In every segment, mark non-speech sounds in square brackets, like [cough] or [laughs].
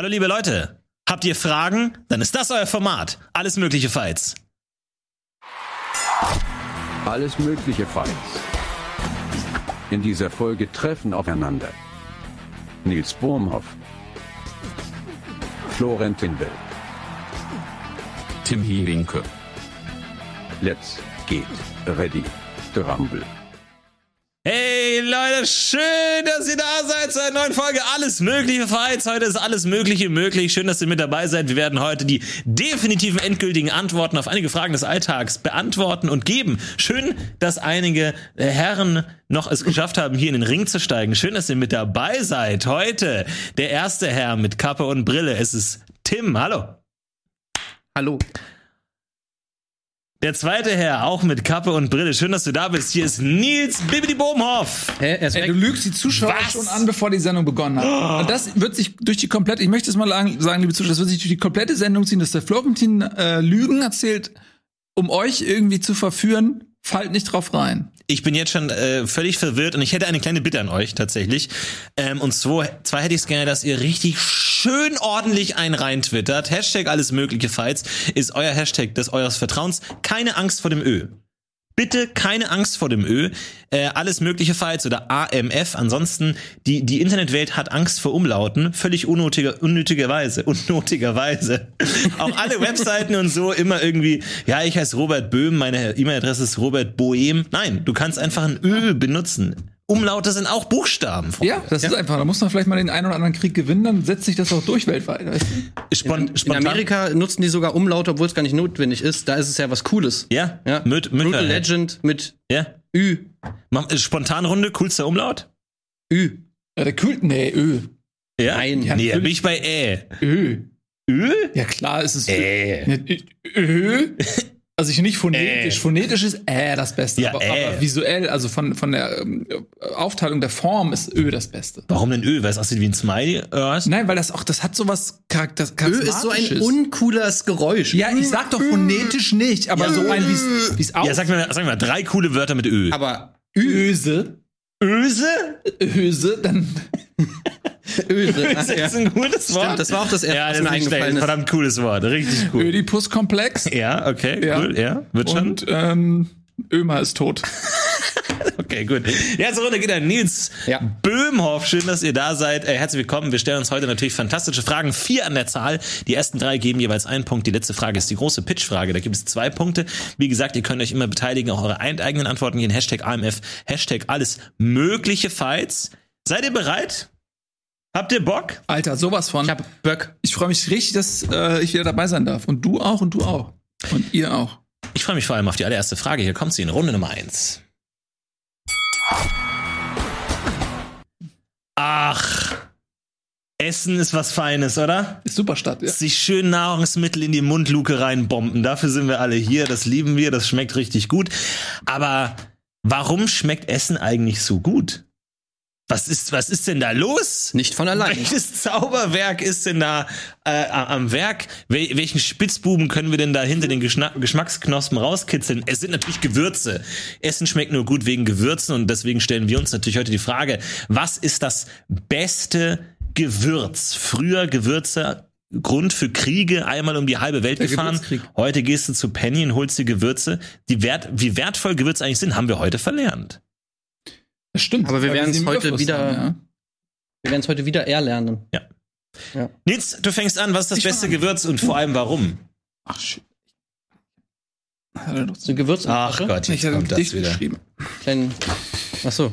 Hallo liebe Leute, habt ihr Fragen? Dann ist das euer Format. Alles mögliche Fights. Alles mögliche Fights. In dieser Folge treffen aufeinander Nils Bohmhoff, Florentin Will, Tim Hirinke. Let's get ready to rumble. Hey Leute, schön, dass ihr da seid zu einer neuen Folge Alles Mögliche Fights. Heute ist alles Mögliche möglich. Schön, dass ihr mit dabei seid. Wir werden heute die definitiven endgültigen Antworten auf einige Fragen des Alltags beantworten und geben. Schön, dass einige Herren noch es geschafft haben, hier in den Ring zu steigen. Schön, dass ihr mit dabei seid. Heute der erste Herr mit Kappe und Brille. Es ist Tim. Hallo. Hallo. Der zweite Herr, auch mit Kappe und Brille. Schön, dass du da bist. Hier ist Nils Bibidi Bohmhoff. Hä, er ist Ey, weg. du lügst die Zuschauer Was? schon an, bevor die Sendung begonnen hat. Und das wird sich durch die komplette, ich möchte es mal sagen, liebe Zuschauer, das wird sich durch die komplette Sendung ziehen, dass der Florentin äh, Lügen erzählt, um euch irgendwie zu verführen. Fallt nicht drauf rein. Ich bin jetzt schon äh, völlig verwirrt und ich hätte eine kleine Bitte an euch tatsächlich. Ähm, und so, zwar hätte ich es gerne, dass ihr richtig schön ordentlich einen rein twittert. Hashtag alles mögliche Fights ist euer Hashtag des eures Vertrauens. Keine Angst vor dem Ö. Bitte keine Angst vor dem Ö. Äh, alles mögliche Fights oder AMF. Ansonsten, die, die Internetwelt hat Angst vor Umlauten. Völlig unnötiger, unnötigerweise. [laughs] Unnötigerweise. Auch alle [laughs] Webseiten und so immer irgendwie, ja, ich heiße Robert Böhm, meine E-Mail-Adresse ist Robert Boehm. Nein, du kannst einfach ein Ö benutzen. Umlaute sind auch Buchstaben. Freunde. Ja, das ist einfach. Da muss man vielleicht mal den einen oder anderen Krieg gewinnen, dann setzt sich das auch durch weltweit. Weißt du? Spon In spontan. Amerika nutzen die sogar Umlaute, obwohl es gar nicht notwendig ist. Da ist es ja was Cooles. Ja, Ja. Müt, Brutal Mütter. Legend mit Ja. Ü. Äh, Spontanrunde, coolster Umlaut? Ü. Ja, der Kult, nee, Ö. Ja. Nein. nee, da bin ich bei Ä. Ö. Ö? Ja, klar ist es. Äh. Ja, Ö. Ö. [laughs] Also ich nicht phonetisch. Phonetisch ist Ä das Beste. Ja, aber, äh. aber visuell, also von, von der ähm, Aufteilung der Form ist Ö das Beste. Warum denn Ö? Weil es aussieht wie ein Smiley? Oder was? Nein, weil das auch, das hat sowas Charakter Ö ist so ein uncooles Geräusch. Ja, ich sag doch phonetisch nicht, aber Ja. so ein, wie's wie's Ja, sag mir, sag mir mal drei coole Wörter mit Ö. Aber Öse, Öse? Öse, dann Öse. Öse ja. ist ein gutes Wort. Stimmt, das war auch das erste, ja, was das mir ist nicht schlecht. eingefallen ist. Verdammt cooles Wort. Richtig cool. Ödipus-Komplex Ja, okay, Ja. cool. Ja, wird schon. und ähm, Ömer ist tot. [laughs] Okay, gut. Die erste Runde geht an Nils Ja. Böhmhoff. Schön, dass ihr da seid. Äh, herzlich willkommen. Wir stellen uns heute natürlich fantastische Fragen. Vier an der Zahl. Die ersten drei geben jeweils einen Punkt. Die letzte Frage ist die große Pitch-Frage. Da gibt es zwei Punkte. Wie gesagt, ihr könnt euch immer beteiligen, auch eure eigenen Antworten gehen. Hashtag AMF, Hashtag alles mögliche Fights. Seid ihr bereit? Habt ihr Bock? Alter, sowas von. Ich hab Böck. Ich freue mich richtig, dass äh, ich wieder dabei sein darf. Und du auch und du auch. Und ihr auch. Ich freue mich vor allem auf die allererste Frage. Hier kommt sie in Runde Nummer eins. Ach, Essen ist was Feines, oder? Ist super Stadt, ja. Sich schön Nahrungsmittel in die Mundluke reinbomben. Dafür sind wir alle hier. Das lieben wir. Das schmeckt richtig gut. Aber warum schmeckt Essen eigentlich so gut? Was ist, was ist denn da los? Nicht von allein. Welches Zauberwerk ist denn da äh, am Werk? Wel welchen Spitzbuben können wir denn da hinter den Geschna Geschmacksknospen rauskitzeln? Es sind natürlich Gewürze. Essen schmeckt nur gut wegen Gewürzen und deswegen stellen wir uns natürlich heute die Frage, was ist das beste Gewürz? Früher Gewürze Grund für Kriege, einmal um die halbe Welt Der gefahren. Heute gehst du zu Penny und holst dir Gewürze. Die wert wie wertvoll Gewürze eigentlich sind, haben wir heute verlernt. Das stimmt. Aber wir sie im heute wieder- haben, Wir werden es heute wieder eher lernen. Nils, du fängst an. Was ist das Ich beste. Gewürz und vor allem warum? Ach, shit. So Gewürz Ach? Gott, Ich kommt das wieder. geschrieben. Kleinen. Ach so.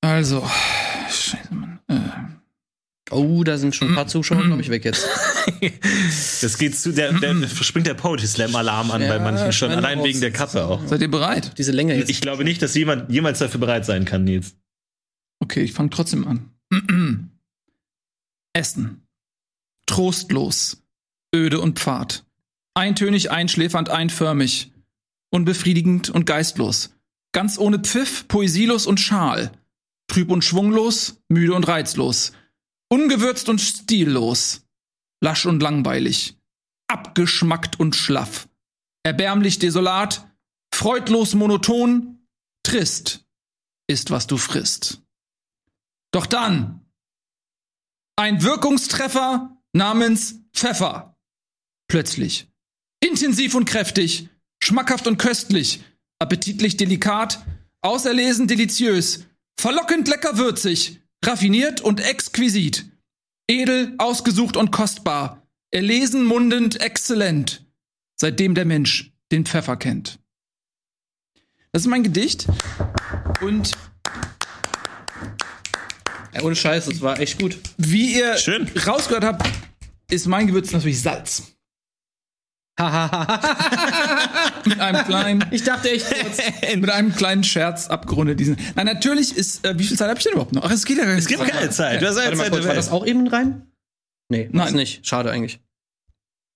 Also, scheiße, Mann. Äh, Oh, da sind schon ein paar Zuschauer, glaube ich, [clears throat] weg jetzt. Das geht zu, der, der [clears throat] springt der Poetry Slam Alarm an Ja, bei manchen schon, allein wegen der Kappe auch. seid ihr bereit? Diese Länge jetzt. Ich glaube nicht, dass jemand jemals dafür bereit sein kann, Nils. Okay, ich fange trotzdem an. [clears throat] Essen. Trostlos. Öde und Pfad. Eintönig, einschläfernd, einförmig. Unbefriedigend und geistlos. Ganz ohne Pfiff, poesielos und schal. Trüb und schwunglos, müde und reizlos. Ungewürzt und stillos. Lasch und langweilig. Abgeschmackt und schlaff. Erbärmlich desolat. Freudlos monoton. Trist ist, was du frisst. Doch dann ein Wirkungstreffer namens Pfeffer. Plötzlich. Intensiv und kräftig, schmackhaft und köstlich, appetitlich delikat, auserlesen deliziös, verlockend lecker würzig, raffiniert und exquisit, edel, ausgesucht und kostbar, erlesen mundend exzellent, seitdem der Mensch den Pfeffer kennt. Das ist mein Gedicht und Ja, ohne Scheiß, das war echt gut. wie ihr Schön. rausgehört habt, ist mein Gewürz natürlich Salz. [laughs] Mit einem kleinen Ich dachte echt [laughs] kurz. mit einem kleinen Scherz abgerundet diesen. Nein, natürlich ist. Äh, wie viel Zeit habe ich denn überhaupt noch? Ach, es geht ja gar nicht. Es gibt keine Zeit. Du hast Warte mal Zeit kurz, war das auch eben ein Reim? Nee. Nein. nicht. Schade eigentlich.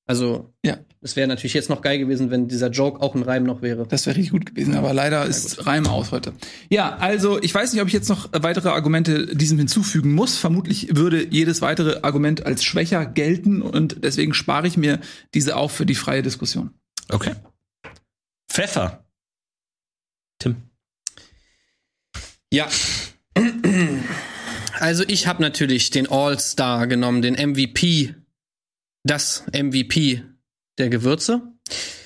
Also, Ja, es wäre natürlich jetzt noch geil gewesen, wenn dieser Joke auch ein Reim noch wäre. das wäre richtig gut gewesen, aber leider ist Reim aus heute. Ja, also ich weiß nicht, ob ich jetzt noch weitere Argumente diesem hinzufügen muss. Vermutlich würde jedes weitere Argument als schwächer gelten und deswegen spare ich mir diese auch für die freie Diskussion. Okay. Pfeffer. Tim. Ja. Also ich habe natürlich den All-Star genommen, den MVP, das MVP der Gewürze.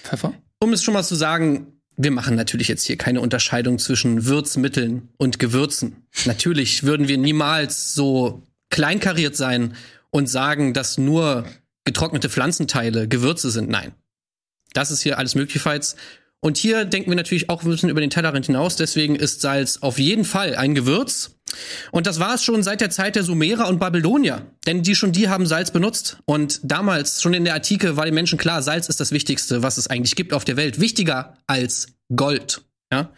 Pfeffer? Um es schon mal zu sagen, wir machen natürlich jetzt hier keine Unterscheidung zwischen Würzmitteln und Gewürzen. Natürlich würden wir niemals so kleinkariert sein und sagen, dass nur getrocknete Pflanzenteile Gewürze sind. Nein. Das ist hier alles möglichkeits. Und hier denken wir natürlich auch ein bisschen über den Tellerrand hinaus. Deswegen ist Salz auf jeden Fall ein Gewürz. Und das war es schon seit der Zeit der Sumerer und Babylonier. Denn die schon die haben Salz benutzt. Und damals, schon in der Antike, war den Menschen klar, Salz ist das Wichtigste, was es eigentlich gibt auf der Welt. Wichtiger als Gold. Ja?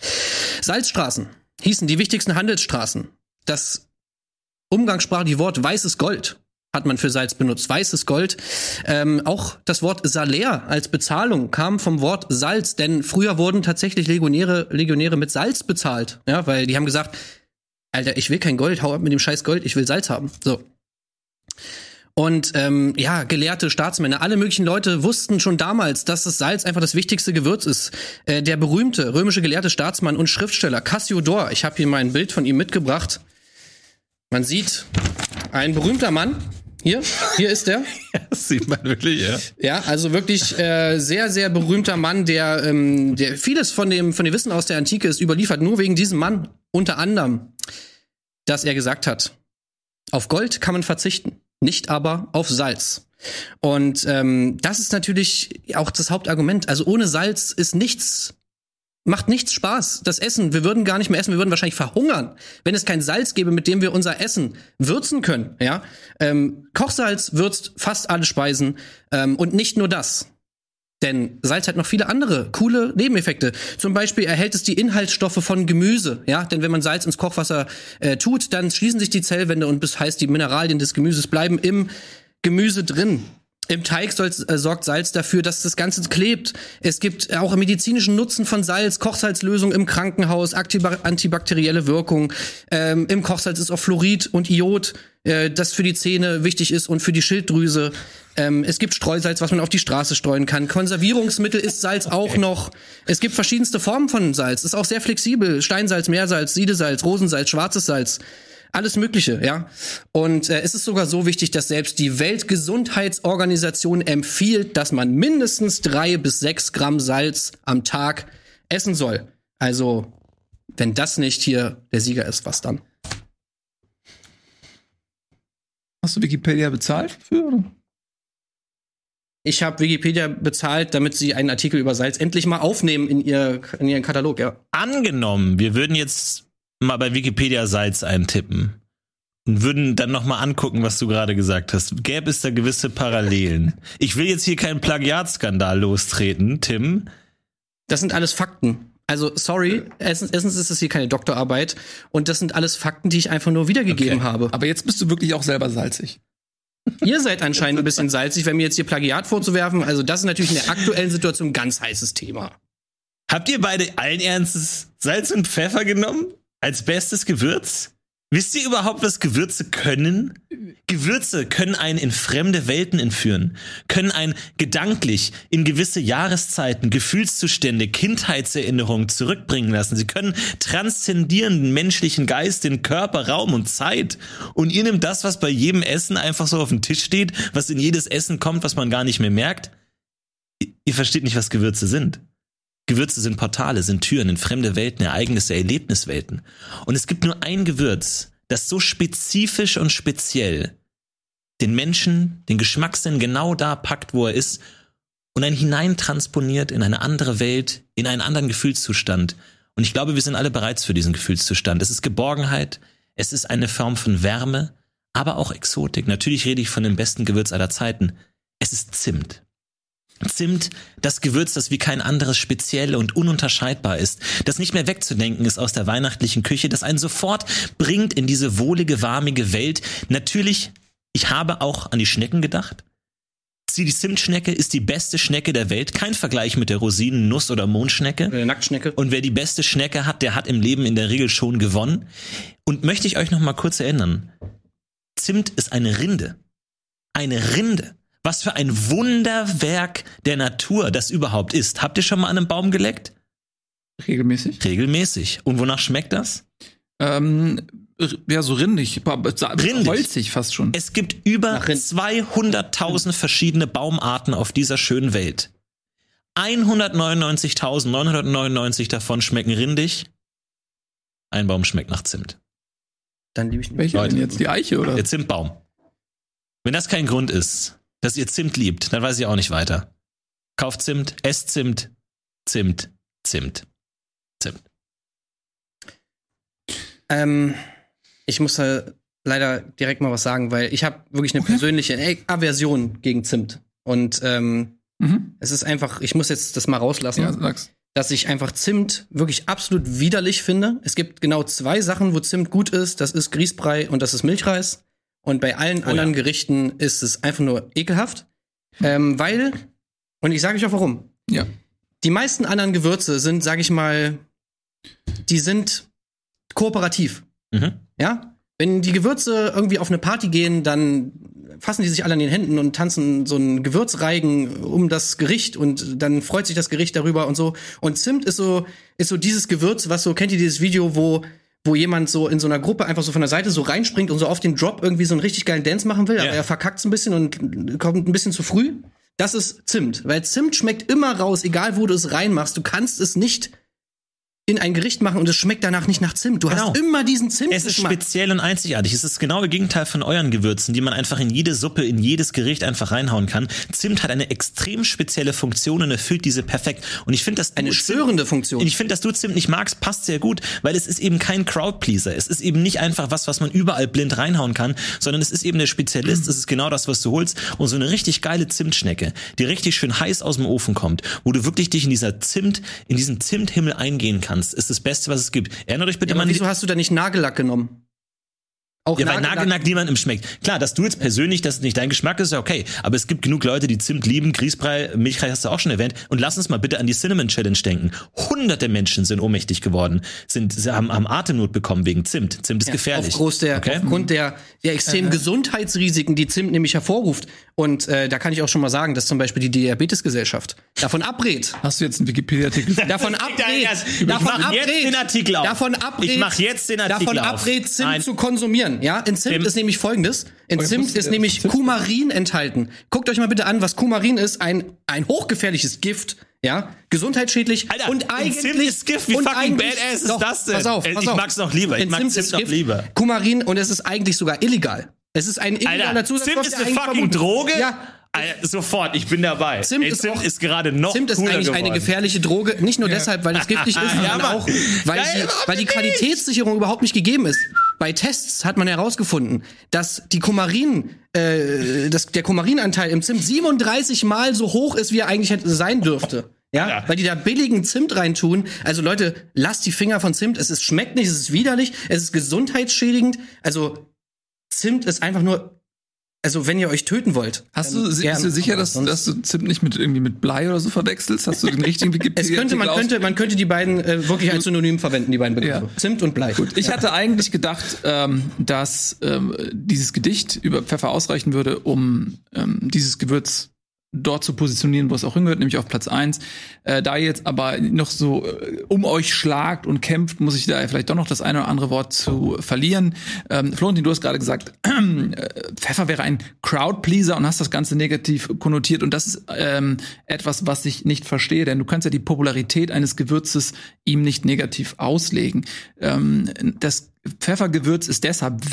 Salzstraßen hießen die wichtigsten Handelsstraßen. Das umgangssprachliche Wort weißes Gold hat man für Salz benutzt. Weißes Gold. Ähm, auch das Wort Salär als Bezahlung kam vom Wort Salz, denn früher wurden tatsächlich Legionäre, Legionäre mit Salz bezahlt. Ja, weil die haben gesagt, Alter, ich will kein Gold, hau ab mit dem scheiß Gold, ich will Salz haben. So. Und ähm, ja, gelehrte Staatsmänner, alle möglichen Leute wussten schon damals, dass das Salz einfach das wichtigste Gewürz ist. Äh, der berühmte römische gelehrte Staatsmann und Schriftsteller Cassiodor, ich habe hier mal ein Bild von ihm mitgebracht. Man sieht ein berühmter Mann. Hier, hier ist er. [laughs] Das sieht man wirklich, ja. Ja, also wirklich äh, sehr, sehr berühmter Mann, der, ähm, der vieles von dem, von dem Wissen aus der Antike ist überliefert, nur wegen diesem Mann, unter anderem, dass er gesagt hat, auf Gold kann man verzichten, nicht aber auf Salz. Und ähm, das ist natürlich auch das Hauptargument. Also ohne Salz ist nichts, macht nichts Spaß. Das Essen, wir würden gar nicht mehr essen, wir würden wahrscheinlich verhungern, wenn es kein Salz gäbe, mit dem wir unser Essen würzen können. Ja, ähm, Kochsalz würzt fast alle Speisen ähm, und nicht nur das. Denn Salz hat noch viele andere coole Nebeneffekte. Zum Beispiel erhält es die Inhaltsstoffe von Gemüse. Ja, denn wenn man Salz ins Kochwasser äh, tut, dann schließen sich die Zellwände und das heißt, die Mineralien des Gemüses bleiben im Gemüse drin. Im Teig soll, äh, sorgt Salz dafür, dass das Ganze klebt. Es gibt auch medizinischen Nutzen von Salz, Kochsalzlösung im Krankenhaus, antibakterielle Wirkung. Ähm, Im Kochsalz ist auch Fluorid und Iod, äh, das für die Zähne wichtig ist und für die Schilddrüse. Ähm, es gibt Streusalz, was man auf die Straße streuen kann. Konservierungsmittel ist Salz auch noch. Es gibt verschiedenste Formen von Salz. Ist auch sehr flexibel. Steinsalz, Meersalz, Siedesalz, Rosensalz, schwarzes Salz. Alles Mögliche, ja. Und äh, es ist sogar so wichtig, dass selbst die Weltgesundheitsorganisation empfiehlt, dass man mindestens drei bis sechs Gramm Salz am Tag essen soll. Also, wenn das nicht hier der Sieger ist, was dann? Hast du Wikipedia bezahlt für? Oder? Ich habe Wikipedia bezahlt, damit sie einen Artikel über Salz endlich mal aufnehmen in, ihr, in ihren Katalog, ja. Angenommen, wir würden jetzt mal bei Wikipedia Salz eintippen und würden dann noch mal angucken, was du gerade gesagt hast. Gäbe es da gewisse Parallelen? Ich will jetzt hier keinen Plagiatskandal lostreten, Tim. Das sind alles Fakten. Also, sorry, erstens, erstens ist es hier keine Doktorarbeit und das sind alles Fakten, die ich einfach nur wiedergegeben Okay. habe. Aber jetzt bist du wirklich auch selber salzig. Ihr seid anscheinend ein bisschen salzig, wenn mir jetzt hier Plagiat vorzuwerfen. Also, das ist natürlich in der aktuellen Situation ein ganz heißes Thema. Habt ihr beide allen Ernstes Salz und Pfeffer genommen? Als bestes Gewürz? Wisst ihr überhaupt, was Gewürze können? Gewürze können einen in fremde Welten entführen, können einen gedanklich in gewisse Jahreszeiten, Gefühlszustände, Kindheitserinnerungen zurückbringen lassen. Sie können transzendieren den menschlichen Geist, den Körper, Raum und Zeit. Und ihr nehmt das, was bei jedem Essen einfach so auf dem Tisch steht, was in jedes Essen kommt, was man gar nicht mehr merkt. Ihr versteht nicht, was Gewürze sind. Gewürze sind Portale, sind Türen in fremde Welten, Ereignisse, Erlebniswelten. Und es gibt nur ein Gewürz, das so spezifisch und speziell den Menschen, den Geschmackssinn genau da packt, wo er ist und einen hineintransponiert in eine andere Welt, in einen anderen Gefühlszustand. Und ich glaube, wir sind alle bereits für diesen Gefühlszustand. Es ist Geborgenheit, es ist eine Form von Wärme, aber auch Exotik. Natürlich rede ich von dem besten Gewürz aller Zeiten. Es ist Zimt. Zimt, das Gewürz, das wie kein anderes speziell und ununterscheidbar ist, das nicht mehr wegzudenken ist aus der weihnachtlichen Küche, das einen sofort bringt in diese wohlige, warmige Welt. Natürlich, ich habe auch an die Schnecken gedacht. Sie, die Zimtschnecke ist die beste Schnecke der Welt, kein Vergleich mit der Rosinen, Nuss oder Mondschnecke. Äh, Nacktschnecke. Und wer die beste Schnecke hat, der hat im Leben in der Regel schon gewonnen. Und möchte ich euch noch mal kurz erinnern. Zimt ist eine Rinde. Eine Rinde. Was für ein Wunderwerk der Natur das überhaupt ist. Habt ihr schon mal an einem Baum geleckt? Regelmäßig. Regelmäßig. Und wonach schmeckt das? Ähm, ja, so rindig. Rindig. Holzig fast schon. Es gibt über Nach Rind. 200.000 verschiedene Baumarten auf dieser schönen Welt. 199.999 davon schmecken rindig. Ein Baum schmeckt nach Zimt. Dann liebe ich nicht. Welche Leute. denn jetzt? Die Eiche oder? Der Zimtbaum. Wenn das kein Grund ist, dass ihr Zimt liebt, dann weiß ich auch nicht weiter. Kauft Zimt, esst Zimt, Zimt, Zimt, Zimt. Ähm, ich muss da leider direkt mal was sagen, weil ich habe wirklich eine persönliche äh, Aversion gegen Zimt. Und ähm, Mhm. es ist einfach, ich muss jetzt das mal rauslassen, Ja, sag's. dass ich einfach Zimt wirklich absolut widerlich finde. Es gibt genau zwei Sachen, wo Zimt gut ist. Das ist Grießbrei und das ist Milchreis. Und bei allen Oh anderen ja. Gerichten ist es einfach nur ekelhaft. Ähm, weil, und ich sage euch auch warum. Ja. Die meisten anderen Gewürze sind, sage ich mal, die sind kooperativ. Mhm. Ja? Wenn die Gewürze irgendwie auf eine Party gehen, dann fassen die sich alle an den Händen und tanzen so einen Gewürzreigen um das Gericht und dann freut sich das Gericht darüber und so. Und Zimt ist so, ist so dieses Gewürz, was so, kennt ihr dieses Video, wo, wo jemand so in so einer Gruppe einfach so von der Seite so reinspringt und so auf den Drop irgendwie so einen richtig geilen Dance machen will, Ja. aber er verkackt's ein bisschen und kommt ein bisschen zu früh? Das ist Zimt. Weil Zimt schmeckt immer raus, egal wo du es reinmachst. Du kannst es nicht in ein Gericht machen und es schmeckt danach nicht nach Zimt. Du Genau. hast immer diesen Zimt. Es ist speziell und einzigartig. Es ist das genaue Gegenteil von euren Gewürzen, die man einfach in jede Suppe, in jedes Gericht einfach reinhauen kann. Zimt hat eine extrem spezielle Funktion und erfüllt diese perfekt. Und ich finde, dass Eine Zimt- störende Funktion. Ich finde, dass du Zimt nicht magst, passt sehr gut, weil es ist eben kein Crowdpleaser. Es ist eben nicht einfach was, was man überall blind reinhauen kann, sondern es ist eben der Spezialist. Es ist genau das, was du holst. Und so eine richtig geile Zimtschnecke, die richtig schön heiß aus dem Ofen kommt, wo du wirklich dich in dieser Zimt, in diesen Zimthimmel eingehen kannst, ist das Beste, was es gibt. Erinnert euch bitte Ja, mal wieso hast du da nicht Nagellack genommen? Auch ja, weil Nagellack niemandem schmeckt. Klar, dass du jetzt persönlich, dass es nicht dein Geschmack ist, ist ja okay. Aber es gibt genug Leute, die Zimt lieben, Grießbrei, Milchreis hast du auch schon erwähnt. Und lass uns mal bitte an die Cinnamon Challenge denken. Hunderte Menschen sind ohnmächtig geworden, sind, sie haben, haben Atemnot bekommen wegen Zimt. Zimt ist gefährlich. Aufgrund der, Okay? aufgrund der, der extremen Gesundheitsrisiken, die Zimt nämlich hervorruft. Und äh, da kann ich auch schon mal sagen, dass zum Beispiel die Diabetesgesellschaft davon abrät. Hast du jetzt einen Wikipedia-Artikel? [laughs] Davon Ja, abrät. ja, ich davon mach jetzt abrät. den Artikel auf. Davon abrät. Ich mach jetzt den Artikel Davon abrät, Zimt Nein. zu konsumieren. Ja, in Zimt ist nämlich folgendes. In ich Zimt ist nämlich Zimt- Kumarin enthalten. Guckt euch mal bitte an, was Kumarin ist. Ein, ein hochgefährliches Gift. Ja, gesundheitsschädlich. Alter, und eigentlich. Zimt ist Gift. Wie und fucking badass ist Doch, das denn? Pass auf, Ich pass auf. mag's noch lieber. Ich mag Zimt noch Gift. lieber. Kumarin und es ist eigentlich sogar illegal. Es ist ein illegaler Alter, Zusatzstoff. Zimt ist eine fucking verboten- Droge? Ja, sofort, ich bin dabei. Zimt Ey, ist Zimt auch- ist gerade noch Zimt ist eigentlich geworden. eine gefährliche Droge, nicht nur deshalb, weil es giftig ist, [laughs] Ja, sondern Mann. auch, weil, Geil, die, weil die nicht. Qualitätssicherung überhaupt nicht gegeben ist. Bei Tests hat man herausgefunden, dass die Kumarin, äh, dass der Kumarinanteil im Zimt 37 Mal so hoch ist, wie er eigentlich hätte sein dürfte. Ja, Ja. weil die da billigen Zimt reintun. Also Leute, lasst die Finger von Zimt. Es ist, schmeckt nicht, es ist widerlich, es ist gesundheitsschädigend. Also Zimt ist einfach nur Also, wenn ihr euch töten wollt. Hast du, bist du sicher, dass, dass du Zimt nicht mit irgendwie mit Blei oder so verwechselst? Hast du den richtigen [laughs] Es Wikipedia? könnte, man könnte, man könnte die beiden äh, wirklich als Synonym verwenden, die beiden Begriffe. Ja. Zimt und Blei. Ich hatte eigentlich gedacht, ähm, dass ähm, dieses Gedicht über Pfeffer ausreichen würde, um ähm, dieses Gewürz dort zu positionieren, wo es auch hingehört, nämlich auf Platz eins. Äh, da jetzt aber noch so äh, um euch schlagt und kämpft, muss ich da vielleicht doch noch das eine oder andere Wort zu verlieren. Ähm, Florentin, du hast gerade gesagt, [clears throat] äh, Pfeffer wäre ein Crowdpleaser und hast das Ganze negativ konnotiert. Und das ist ähm, etwas, was ich nicht verstehe, denn du kannst ja die Popularität eines Gewürzes ihm nicht negativ auslegen. Ähm, das Pfeffergewürz ist deshalb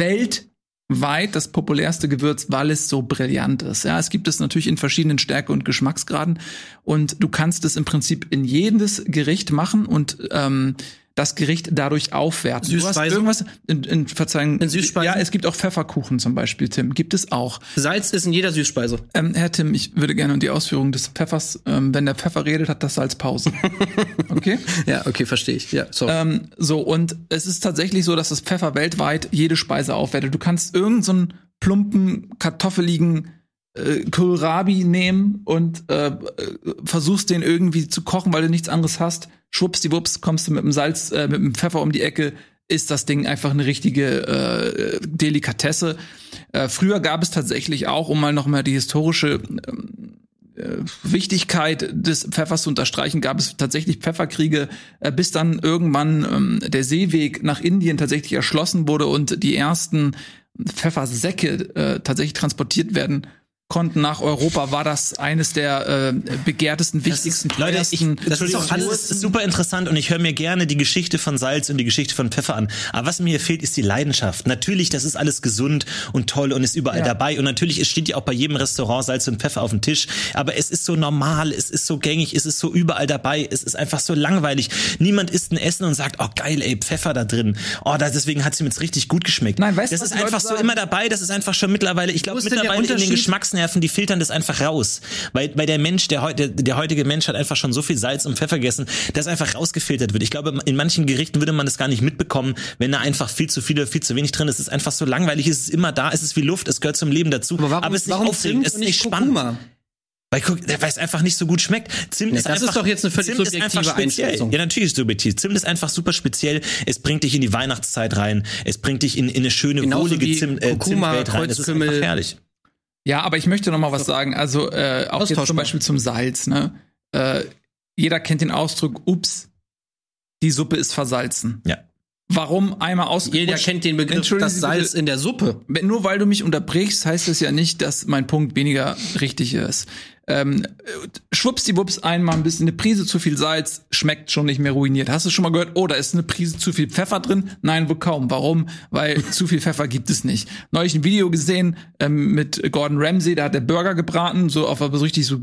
weltweit das populärste Gewürz, weil es so brillant ist. Ja, es gibt es natürlich in verschiedenen Stärke- und Geschmacksgraden und du kannst es im Prinzip in jedes Gericht machen und ähm, das Gericht dadurch aufwerten. Du hast Süßspeisen? irgendwas in, in Verzeihung. In Süßspeisen? Ja, es gibt auch Pfefferkuchen zum Beispiel, Tim. Gibt es auch. Salz ist in jeder Süßspeise. Ähm, Herr Tim, ich würde gerne die Ausführung des Pfeffers, ähm, wenn der Pfeffer redet, hat das Salz Pause. [laughs] Okay? Ja, okay, verstehe ich. Ja, sorry. ähm, so, und es ist tatsächlich so, dass das Pfeffer weltweit jede Speise aufwertet. Du kannst irgendeinen so einen plumpen, kartoffeligen äh, Kohlrabi nehmen und äh, versuchst den irgendwie zu kochen, weil du nichts anderes hast. Schwuppsdiwupps, kommst du mit dem Salz, äh, mit dem Pfeffer um die Ecke, ist das Ding einfach eine richtige äh, Delikatesse. Äh, früher gab es tatsächlich auch, um mal noch mal die historische ähm, äh, Wichtigkeit des Pfeffers zu unterstreichen, gab es tatsächlich Pfefferkriege, äh, bis dann irgendwann ähm, der Seeweg nach Indien tatsächlich erschlossen wurde und die ersten Pfeffersäcke äh, tatsächlich transportiert werden konnten nach Europa, war das eines der äh, begehrtesten, wichtigsten, Leute, ich, das ist auch alles super interessant und ich höre mir gerne die Geschichte von Salz und die Geschichte von Pfeffer an. Aber was mir hier fehlt, ist die Leidenschaft. Natürlich, das ist alles gesund und toll und ist überall dabei. Und natürlich, es steht ja auch bei jedem Restaurant Salz und Pfeffer auf dem Tisch. Aber es ist so normal, es ist so gängig, es ist so überall dabei. Es ist einfach so langweilig. Niemand isst ein Essen und sagt, oh geil, ey, Pfeffer da drin. Oh, da, deswegen hat es ihm jetzt richtig gut geschmeckt. Nein, weißt du, das ist einfach so immer dabei. Das ist einfach schon mittlerweile, ich glaube ist mittlerweile in den Unterschied? Geschmacksnerven, die filtern das einfach raus. Weil, weil der Mensch, der, der, der heutige Mensch hat einfach schon so viel Salz und Pfeffer gegessen, dass einfach rausgefiltert wird. Ich glaube, in manchen Gerichten würde man das gar nicht mitbekommen, wenn da einfach viel zu viel oder viel zu wenig drin ist. Es ist einfach so langweilig, es ist immer da, es ist wie Luft, es gehört zum Leben dazu. aber warum, es ist nicht aufregend, Zimt es ist nicht spannend. Kurkuma? Weil, weil es einfach nicht so gut schmeckt. Zimt Nee, ist das ist einfach, doch jetzt eine völlig Zimt ist subjektive. Einschätzung. Ja, natürlich ist es subjektiv. Zimt ist einfach super speziell. Es bringt dich in die Weihnachtszeit rein. Es bringt dich in, in eine schöne, Genauso wohlige Zimt, äh, Kurkuma, Zimtwelt rein. Das ist einfach herrlich. Ja, aber ich möchte noch mal was sagen. Also äh, auch jetzt zum. Beispiel zum Salz. Ne? Äh, jeder kennt den Ausdruck: Ups, die Suppe ist versalzen. Ja. Warum einmal ausgerutscht? Jeder kennt den Begriff, das Salz in der Suppe. Nur weil du mich unterbrichst, heißt das ja nicht, dass mein Punkt weniger richtig ist. Ähm, äh, schwuppsdiwupps einmal ein bisschen eine Prise zu viel Salz, schmeckt schon nicht mehr ruiniert. Hast du schon mal gehört, oh, da ist eine Prise zu viel Pfeffer drin? Nein, wohl kaum. Warum? Weil [laughs] zu viel Pfeffer gibt es nicht. Neulich ein Video gesehen ähm, mit Gordon Ramsay, da hat der Burger gebraten, so auf so richtig so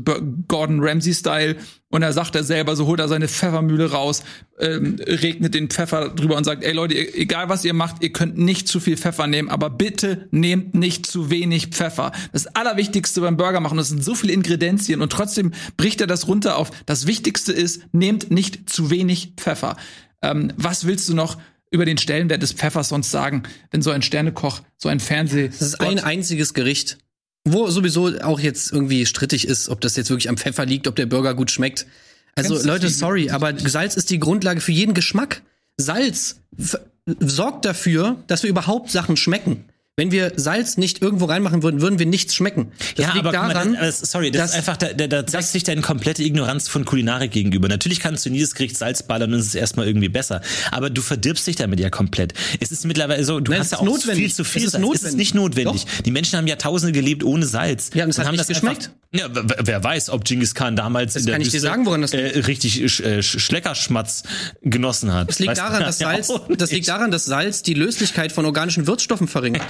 Gordon Ramsay-Style. Und da sagt er selber, so holt er seine Pfeffermühle raus, ähm, regnet den Pfeffer drüber und sagt, ey Leute, egal was ihr macht, ihr könnt nicht zu viel Pfeffer nehmen, aber bitte nehmt nicht zu wenig Pfeffer. Das Allerwichtigste beim Burger machen, das sind so viele Ingredienzien und trotzdem bricht er das runter auf. Das Wichtigste ist, nehmt nicht zu wenig Pfeffer. Ähm, was willst du noch über den Stellenwert des Pfeffers sonst sagen, wenn so ein Sternekoch, so ein Fernseh... Das ist ein einziges Gericht, wo sowieso auch jetzt irgendwie strittig ist, ob das jetzt wirklich am Pfeffer liegt, ob der Burger gut schmeckt. Also Leute, sorry, aber Salz ist die Grundlage für jeden Geschmack. Salz sorgt dafür, dass wir überhaupt Sachen schmecken. Wenn wir Salz nicht irgendwo reinmachen würden, würden wir nichts schmecken. Das ja, liegt aber guck mal, daran, das, sorry, das dass- ist einfach, da, da, da zeigt sich deine komplette Ignoranz von Kulinarik gegenüber. Natürlich kannst du in jedes Gericht Salz ballern und es ist erstmal irgendwie besser. Aber du verdirbst dich damit ja komplett. Es ist mittlerweile so, du Nein, hast ja auch notwendig. viel zu viel Es ist Salz. Es ist notwendig. nicht notwendig. Die Menschen haben Jahrtausende gelebt ohne Salz. Ja, und es hat haben nicht das geschmeckt. Einfach, ja, wer weiß, ob Genghis Khan damals in der kann ich dir sagen, woran das äh, richtig Sch äh, Sch- Schleckerschmatz genossen hat. Es liegt daran, dass [laughs] ja Salz, auch das liegt daran, dass Salz die Löslichkeit von organischen Wirkstoffen verringert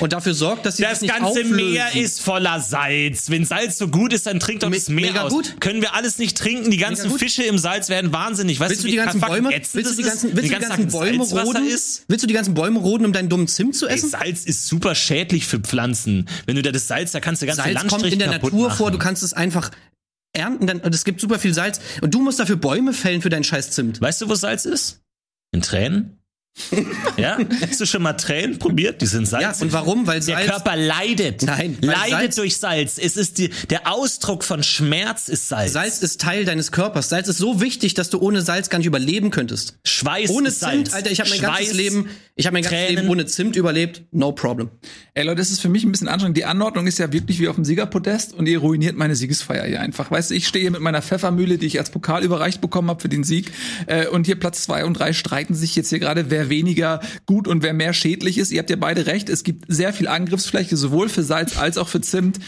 und dafür sorgt, dass sie Das nicht ganze auflösen. Meer ist voller Salz. Wenn Salz so gut ist, dann trinkt doch Me- das Meer mega aus. gut. Können wir alles nicht trinken? Die ganzen. Fische im Salz werden wahnsinnig. Weißt Willst du die ganzen Bäume, ätzend willst du die das ganzen, willst die ganzen Tag Bäume roden? Ist? Willst du die ganzen Bäume roden, um deinen dummen Zimt zu Ey, essen? Salz ist super schädlich für Pflanzen. Wenn du da das Salz, da kannst du ganze Salz kommt Landstriche in der Natur machen. vor, du kannst es einfach ernten, dann, und es gibt super viel Salz und du musst dafür Bäume fällen für deinen scheiß Zimt. Weißt du, wo Salz ist? In Tränen? [laughs] Ja? Hast du schon mal Tränen probiert? Die sind Ja, salzig. und warum? Weil der Salz. Körper leidet. Nein, leidet Salz- durch Salz. Es ist die, der Ausdruck von Schmerz ist Salz. Salz ist Teil deines Körpers. Salz ist so wichtig, dass du ohne Salz gar nicht überleben könntest. Schweiß Ohne ist Zimt, Salz. Alter, ich habe mein Schweiß, ganzes Leben, ich habe mein ganzes Tränen. Leben ohne Zimt überlebt. No problem. Ey Leute, das ist für mich ein bisschen anstrengend. Die Anordnung ist ja wirklich wie auf dem Siegerpodest und ihr ruiniert meine Siegesfeier hier einfach. Weißt du, ich stehe hier mit meiner Pfeffermühle, die ich als Pokal überreicht bekommen habe für den Sieg. Äh, und hier Platz zwei und drei streiten sich jetzt hier gerade, wer weniger gut und wer mehr schädlich ist. Ihr habt ja beide recht. Es gibt sehr viel Angriffsfläche, sowohl für Salz als auch für Zimt.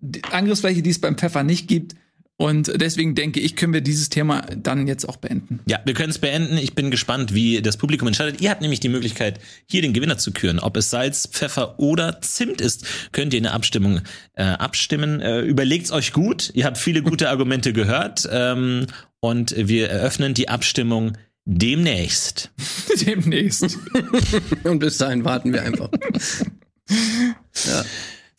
Die Angriffsfläche, die es beim Pfeffer nicht gibt. Und deswegen denke ich, können wir dieses Thema dann jetzt auch beenden. Ja, wir können es beenden. Ich bin gespannt, wie das Publikum entscheidet. Ihr habt nämlich die Möglichkeit, hier den Gewinner zu küren. Ob es Salz, Pfeffer oder Zimt ist, könnt ihr in der Abstimmung äh, abstimmen. Äh, Überlegt's euch gut. Ihr habt viele gute Argumente gehört. Ähm, und wir eröffnen die Abstimmung demnächst. [laughs] Demnächst. Und bis dahin warten wir einfach.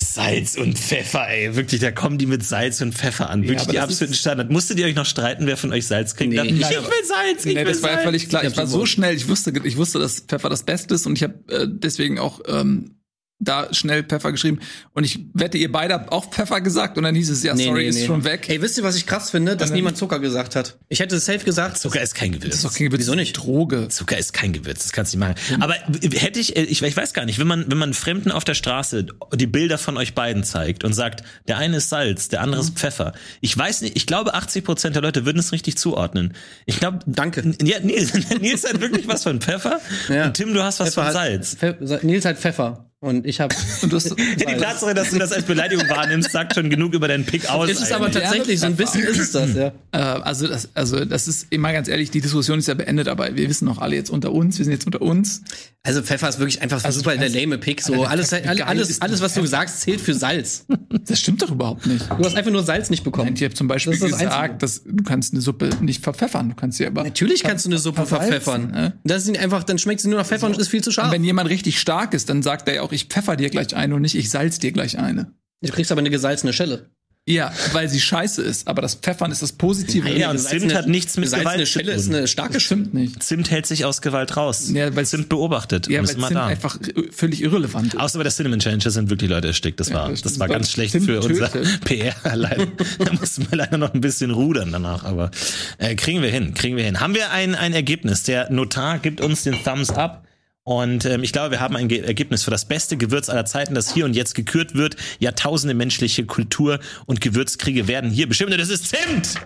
Salz und Pfeffer, ey. Wirklich, da kommen die mit Salz und Pfeffer an. Wirklich aber die absoluten Standard. Musstet ihr euch noch streiten, wer von euch Salz kriegt? Nee. Dann, ich will Salz, ich Nee, will das war ja völlig klar. Ich war so schnell, ich wusste, ich wusste, dass Pfeffer das Beste ist und ich habe äh, deswegen auch ähm, da schnell Pfeffer geschrieben. Und ich wette, ihr beide habt auch Pfeffer gesagt und dann hieß es, ja, sorry, ist schon weg. Ey, wisst ihr, was ich krass finde? Dass niemand Zucker gesagt hat. Ich hätte safe gesagt. Zucker ist kein Gewürz. das ist doch kein Gewürz, Wieso nicht? Droge. Zucker ist kein Gewürz, das kannst du nicht machen. Aber hätte ich, äh, ich, ich weiß gar nicht, wenn man, wenn man Fremden auf der Straße die Bilder von euch beiden zeigt und sagt, der eine ist Salz, der andere ist Pfeffer. Ich weiß nicht, ich glaube 80 Prozent der Leute würden es richtig zuordnen. Ich glaube, Danke. Ja, Nils, [laughs] Nils hat wirklich was von Pfeffer Ja. und Tim, du hast was Pfeffer von hat- Salz. Pfe- Nils hat Pfeffer. Und ich habe. [laughs] Und du hast, [laughs] Die Tatsache, dass du das als Beleidigung wahrnimmst, sagt schon genug über deinen Pick aus. Ist es aber tatsächlich, so ein bisschen ist es das, ja. [laughs] äh, also das, also das ist immer ganz ehrlich, die Diskussion ist ja beendet, aber wir wissen noch alle jetzt unter uns, wir sind jetzt unter uns. Also Pfeffer ist wirklich einfach Also super der kannst- lame Pick. So Alter, alles, alles, alles, alles, was du sagst, zählt für Salz. Das stimmt doch überhaupt nicht. Du hast einfach nur Salz nicht bekommen. Ich habe zum Beispiel Das das gesagt, dass du kannst eine Suppe nicht verpfeffern. Du kannst sie aber Natürlich kannst du eine Suppe verpfeffern. ne? Das ist einfach, dann schmeckt sie nur nach Pfeffer und ist viel zu scharf. Und wenn jemand richtig stark ist, dann sagt er ja auch, ich pfeffer dir gleich eine und nicht, ich salz dir gleich eine. Du kriegst aber eine gesalzene Schelle. Ja, weil sie scheiße ist. Aber das Pfeffern ist das Positive. Ja, und Zimt hat nichts mit gesalzene Gewalt zu Schelle ist tun. eine starke das stimmt nicht. Zimt hält sich aus Gewalt raus. Ja, weil- Zimt beobachtet Ja, weil Zimt da. einfach völlig irrelevant ist. Außer bei der Cinnamon Challenger sind wirklich Leute erstickt. Das war, das das ist war ganz schlecht Zimt für unser tötet. [laughs] PR. Leider. Da mussten wir leider noch ein bisschen rudern danach. Aber äh, kriegen wir hin, kriegen wir hin. Haben wir ein, ein Ergebnis? Der Notar gibt uns den Thumbs up. Und ähm, ich glaube, wir haben ein Ge Ergebnis für das beste Gewürz aller Zeiten, das hier und jetzt gekürt wird. Jahrtausende menschliche Kultur und Gewürzkriege werden hier bestimmt. Und das ist Zimt!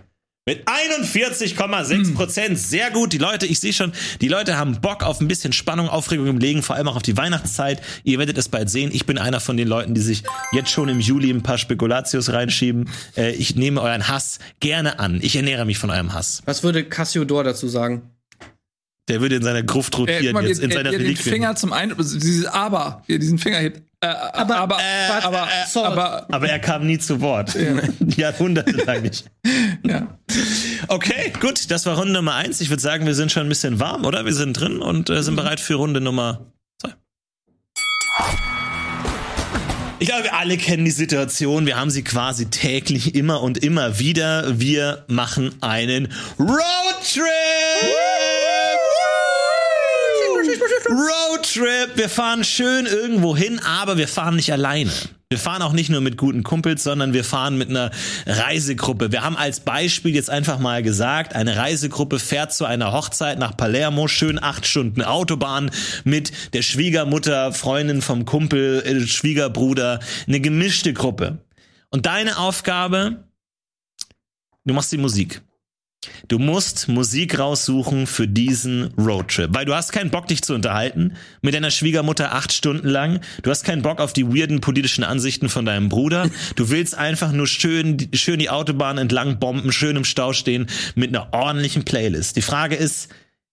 Mit 41,6 Prozent. Sehr gut. Die Leute, ich sehe schon, die Leute haben Bock auf ein bisschen Spannung, Aufregung im Legen, vor allem auch auf die Weihnachtszeit. Ihr werdet es bald sehen. Ich bin einer von den Leuten, die sich jetzt schon im Juli ein paar Spekulatius reinschieben. Äh, ich nehme euren Hass gerne an. Ich ernähre mich von eurem Hass. Was würde Cassiodor dazu sagen? Der würde in seiner Gruft Äh, rotieren, mal, jetzt in äh, seiner wie er den Reliquien. Finger zum einen, dieses Aber, er diesen Finger hebt. Äh, aber, aber, äh, aber, äh, sorry. aber, Aber er kam nie zu Wort. [laughs] Jahrhundertelang nicht. [laughs] ja. Okay, gut, das war Runde Nummer eins. Ich würde sagen, wir sind schon ein bisschen warm, oder? Wir sind drin und äh, sind bereit für Runde Nummer zwei. Ich glaube, wir alle kennen die Situation. Wir haben sie quasi täglich immer und immer wieder. Wir machen einen Roadtrip! Roadtrip. Wir fahren schön irgendwo hin, aber wir fahren nicht alleine. Wir fahren auch nicht nur mit guten Kumpels, sondern wir fahren mit einer Reisegruppe. Wir haben als Beispiel jetzt einfach mal gesagt, eine Reisegruppe fährt zu einer Hochzeit nach Palermo, schön acht Stunden Autobahn mit der Schwiegermutter, Freundin vom Kumpel, äh, Schwiegerbruder, eine gemischte Gruppe. Und deine Aufgabe, du machst die Musik. Du musst Musik raussuchen für diesen Roadtrip, weil du hast keinen Bock, dich zu unterhalten mit deiner Schwiegermutter acht Stunden lang. Du hast keinen Bock auf die weirden politischen Ansichten von deinem Bruder. Du willst einfach nur schön, schön die Autobahn entlang bomben, schön im Stau stehen mit einer ordentlichen Playlist. Die Frage ist,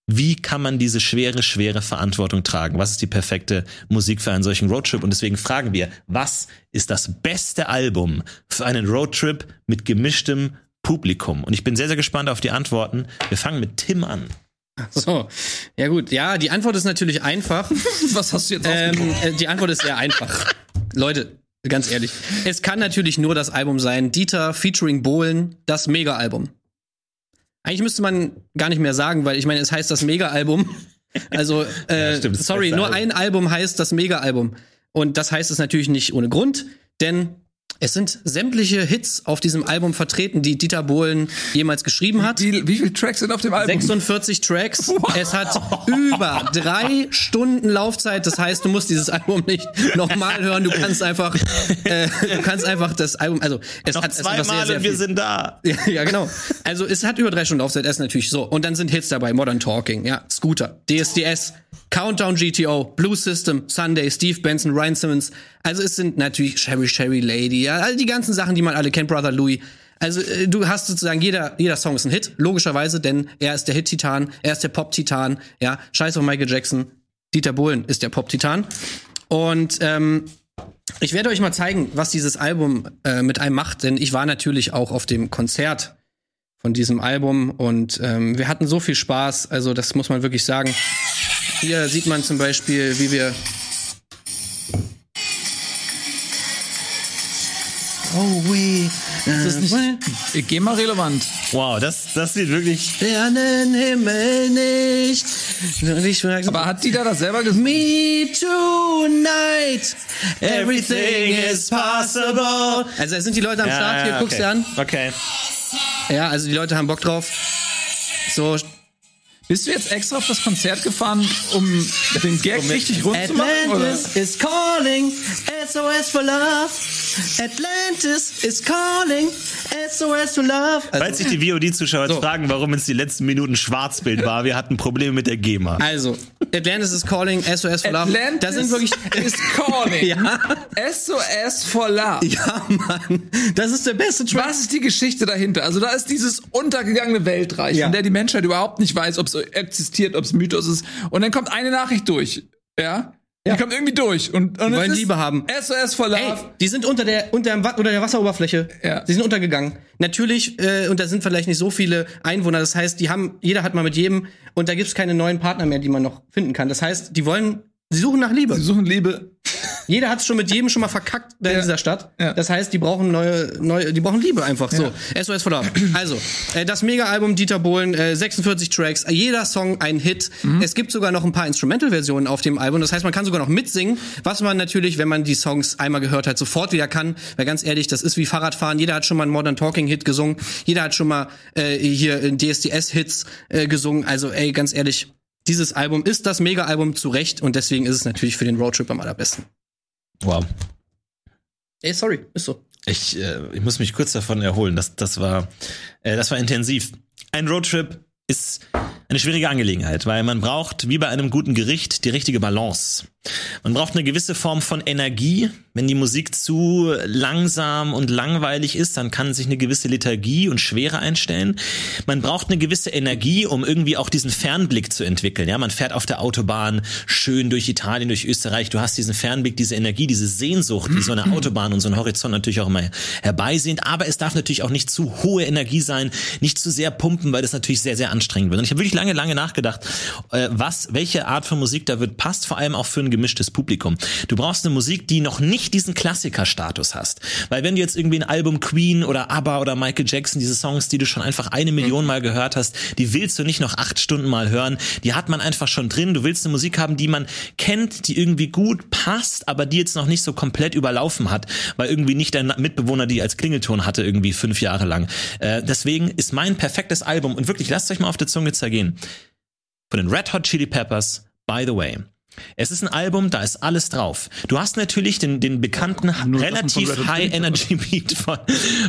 wie kann man diese schwere, schwere Verantwortung tragen? Was ist die perfekte Musik für einen solchen Roadtrip? Und deswegen fragen wir, was ist das beste Album für einen Roadtrip mit gemischtem Publikum? Und ich bin sehr, sehr gespannt auf die Antworten. Wir fangen mit Tim an. So, ja gut. Ja, die Antwort ist natürlich einfach. [laughs] Was hast du jetzt ähm, äh, die Antwort ist sehr einfach. Leute, ganz ehrlich. Es kann natürlich nur das Album sein. Dieter featuring Bohlen, das Mega-Album. Eigentlich müsste man gar nicht mehr sagen, weil ich meine, es heißt das Mega-Album. [laughs] Also, äh, Ja, stimmt, sorry, nur Album. ein Album heißt das Mega-Album. Und das heißt es natürlich nicht ohne Grund, denn es sind sämtliche Hits auf diesem Album vertreten, die Dieter Bohlen jemals geschrieben hat. Wie, wie viele Tracks sind auf dem Album? 46 Tracks. Es hat über drei Stunden Laufzeit. Das heißt, du musst dieses Album nicht nochmal hören. Du kannst einfach, äh, du kannst einfach das Album, also es Noch hat es zweimal sehr, sehr und wir viel. sind da. Ja, ja, genau. Also es hat über drei Stunden Laufzeit, das ist natürlich so. Und dann sind Hits dabei, Modern Talking, ja, Scooter, DSDS, Countdown GTO, Blue System, Sunday, Steve Benson, Ryan Simmons. Also es sind natürlich Sherry Sherry Lady, ja, all die ganzen Sachen, die man alle kennt, Brother Louis. Also äh, du hast sozusagen jeder jeder Song ist ein Hit, logischerweise, denn er ist der Hit Titan, er ist der Pop Titan, ja. Scheiß auf Michael Jackson, Dieter Bohlen ist der Pop Titan. Und ähm, ich werde euch mal zeigen, was dieses Album äh, mit einem macht, denn ich war natürlich auch auf dem Konzert von diesem Album und ähm, wir hatten so viel Spaß, also das muss man wirklich sagen. Hier sieht man zum Beispiel, wie wir. Oh weh, Das ist nicht äh, GEMA relevant. Wow, das, das sieht wirklich. fernen Himmel nicht. Ich Aber hat die da das selber gesungen? Me tonight, everything is possible. Also es sind die Leute am Start, hier, guck's okay. dir an. Okay. Ja, also die Leute haben Bock drauf. So, Bist du jetzt extra auf das Konzert gefahren, um den Gag richtig rund zu machen? Atlantis is calling, SOS for love. Atlantis is calling, SOS for love. Falls Also, sich die VOD-Zuschauer jetzt So. fragen, warum es die letzten Minuten Schwarzbild war, wir hatten Probleme mit der GEMA. also Atlantis is calling, SOS for love. Atlantis Das sind wirklich. is calling. [laughs] Ja. SOS for love. Ja, Mann. Das ist der beste Track. Was ist die Geschichte dahinter? Also da ist dieses untergegangene Weltreich, Ja. von der die Menschheit überhaupt nicht weiß, ob es existiert, ob es Mythos ist. Und dann kommt eine Nachricht durch. Ja? Ja. Die kommt irgendwie durch. Und, und Die es wollen Liebe haben. SOS for love. Ey, die sind unter der unter, dem unter der Wasseroberfläche. Ja. Sie sind untergegangen. Natürlich, äh, und da sind vielleicht nicht so viele Einwohner. Das heißt, die haben, jeder hat mal mit jedem, und da gibt's keine neuen Partner mehr, die man noch finden kann. Das heißt, die wollen, sie suchen nach Liebe. Sie suchen Liebe. Jeder hat's schon mit jedem schon mal verkackt in Ja. dieser Stadt. Ja. Das heißt, die brauchen neue, neue, die brauchen Liebe einfach. So, SOS for Love. Also, äh, das Mega-Album Dieter Bohlen, äh, 46 Tracks, jeder Song ein Hit. Mhm. Es gibt sogar noch ein paar Instrumental-Versionen auf dem Album. Das heißt, man kann sogar noch mitsingen, was man natürlich, wenn man die Songs einmal gehört hat, sofort wieder kann. Weil ganz ehrlich, das ist wie Fahrradfahren. Jeder hat schon mal einen Modern Talking-Hit gesungen. Jeder hat schon mal äh, hier DSDS-Hits äh, gesungen. Also, ey, ganz ehrlich, dieses Album ist das Mega-Album zu Recht und deswegen ist es natürlich für den Roadtrip am allerbesten. Wow. Ey, sorry, ist so. Ich, äh, ich muss mich kurz davon erholen. Das, das, war, äh, das war intensiv. Ein Roadtrip ist eine schwierige Angelegenheit, weil man braucht, wie bei einem guten Gericht, die richtige Balance. Man braucht eine gewisse Form von Energie. Wenn die Musik zu langsam und langweilig ist, dann kann sich eine gewisse Lethargie und Schwere einstellen. Man braucht eine gewisse Energie, um irgendwie auch diesen Fernblick zu entwickeln. Ja, man fährt auf der Autobahn schön durch Italien, durch Österreich. Du hast diesen Fernblick, diese Energie, diese Sehnsucht, die so eine [clears throat] Autobahn und so ein Horizont natürlich auch immer herbeisehnt. Aber es darf natürlich auch nicht zu hohe Energie sein, nicht zu sehr pumpen, weil das natürlich sehr, sehr anstrengend wird. Und ich habe wirklich lange, lange nachgedacht, äh, was, welche Art von Musik da wird, passt vor allem auch für ein gemischtes Publikum. Du brauchst eine Musik, die noch nicht diesen Klassikerstatus hast. Weil wenn du jetzt irgendwie ein Album Queen oder ABBA oder Michael Jackson, diese Songs, die du schon einfach eine Million Mal gehört hast, die willst du nicht noch acht Stunden mal hören. Die hat man einfach schon drin. Du willst eine Musik haben, die man kennt, die irgendwie gut passt, aber die jetzt noch nicht so komplett überlaufen hat, weil irgendwie nicht dein Mitbewohner die als Klingelton hatte irgendwie fünf Jahre lang. Äh, deswegen ist mein perfektes Album und wirklich lasst euch mal auf der Zunge zergehen. Von den Red Hot Chili Peppers, By the Way. Es ist ein Album, da ist alles drauf. Du hast natürlich den, den bekannten Nur relativ High Energy Beat von,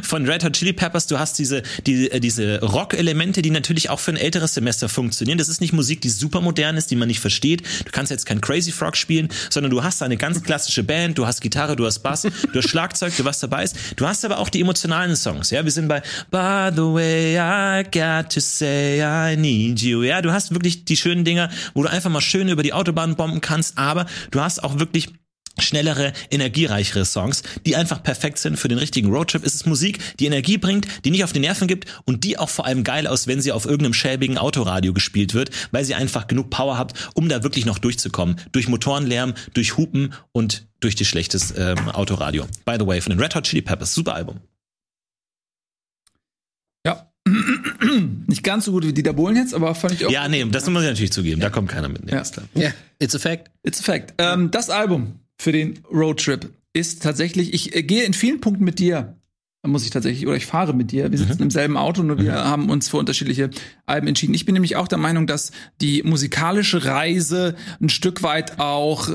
von Red Hot Chili Peppers. Du hast diese, die, äh, diese Rock-Elemente, die natürlich auch für ein älteres Semester funktionieren. Das ist nicht Musik, die super modern ist, die man nicht versteht. Du kannst jetzt kein Crazy Frog spielen, sondern du hast eine ganz klassische Band, du hast Gitarre, du hast Bass, du hast Schlagzeug, du was dabei ist. Du hast aber auch die emotionalen Songs. Ja, wir sind bei By the way, I got to say I need you. Ja, du hast wirklich die schönen Dinger, wo du einfach mal schön über die Autobahn bomben kannst, aber du hast auch wirklich schnellere, energiereichere Songs, die einfach perfekt sind für den richtigen Roadtrip. Es ist Musik, die Energie bringt, die nicht auf die Nerven gibt und die auch vor allem geil aus, wenn sie auf irgendeinem schäbigen Autoradio gespielt wird, weil sie einfach genug Power hat, um da wirklich noch durchzukommen. Durch Motorenlärm, durch Hupen und durch die schlechtes ähm, Autoradio. By the way, von den Red Hot Chili Peppers, super Album. Nicht ganz so gut wie Dieter Bohlen jetzt, aber fand ich auch. Ja, nee, das muss ich natürlich zugeben. Da kommt keiner mit. Nee, Ja. ist klar. Ja, it's a fact. It's a fact. Ähm, das Album für den Roadtrip ist tatsächlich, ich äh, gehe in vielen Punkten mit dir, muss ich tatsächlich, oder ich fahre mit dir. Wir sitzen im selben Auto, nur wir haben uns für unterschiedliche Alben entschieden. Ich bin nämlich auch der Meinung, dass die musikalische Reise ein Stück weit auch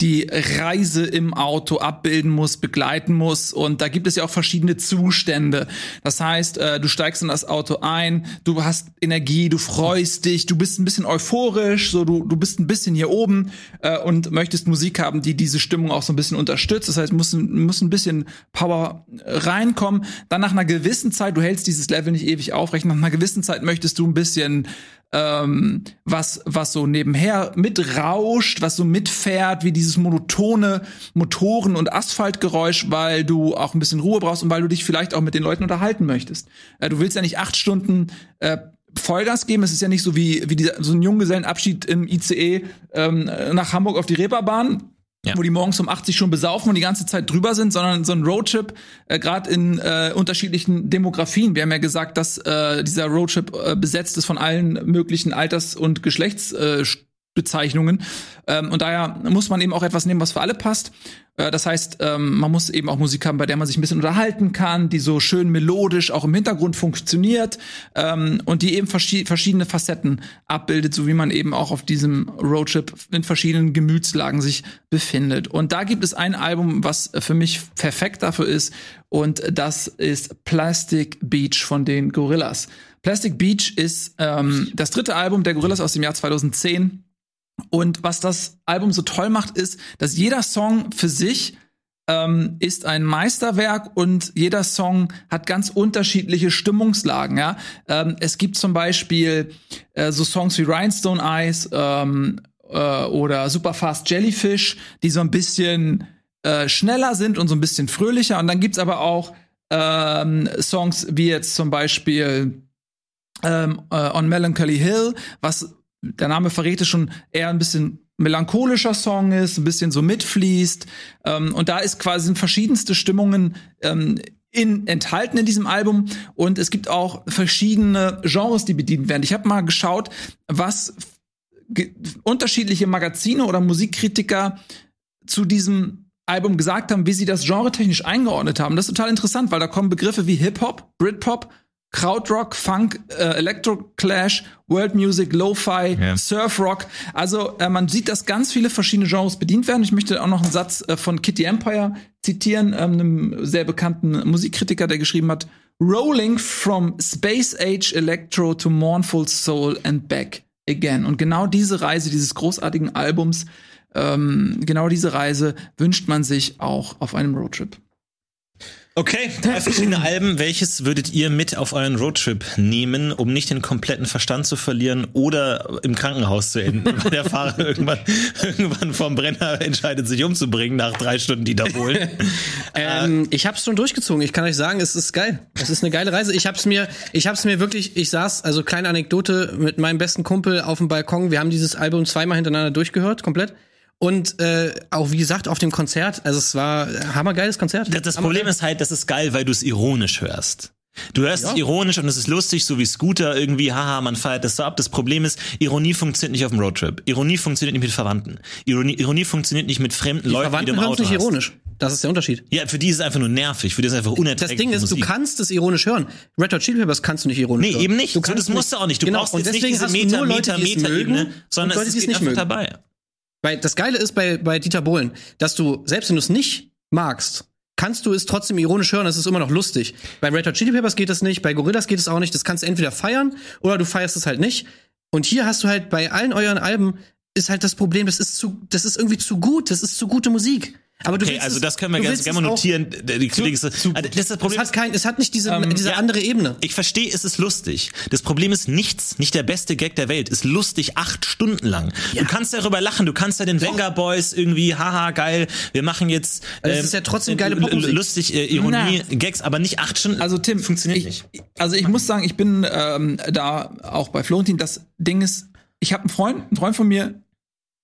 die Reise im Auto abbilden muss, begleiten muss. Und da gibt es ja auch verschiedene Zustände. Das heißt, äh, du steigst in das Auto ein, du hast Energie, du freust dich, du bist ein bisschen euphorisch, so du, du bist ein bisschen hier oben äh, und möchtest Musik haben, die diese Stimmung auch so ein bisschen unterstützt. Das heißt, muss, muss ein bisschen Power äh, reinkommen. Dann nach einer gewissen Zeit, du hältst dieses Level nicht ewig aufrecht, nach einer gewissen Zeit möchtest du ein bisschen ähm, was, was so nebenher mitrauscht, was so mitfährt, wie dieses monotone Motoren- und Asphaltgeräusch, weil du auch ein bisschen Ruhe brauchst und weil du dich vielleicht auch mit den Leuten unterhalten möchtest. Äh, du willst ja nicht acht Stunden äh, Vollgas geben. Es ist ja nicht so wie, wie dieser, so ein Junggesellenabschied im ICE ähm, nach Hamburg auf die Reeperbahn. Ja. wo die morgens um 80 schon besaufen und die ganze Zeit drüber sind, sondern so ein Roadtrip, äh, gerade in äh, unterschiedlichen Demografien. Wir haben ja gesagt, dass äh, dieser Roadtrip äh, besetzt ist von allen möglichen Alters- und Geschlechtsbezeichnungen. Äh, Bezeichnungen. ähm, und daher muss man eben auch etwas nehmen, was für alle passt. Äh, das heißt, ähm, man muss eben auch Musik haben, bei der man sich ein bisschen unterhalten kann, die so schön melodisch auch im Hintergrund funktioniert ähm, und die eben verschi verschiedene Facetten abbildet, so wie man eben auch auf diesem Roadtrip in verschiedenen Gemütslagen sich befindet. Und da gibt es ein Album, was für mich perfekt dafür ist, und das ist Plastic Beach von den Gorillas. Plastic Beach ist ähm, das dritte Album der Gorillas aus dem Jahr 2010. Und was das Album so toll macht, ist, dass jeder Song für sich ähm, ist ein Meisterwerk und jeder Song hat ganz unterschiedliche Stimmungslagen. Ja, ähm, es gibt zum Beispiel äh, so Songs wie Rhinestone Eyes ähm, äh, oder Superfast Jellyfish, die so ein bisschen äh, schneller sind und so ein bisschen fröhlicher. Und dann gibt's aber auch ähm, Songs wie jetzt zum Beispiel ähm, äh, On Melancholy Hill, was der Name verrät es schon eher ein bisschen melancholischer Song ist, ein bisschen so mitfließt. Ähm, und da ist quasi sind verschiedenste Stimmungen ähm, in, enthalten in diesem Album. Und es gibt auch verschiedene Genres, die bedient werden. Ich habe mal geschaut, was unterschiedliche Magazine oder Musikkritiker zu diesem Album gesagt haben, wie sie das genretechnisch eingeordnet haben. Das ist total interessant, weil da kommen Begriffe wie Hip-Hop, Britpop, Krautrock, Funk, äh, Electroclash, World Music, Lo-Fi, Ja. Surfrock. Also äh, man sieht, dass ganz viele verschiedene Genres bedient werden. Ich möchte auch noch einen Satz äh, von Kitty Empire zitieren, ähm, einem sehr bekannten Musikkritiker, der geschrieben hat: Rolling from Space Age Electro to Mournful Soul and back again. Und genau diese Reise dieses großartigen Albums, ähm, genau diese Reise wünscht man sich auch auf einem Roadtrip. Okay, drei verschiedene Alben. Welches würdet ihr mit auf euren Roadtrip nehmen, um nicht den kompletten Verstand zu verlieren oder im Krankenhaus zu enden, [laughs] weil der Fahrer irgendwann, irgendwann vom Brenner entscheidet, sich umzubringen nach drei Stunden Dieter Bohlen? [laughs] Ähm, ich hab's schon durchgezogen. Ich kann euch sagen, es ist geil. Es ist eine geile Reise. Ich hab's mir, ich hab's mir wirklich, ich saß, also kleine Anekdote, mit meinem besten Kumpel auf dem Balkon. Wir haben dieses Album zweimal hintereinander durchgehört, komplett. Und äh, auch wie gesagt auf dem Konzert, also es war ein hammergeiles Konzert. Das, das Problem ist halt, das ist geil, weil du es ironisch hörst. Du hörst es ironisch und es ist lustig, so wie Scooter irgendwie, haha, man feiert das so ab. Das Problem ist, Ironie funktioniert nicht auf dem Roadtrip. Ironie funktioniert nicht mit Verwandten. Ironie, Ironie funktioniert nicht mit fremden Leuten, die du Verwandten im Auto nicht hast. ironisch. Das ist der Unterschied. Ja, für die ist es einfach nur nervig, für die ist es einfach Das unerträglich. Ding ist, du kannst es ironisch hören. Red Hot Chili Peppers kannst du nicht ironisch Nee, hören. eben nicht. Du So, kannst das musst du auch nicht. Du genau. brauchst und jetzt nicht diese Meta, Leute, Meta, die Meta-Ebene, mögen, sondern Leute, es die geht nicht einfach mögen. dabei. Weil das Geile ist bei, bei Dieter Bohlen, dass du, selbst wenn du es nicht magst, kannst du es trotzdem ironisch hören, es ist immer noch lustig. Bei Red Hot Chili Peppers geht das nicht, bei Gorillas geht es auch nicht, das kannst du entweder feiern oder du feierst es halt nicht. Und hier hast du halt bei allen euren Alben ist halt das Problem, das ist zu, das ist irgendwie zu gut, das ist zu gute Musik. Aber du Okay, willst also es- das können wir ganz gerne es mal notieren. Die Kritik ist, also das ist das Es Problem. hat kein, es hat nicht diese, diese ja. andere Ebene. Ich verstehe, es ist lustig. Das Problem ist nichts, nicht der beste Gag der Welt, ist lustig acht Stunden lang. Du kannst darüber lachen, du kannst ja den Venga Boys irgendwie, haha, geil, wir machen jetzt Also es ist ja trotzdem geile l- l- Popmusik. lustig, äh, Ironie, Gags, aber nicht acht Stunden. Also Tim, funktioniert ich, nicht. Also ich muss sagen, ich bin ähm, da auch bei Florentin. Das Ding ist, ich habe einen Freund, einen Freund von mir,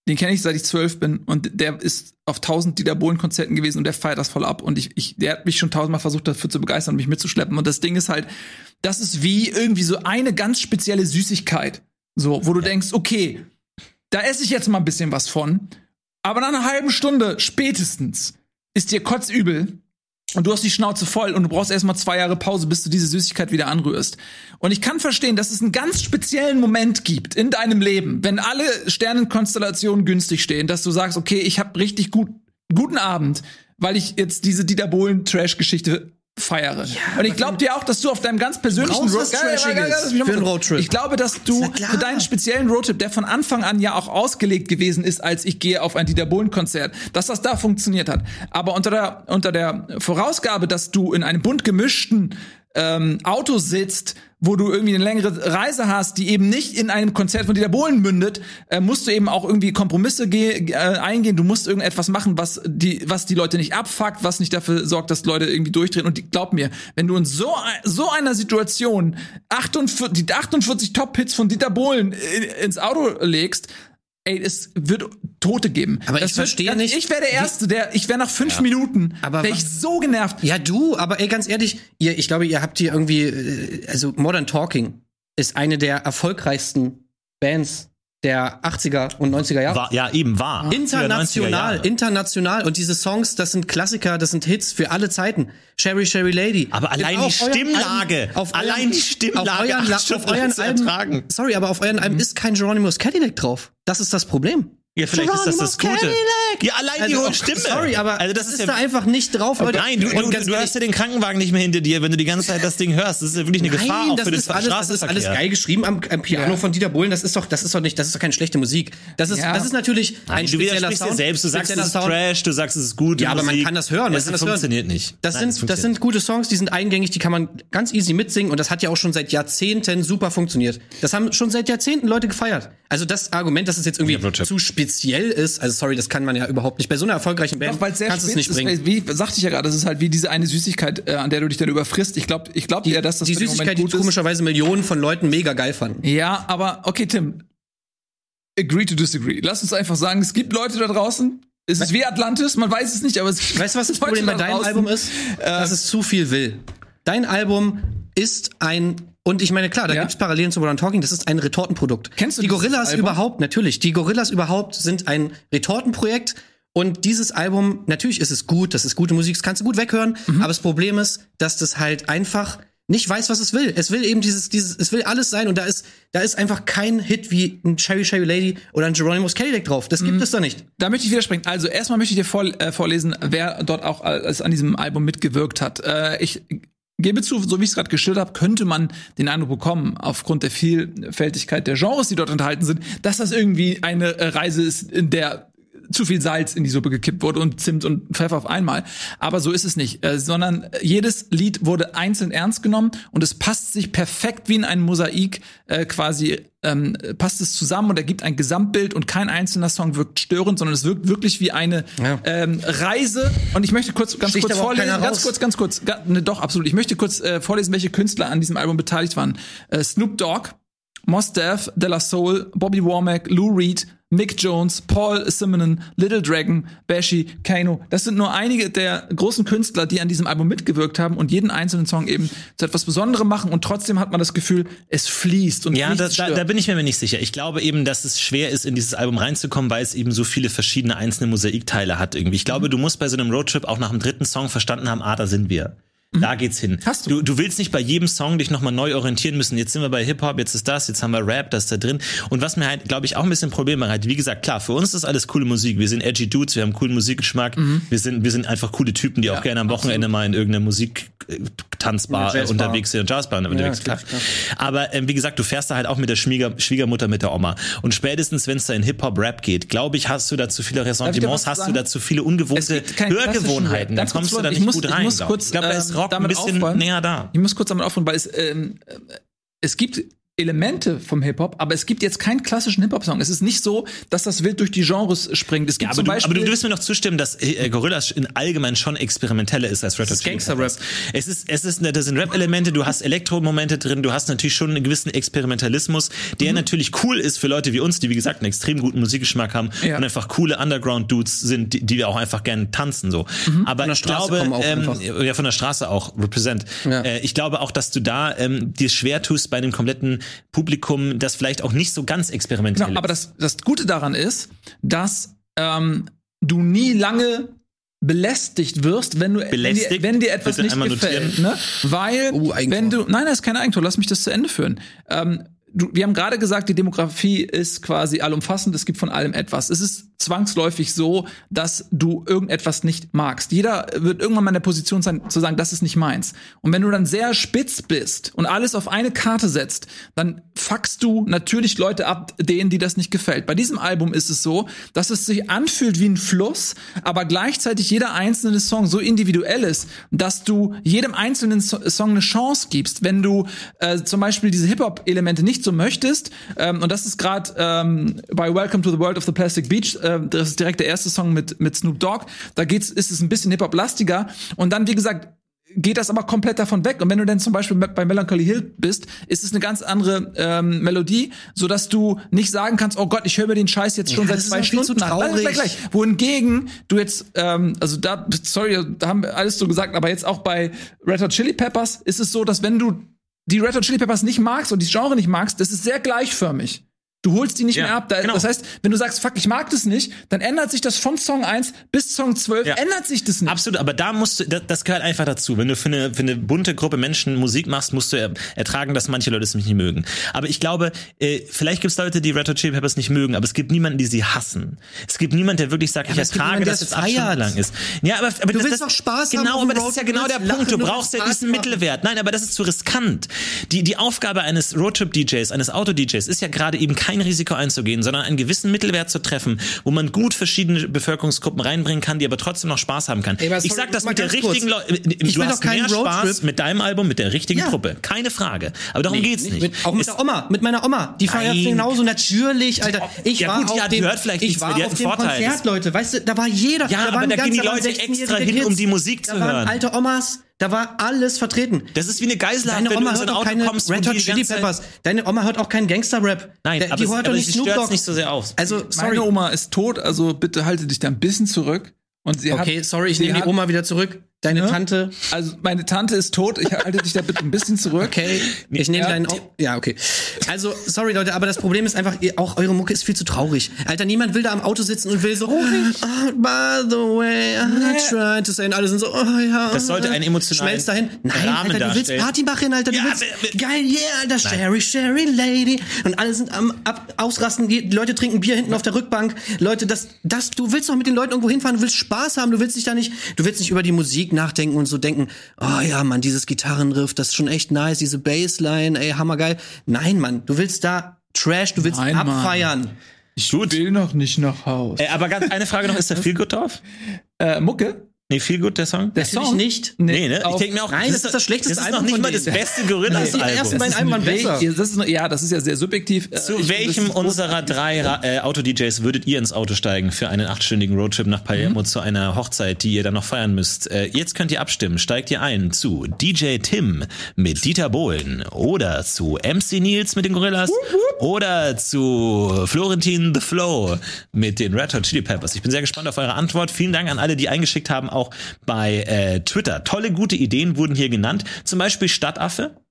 den kenne ich seit ich zwölf bin. Und der ist auf tausend Dieter Bohlen Konzerten gewesen und der feiert das voll ab. Und ich, ich der hat mich schon tausendmal versucht dafür zu begeistern, mich mitzuschleppen. Und das Ding ist halt, das ist wie irgendwie so eine ganz spezielle Süßigkeit, so wo du denkst, okay, da esse ich jetzt mal ein bisschen was von, aber nach einer halben Stunde spätestens ist dir kotzübel und du hast die Schnauze voll und du brauchst erstmal zwei Jahre Pause, bis du diese Süßigkeit wieder anrührst. Und ich kann verstehen, dass es einen ganz speziellen Moment gibt in deinem Leben, wenn alle Sternenkonstellationen günstig stehen, dass du sagst, okay, ich habe richtig gut, guten Abend, weil ich jetzt diese Dieter Bohlen Trash-Geschichte feiere. und ich glaube dir auch, dass du auf deinem ganz persönlichen Roadtrip. Ich glaube, dass du klar. für deinen speziellen Roadtrip, der von Anfang an ja auch ausgelegt gewesen ist, als ich gehe auf ein Dieter Bohlen Konzert, dass das da funktioniert hat. Aber unter der unter der Vorausgabe, dass du in einem bunt gemischten ähm, Auto sitzt, wo du irgendwie eine längere Reise hast, die eben nicht in einem Konzert von Dieter Bohlen mündet, äh, musst du eben auch irgendwie Kompromisse äh, eingehen. Du musst irgendetwas machen, was die, was die Leute nicht abfuckt, was nicht dafür sorgt, dass Leute irgendwie durchdrehen. Und die, glaub mir, wenn du in so, so einer Situation 48, die 48 Top-Hits von Dieter Bohlen in, ins Auto legst, ey, es wird Tote geben. Aber Das ich wird- verstehe ganz- nicht, Ich wäre der Erste, der, ich wäre nach fünf Minuten, Aber wäre ich so genervt. Ja, du, aber ey, ganz ehrlich, ihr, ich glaube, ihr habt hier irgendwie, äh, also Modern Talking ist eine der erfolgreichsten Bands der 80er und 90er Jahre. War, ja, eben war. International, 90er Jahre. international. Und diese Songs, das sind Klassiker, das sind Hits für alle Zeiten. Sherry, Sherry Lady. Aber allein die Stimmlage, Alben- auf allein euren- die Stimmlage auf euren, auf euren Alben, ertragen. sorry, aber auf euren Alben ist kein Geronimo's Cadillac drauf. Das ist das Problem. Ja, vielleicht ist das das Geronimo's Gute. Cadillac. Ja, allein die Also, hohe oh, Stimme. Sorry, aber also das ist, ja da einfach nicht drauf, Leute. Nein, du, du, du hast ja den Krankenwagen nicht mehr hinter dir, wenn du die ganze Zeit das Ding hörst. Das ist ja wirklich eine Gefahr Nein, auch das für ist, alles, das ist alles geil geschrieben am, am Piano von Dieter Bohlen. Das ist doch, das ist doch nicht, das ist doch keine schlechte Musik. Das ist, Ja. das ist natürlich ein Nein, du spezieller widersprichst dir Sound. selbst. Du sagst, es ist Sound. Trash, du sagst, es ist gut. Ja, aber man Musik. kann das hören. Man Das das funktioniert hören. nicht. Das Nein, sind, das das sind gute Songs, die sind eingängig, die kann man ganz easy mitsingen und das hat ja auch schon seit Jahrzehnten super funktioniert. Das haben schon seit Jahrzehnten Leute gefeiert. Also das Argument, dass es jetzt irgendwie zu speziell ist, also sorry, das kann man ja überhaupt nicht. Bei so einer erfolgreichen Band Doch, sehr kannst du es nicht bringen. ist. Wie sagte ich ja gerade, das ist halt wie diese eine Süßigkeit, äh, an der du dich dann überfrisst. Ich glaube, ich glaube ja, dass das die Süßigkeit, die komischerweise Millionen von Leuten mega geil fanden. Ja, aber okay, Tim. Agree to disagree. Lass uns einfach sagen, es gibt Leute da draußen. Es ist wie Atlantis, man weiß es nicht, aber es gibt [laughs] Weißt du, was das Leute Problem bei deinem Album ist? Dass es zu viel will. Dein Album ist ein und ich meine, klar, da Ja. gibt's Parallelen zu Modern Talking, das ist ein Retortenprodukt. Kennst du die Gorillas Album? überhaupt, natürlich. Die Gorillas überhaupt sind ein Retortenprojekt und dieses Album, natürlich ist es gut, das ist gute Musik, das kannst du gut weghören, Mhm. aber das Problem ist, dass das halt einfach nicht weiß, was es will. Es will eben dieses, dieses, es will alles sein und da ist, da ist einfach kein Hit wie ein Cherry Cherry Lady oder ein Geronimo's Cadillac drauf. Das gibt es da nicht. Da möchte ich widersprechen. Also erstmal möchte ich dir vor, äh, vorlesen, wer dort auch als an diesem Album mitgewirkt hat. Äh, ich gebe zu, so wie ich es gerade geschildert habe, könnte man den Eindruck bekommen, aufgrund der Vielfältigkeit der Genres, die dort enthalten sind, dass das irgendwie eine äh, Reise ist, in der zu viel Salz in die Suppe gekippt wurde und Zimt und Pfeffer auf einmal. Aber so ist es nicht, äh, sondern jedes Lied wurde einzeln ernst genommen und es passt sich perfekt wie in ein Mosaik äh, quasi ähm, passt es zusammen und ergibt ein Gesamtbild und kein einzelner Song wirkt störend, sondern es wirkt wirklich wie eine Ja. ähm, Reise. Und ich möchte kurz ganz Sticht kurz vorlesen, ganz kurz, ganz kurz, ne, doch absolut. Ich möchte kurz äh, vorlesen, welche Künstler an diesem Album beteiligt waren. Äh, Snoop Dogg, Mos Def, De La Soul, Bobby Womack, Lou Reed, Mick Jones, Paul Simonon, Little Dragon, Bashi, Kano. Das sind nur einige der großen Künstler, die an diesem Album mitgewirkt haben und jeden einzelnen Song eben zu etwas Besonderem machen und trotzdem hat man das Gefühl, es fließt und Ja, da, da, da bin ich mir nicht sicher. Ich glaube eben, dass es schwer ist, in dieses Album reinzukommen, weil es eben so viele verschiedene einzelne Mosaikteile hat irgendwie. Ich glaube, du musst bei so einem Roadtrip auch nach dem dritten Song verstanden haben, ah, da sind wir. Da geht's hin. Hast du. du? Du willst nicht bei jedem Song dich nochmal neu orientieren müssen. Jetzt sind wir bei Hip-Hop, jetzt ist das, jetzt haben wir Rap, das ist da drin. Und was mir halt, glaube ich, auch ein bisschen Probleme hat, wie gesagt, klar, für uns ist alles coole Musik. Wir sind edgy Dudes, wir haben coolen Musikgeschmack. Mhm. Wir sind, wir sind einfach coole Typen, die auch gerne am Wochenende mal in irgendeiner Musik äh, Tanzbar In unterwegs sind, Jazzbar unterwegs, klar. Aber ähm, wie gesagt, du fährst da halt auch mit der Schwieger Schwiegermutter, mit der Oma. Und spätestens, wenn es da in Hip-Hop-Rap geht, glaube ich, hast du da zu viele ich Ressentiments, hast du da zu viele ungewohnte Hörgewohnheiten. Dann kommst du da ich nicht muss- gut ich rein. muss glaub kurz, ich da ist ähm, Rock ein bisschen aufräumen. näher da. Ich muss kurz damit aufhören, weil es, ähm, äh, es gibt Elemente vom Hip-Hop, aber es gibt jetzt keinen klassischen Hip-Hop-Song. Es ist nicht so, dass das wild durch die Genres springt. Es gibt Ja, aber, zum du, Beispiel aber du wirst mir noch zustimmen, dass äh, Gorillaz in allgemein schon experimenteller ist als Red Hot Chili Gangster-Rap. Peppers. Es ist, es ist, da sind Rap-Elemente, du hast Elektro-Momente drin, du hast natürlich schon einen gewissen Experimentalismus, der Mhm. natürlich cool ist für Leute wie uns, die wie gesagt einen extrem guten Musikgeschmack haben Ja. und einfach coole Underground-Dudes sind, die, die wir auch einfach gerne tanzen so. Mhm. Aber der ich Straße glaube, ähm, ja von der Straße auch represent. Ja. Äh, ich glaube auch, dass du da ähm, dir schwer tust bei einem kompletten Publikum, das vielleicht auch nicht so ganz experimentell Genau, aber ist. das, das Gute daran ist, dass ähm, du nie lange belästigt wirst, wenn du wenn dir, wenn dir etwas Bitte nicht gefällt, ne? Weil Oh, wenn du nein, das ist kein Eigentor, lass mich das zu Ende führen. Ähm, du, wir haben gerade gesagt, die Demografie ist quasi allumfassend, es gibt von allem etwas. Es ist zwangsläufig so, dass du irgendetwas nicht magst. Jeder wird irgendwann mal in der Position sein, zu sagen, das ist nicht meins. Und wenn du dann sehr spitz bist und alles auf eine Karte setzt, dann fuckst du natürlich Leute ab, denen, die das nicht gefällt. Bei diesem Album ist es so, dass es sich anfühlt wie ein Fluss, aber gleichzeitig jeder einzelne Song so individuell ist, dass du jedem einzelnen so Song eine Chance gibst. Wenn du äh, zum Beispiel diese Hip-Hop-Elemente nicht so möchtest, ähm, und das ist gerade ähm, bei Welcome to the World of the Plastic Beach, äh, das ist direkt der erste Song mit, mit Snoop Dogg, da geht's, ist es ein bisschen Hip-Hop-lastiger und dann, wie gesagt, geht das aber komplett davon weg. Und wenn du dann zum Beispiel bei Melancholy Hill bist, ist es eine ganz andere ähm, Melodie, so dass du nicht sagen kannst, oh Gott, ich höre mir den Scheiß jetzt schon Ja, seit zwei Stunden an. Traurig. gleich, gleich. Wohingegen du jetzt, ähm, also da, sorry, da haben wir alles so gesagt, aber jetzt auch bei Red Hot Chili Peppers ist es so, dass wenn du die Red Hot Chili Peppers nicht magst und die Genre nicht magst, das ist sehr gleichförmig. Du holst die nicht Ja, mehr ab. Da, genau. Das heißt, wenn du sagst, fuck, ich mag das nicht, dann ändert sich das von Song 1 bis Song 12, Ja. ändert sich das nicht. Absolut, aber da musst du, das, das gehört einfach dazu. Wenn du für eine, für eine bunte Gruppe Menschen Musik machst, musst du er, ertragen, dass manche Leute es nicht mögen. Aber ich glaube, äh, vielleicht gibt es Leute, die Red Hot Chili Peppers nicht mögen, aber es gibt niemanden, die sie hassen. Es gibt niemanden, der wirklich sagt, ich es gibt ertrage, niemanden, dass es acht Stunden feiert. lang ist. Ja, aber, aber Du das, willst das, doch Spaß genau, haben auf aber das ist ja genau der Punkt. Du brauchst ja diesen. Mittelwert. Nein, aber das ist zu riskant. Die, die Aufgabe eines Roadtrip-DJs, eines Auto-DJs ist ja gerade eben kein Risiko einzugehen, sondern einen gewissen Mittelwert zu treffen, wo man gut verschiedene Bevölkerungsgruppen reinbringen kann, die aber trotzdem noch Spaß haben kann. Ey, aber ich sorry, sag das mit der richtigen Leute. Ich Du will hast mehr Spaß Roadtrip. mit deinem Album, mit der richtigen Ja. Truppe. Keine Frage. Aber darum geht's nicht. Mit, auch mit Es- der Oma, mit meiner Oma. Die feiert genauso natürlich, Alter. Ich Ja war gut, auf hat- dem, hört vielleicht ich nichts war auf dem Vorteil. Konzert, Leute. Weißt du, da war jeder. Ja, da aber da gehen die Leute 16-jährige extra hin, um die Musik zu hören. alte Omas, da war alles vertreten. Das ist wie eine Geiselhaft, Deine wenn du Oma in so hört ein auch Auto keine Red die Hot Chili Peppers. Deine Oma hört auch keinen Gangster-Rap. Nein, Der- aber, die hört doch nicht Snoop Dogg. nicht so sehr auf. Also, sorry. Meine Oma ist tot, also bitte halte dich da ein bisschen zurück. Und sie Okay, hat, sorry, ich nehme die Oma wieder zurück. Deine Ne? Tante. Also meine Tante ist tot, ich halte dich da bitte ein bisschen zurück. Okay, ich nehme Ja, deinen. die- Ja, okay. Also, sorry Leute, aber das Problem ist einfach, ihr- auch eure Mucke ist viel zu traurig. Alter, niemand will da am Auto sitzen und will so, oh, by the way, I tried to say, und alle sind so, oh ja. Das sollte einen emotionalen Schmelzt dahin. Nein, Rahmen Alter, du willst. Party machen, Alter, du Ja, willst, geil, yeah, Alter, Sherry, Sherry Lady. Und alle sind am ab, ausrasten, die Leute trinken Bier hinten auf der Rückbank. Leute, das, das, du willst doch mit den Leuten irgendwo hinfahren, du willst Spaß haben, du willst dich da nicht, du willst nicht über die Musik nachdenken und so denken, oh ja, Mann, dieses Gitarrenriff, das ist schon echt nice, diese Bassline, ey, hammergeil. Nein, Mann, du willst da Trash, du willst Nein, Mann. abfeiern. Ich will noch nicht nach Haus. Äh, aber ganz, eine Frage noch, ist da [laughs] viel gut drauf? Äh, Mucke? Nee, viel gut, der Song? Der Natürlich Song? nicht. Nee, ne? Ich denke mir auch, Nein, das ist das schlechteste Das ist noch Album nicht mal das beste Die ersten beiden Alben waren besser. Ja, das ist, ja, das ist ja sehr subjektiv. Äh, Zu ich- welchem das unserer drei äh, Auto-DJs würdet ihr ins Auto steigen für einen achtstündigen Roadtrip nach Palermo Mhm. zu einer Hochzeit, die ihr dann noch feiern müsst? Äh, jetzt könnt ihr abstimmen. Steigt ihr ein zu DJ Tim mit Dieter Bohlen oder zu MC Nils mit den Gorillas oder zu Florentin The Flow mit den Red Hot Chili Peppers? Ich bin sehr gespannt auf eure Antwort. Vielen Dank an alle, die eingeschickt haben, auch bei äh, Twitter. Tolle, gute Ideen wurden hier genannt. Zum Beispiel Stadtaffe.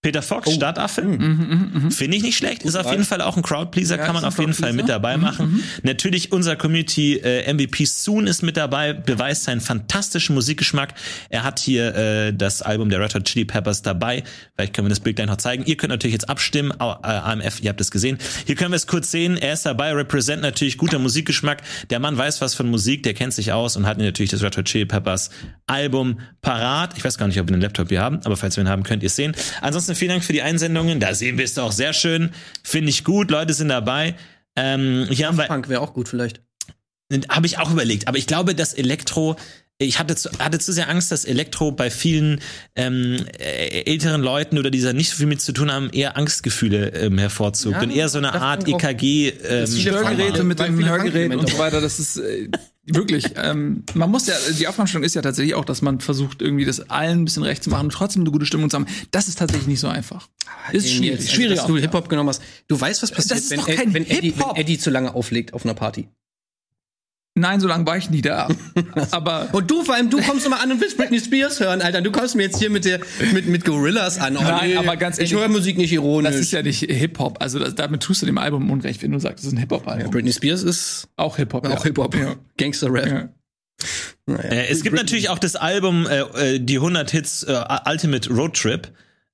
Peter Fox, Oh. Stadtaffe. Mhm, Finde ich nicht schlecht. Ist auf jeden Fall auch ein Crowdpleaser, Ja, kann man auf jeden Fall mit dabei machen. Natürlich unser Community äh, MVP Soon ist mit dabei, beweist seinen fantastischen Musikgeschmack. Er hat hier äh, das Album der Red Hot Chili Peppers dabei. Vielleicht können wir das Bild gleich noch zeigen. Ihr könnt natürlich jetzt abstimmen. Äh, AMF, ihr habt es gesehen. Hier können wir es kurz sehen. Er ist dabei, represent natürlich guter Musikgeschmack. Der Mann weiß was von Musik, der kennt sich aus und hat natürlich das Red Hot Chili Peppers Album parat. Ich weiß gar nicht, ob wir einen Laptop hier haben, aber falls wir ihn haben, könnt ihr es sehen. Ansonsten vielen Dank für die Einsendungen. Da sehen wir es doch sehr schön. Finde ich gut. Leute sind dabei. Ähm, hier haben wir Punk wäre auch gut vielleicht. habe ich auch überlegt, aber ich glaube, dass Elektro ich hatte zu, hatte zu sehr Angst, dass Elektro bei vielen ähm, äh, älteren Leuten oder dieser nicht so viel mit zu tun haben, eher Angstgefühle ähm, hervorzugt Ja, und eher so eine Art EKG. Ähm, viele Hörgeräte mit dem Hörgerät und so weiter, das ist äh, wirklich, ähm, man muss ja, die Aufnahmestellung ist ja tatsächlich auch, dass man versucht, irgendwie das allen ein bisschen recht zu machen und trotzdem eine gute Stimmung zu haben. Das ist tatsächlich nicht so einfach. Ist Ey, schwierig. Schwierig Also, dass du Hip-Hop genommen hast. Du weißt, was passiert, ist wenn, wenn, Eddie, wenn. Eddie zu lange auflegt auf einer Party. Nein, so lange war ich nie da. [laughs] Aber Und du vor allem, du kommst immer an und willst Britney Spears hören, Alter. Du kommst mir jetzt hier mit der mit mit Gorillas an. Oh, Nein, aber ganz ich ehrlich, höre Musik nicht ironisch. das ist ja nicht Hip-Hop. Also das, damit tust du dem Album Unrecht, wenn du sagst, das ist ein Hip-Hop-Album. Britney Spears ist auch Hip-Hop. auch ja. Hip-Hop, Ja. Gangster-Rap. Ja. Naja. Äh, es gibt natürlich auch das Album äh, äh, die 100 Hits äh, Ultimate Road Trip.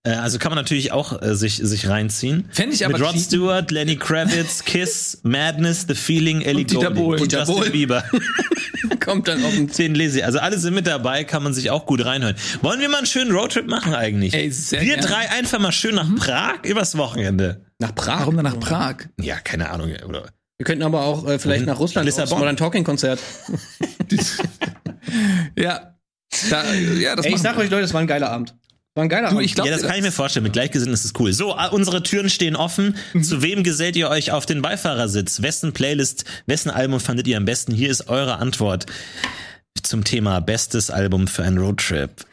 Äh, also kann man natürlich auch äh, sich sich reinziehen. Fänd ich aber mit Rod cheaten. Stewart, Lenny Kravitz, [laughs] Kiss, Madness, The Feeling, Ellie Und Dieter Goulding Bohlen. und Dieter Justin Bohlen. Bieber. [laughs] Kommt dann auf den Den lese ich. Also alle sind mit dabei, kann man sich auch gut reinhören. Wollen wir mal einen schönen Roadtrip machen eigentlich? Ey, sehr wir gerne. drei einfach mal schön nach Prag übers Wochenende. nach Prag. Warum dann nach Prag? Ja, keine Ahnung. Oder Wir könnten aber auch äh, vielleicht Wohin? nach Russland Lissabon. aufs Modern Talking Konzert. [laughs] Ja. Da, ja, das Ey, ich sag wir. euch Leute, das war ein geiler Abend. War ein geiler Du, ich glaube, ja, das kann ich mir vorstellen. Mit Gleichgesinnten ist es cool. So, äh, unsere Türen stehen offen. Zu wem gesellt ihr euch auf den Beifahrersitz? Wessen Playlist, wessen Album fandet ihr am besten? Hier ist eure Antwort zum Thema bestes Album für einen Roadtrip.